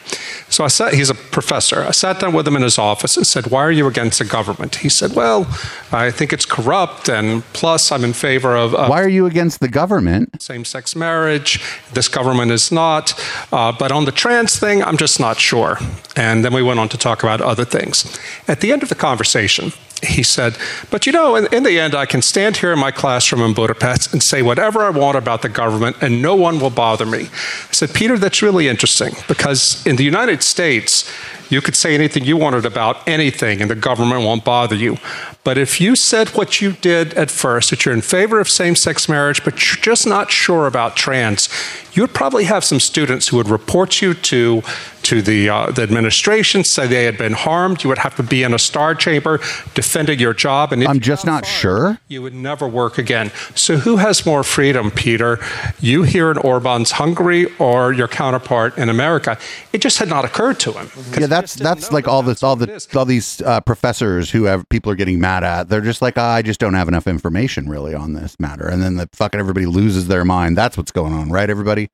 So I sat, he's a professor. I sat down with him in his office and said, Why are you against the government? He said, Well, I think it's corrupt, and plus, I'm in favor of. of Why are you against the government? Same sex marriage. This government is not. Uh, but on the trans thing, I'm just not sure. And then we went on to talk about other things. At the end of the conversation, he said, But you know, in, in, the end, I can stand here in my classroom in Budapest and say whatever I want about the government, and no one will bother me. I said, Peter, that's really interesting because in the United States, you could say anything you wanted about anything, and the government won't bother you. But if you said what you did at first, that you're in favor of same sex marriage, but you're just not sure about trans, you would probably have some students who would report you to, to the, uh, the administration, say they had been harmed. You would have to be in a star chamber defending your job. And I'm just not sure. You would never work again. So who has more freedom, Peter? You here in Orban's Hungary or your counterpart in America? It just had not occurred to him. Yeah, that's that's like all this, all the all these uh, professors who have people are getting mad at. They're just like, oh, I just don't have enough information really on this matter, and then the fucking everybody loses their mind. That's what's going on, right? Everybody.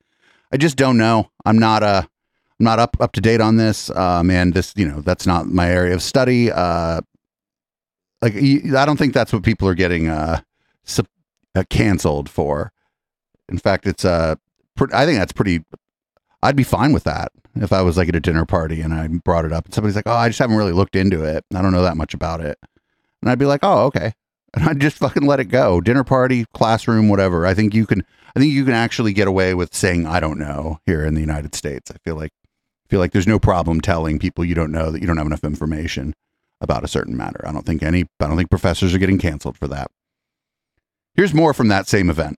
I just don't know. I'm not uh, I'm not up up to date on this. Um, and this, you know, that's not my area of study. Uh, like I don't think that's what people are getting uh, uh canceled for. In fact, it's uh, I think that's pretty. I'd be fine with that if I was like at a dinner party and I brought it up and somebody's like, "Oh, I just haven't really looked into it. I don't know that much about it," and I'd be like, "Oh, okay," and I'd just fucking let it go. Dinner party, classroom, whatever. I think you can. I think you can actually get away with saying I don't know here in the United States. I feel like feel like there's no problem telling people you don't know that you don't have enough information about a certain matter. I don't think any I don't think professors are getting canceled for that. Here's more from that same event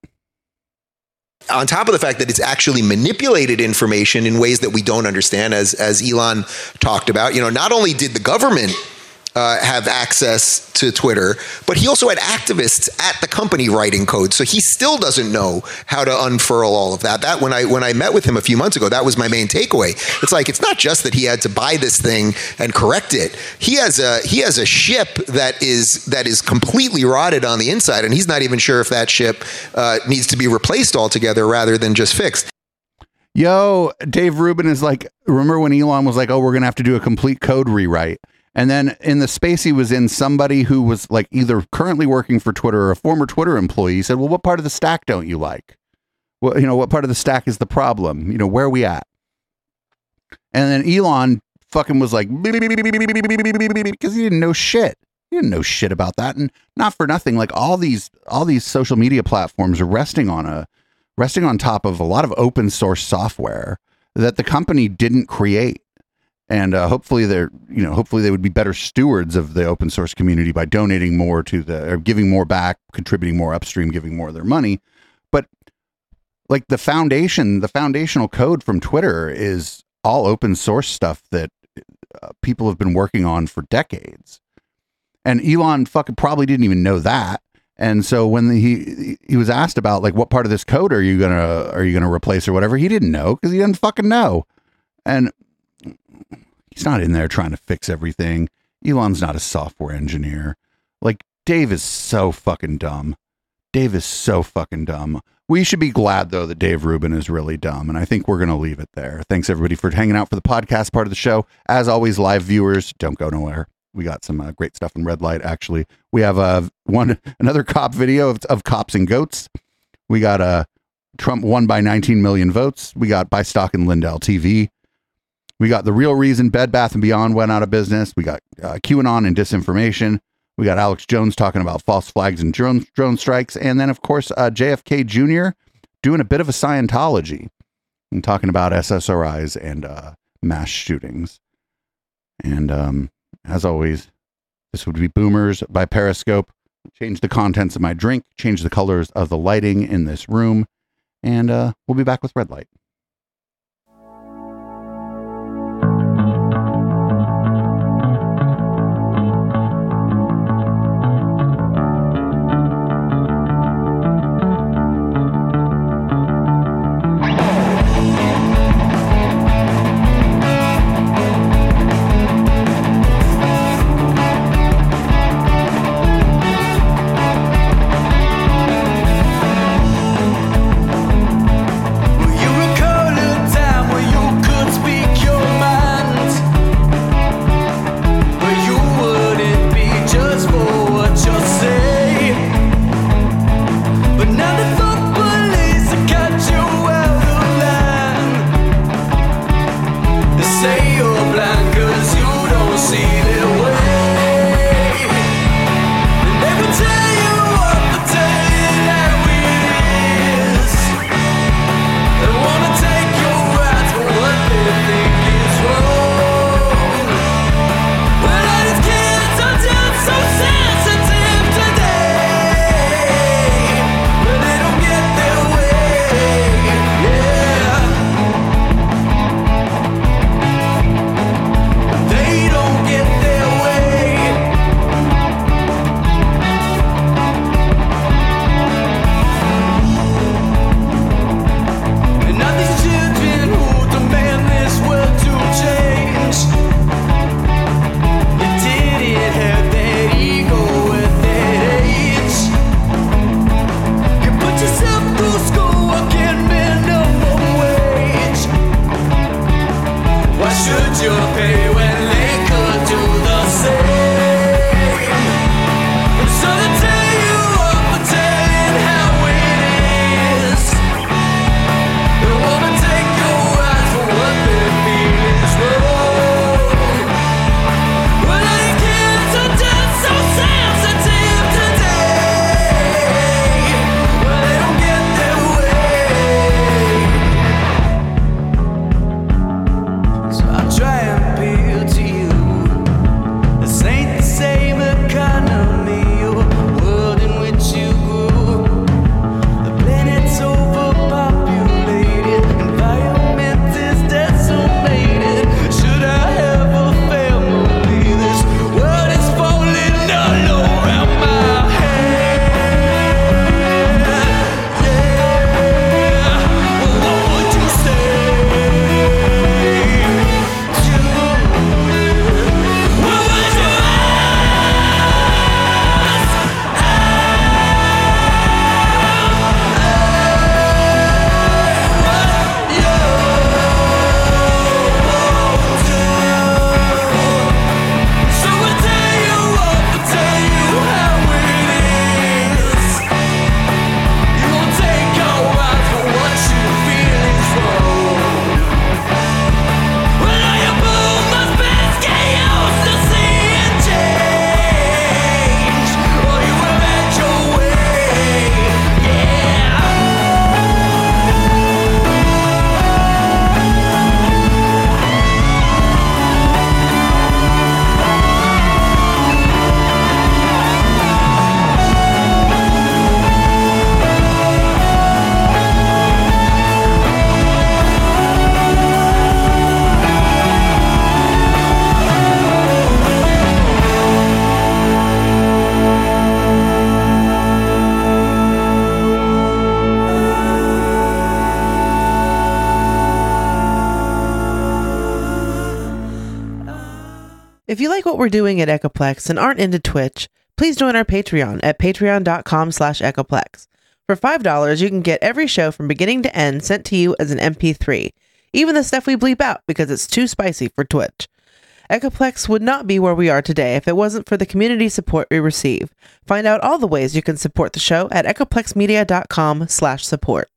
on top of the fact that it's actually manipulated information in ways that we don't understand as as Elon talked about you know not only did the government uh, have access to Twitter, but he also had activists at the company writing code, so he still doesn't know how to unfurl all of that. That when I when I met with him a few months ago, that was my main takeaway. It's like it's not just that he had to buy this thing and correct it. He has a he has a ship that is that is completely rotted on the inside, and he's not even sure if that ship uh, needs to be replaced altogether rather than just fixed. Yo, Dave Rubin is like, remember when Elon was like, "Oh, we're gonna have to do a complete code rewrite." And then in the space he was in, somebody who was like either currently working for Twitter or a former Twitter employee said, Well, what part of the stack don't you like? Well, you know, what part of the stack is the problem? You know, where are we at? And then Elon fucking was like, because he didn't know shit. He didn't know shit about that. And not for nothing, like all these all these social media platforms are resting on a resting on top of a lot of open source software that the company didn't create and uh, hopefully they're you know hopefully they would be better stewards of the open source community by donating more to the or giving more back contributing more upstream giving more of their money. But like the foundation the foundational code from twitter is all open source stuff that uh, people have been working on for decades. And elon fucking probably didn't even know that. And so when the, he he was asked about like what part of this code are you gonna are you gonna replace or whatever he didn't know because he didn't fucking know. And He's not in there trying to fix everything. Elon's not a software engineer. Like, Dave is so fucking dumb. Dave is so fucking dumb. We should be glad, though, that Dave Rubin is really dumb. And I think we're going to leave it there. Thanks, everybody, for hanging out for the podcast part of the show. As always, live viewers, don't go nowhere. We got some uh, great stuff in red light, actually. We have uh, one [LAUGHS] another cop video of, of cops and goats. We got a uh, Trump won by 19 million votes. We got by stock in Lindell TV. We got the real reason Bed Bath and Beyond went out of business. We got uh, QAnon and disinformation. We got Alex Jones talking about false flags and drone drone strikes, and then of course uh, JFK Jr. doing a bit of a Scientology and talking about SSRIs and uh, mass shootings. And um, as always, this would be Boomers by Periscope. Change the contents of my drink, change the colors of the lighting in this room, and uh, we'll be back with red light. What we're doing at Echoplex and aren't into Twitch, please join our Patreon at patreon.com slash Echoplex. For $5, you can get every show from beginning to end sent to you as an MP3, even the stuff we bleep out because it's too spicy for Twitch. Echoplex would not be where we are today if it wasn't for the community support we receive. Find out all the ways you can support the show at echoplexmedia.com slash support.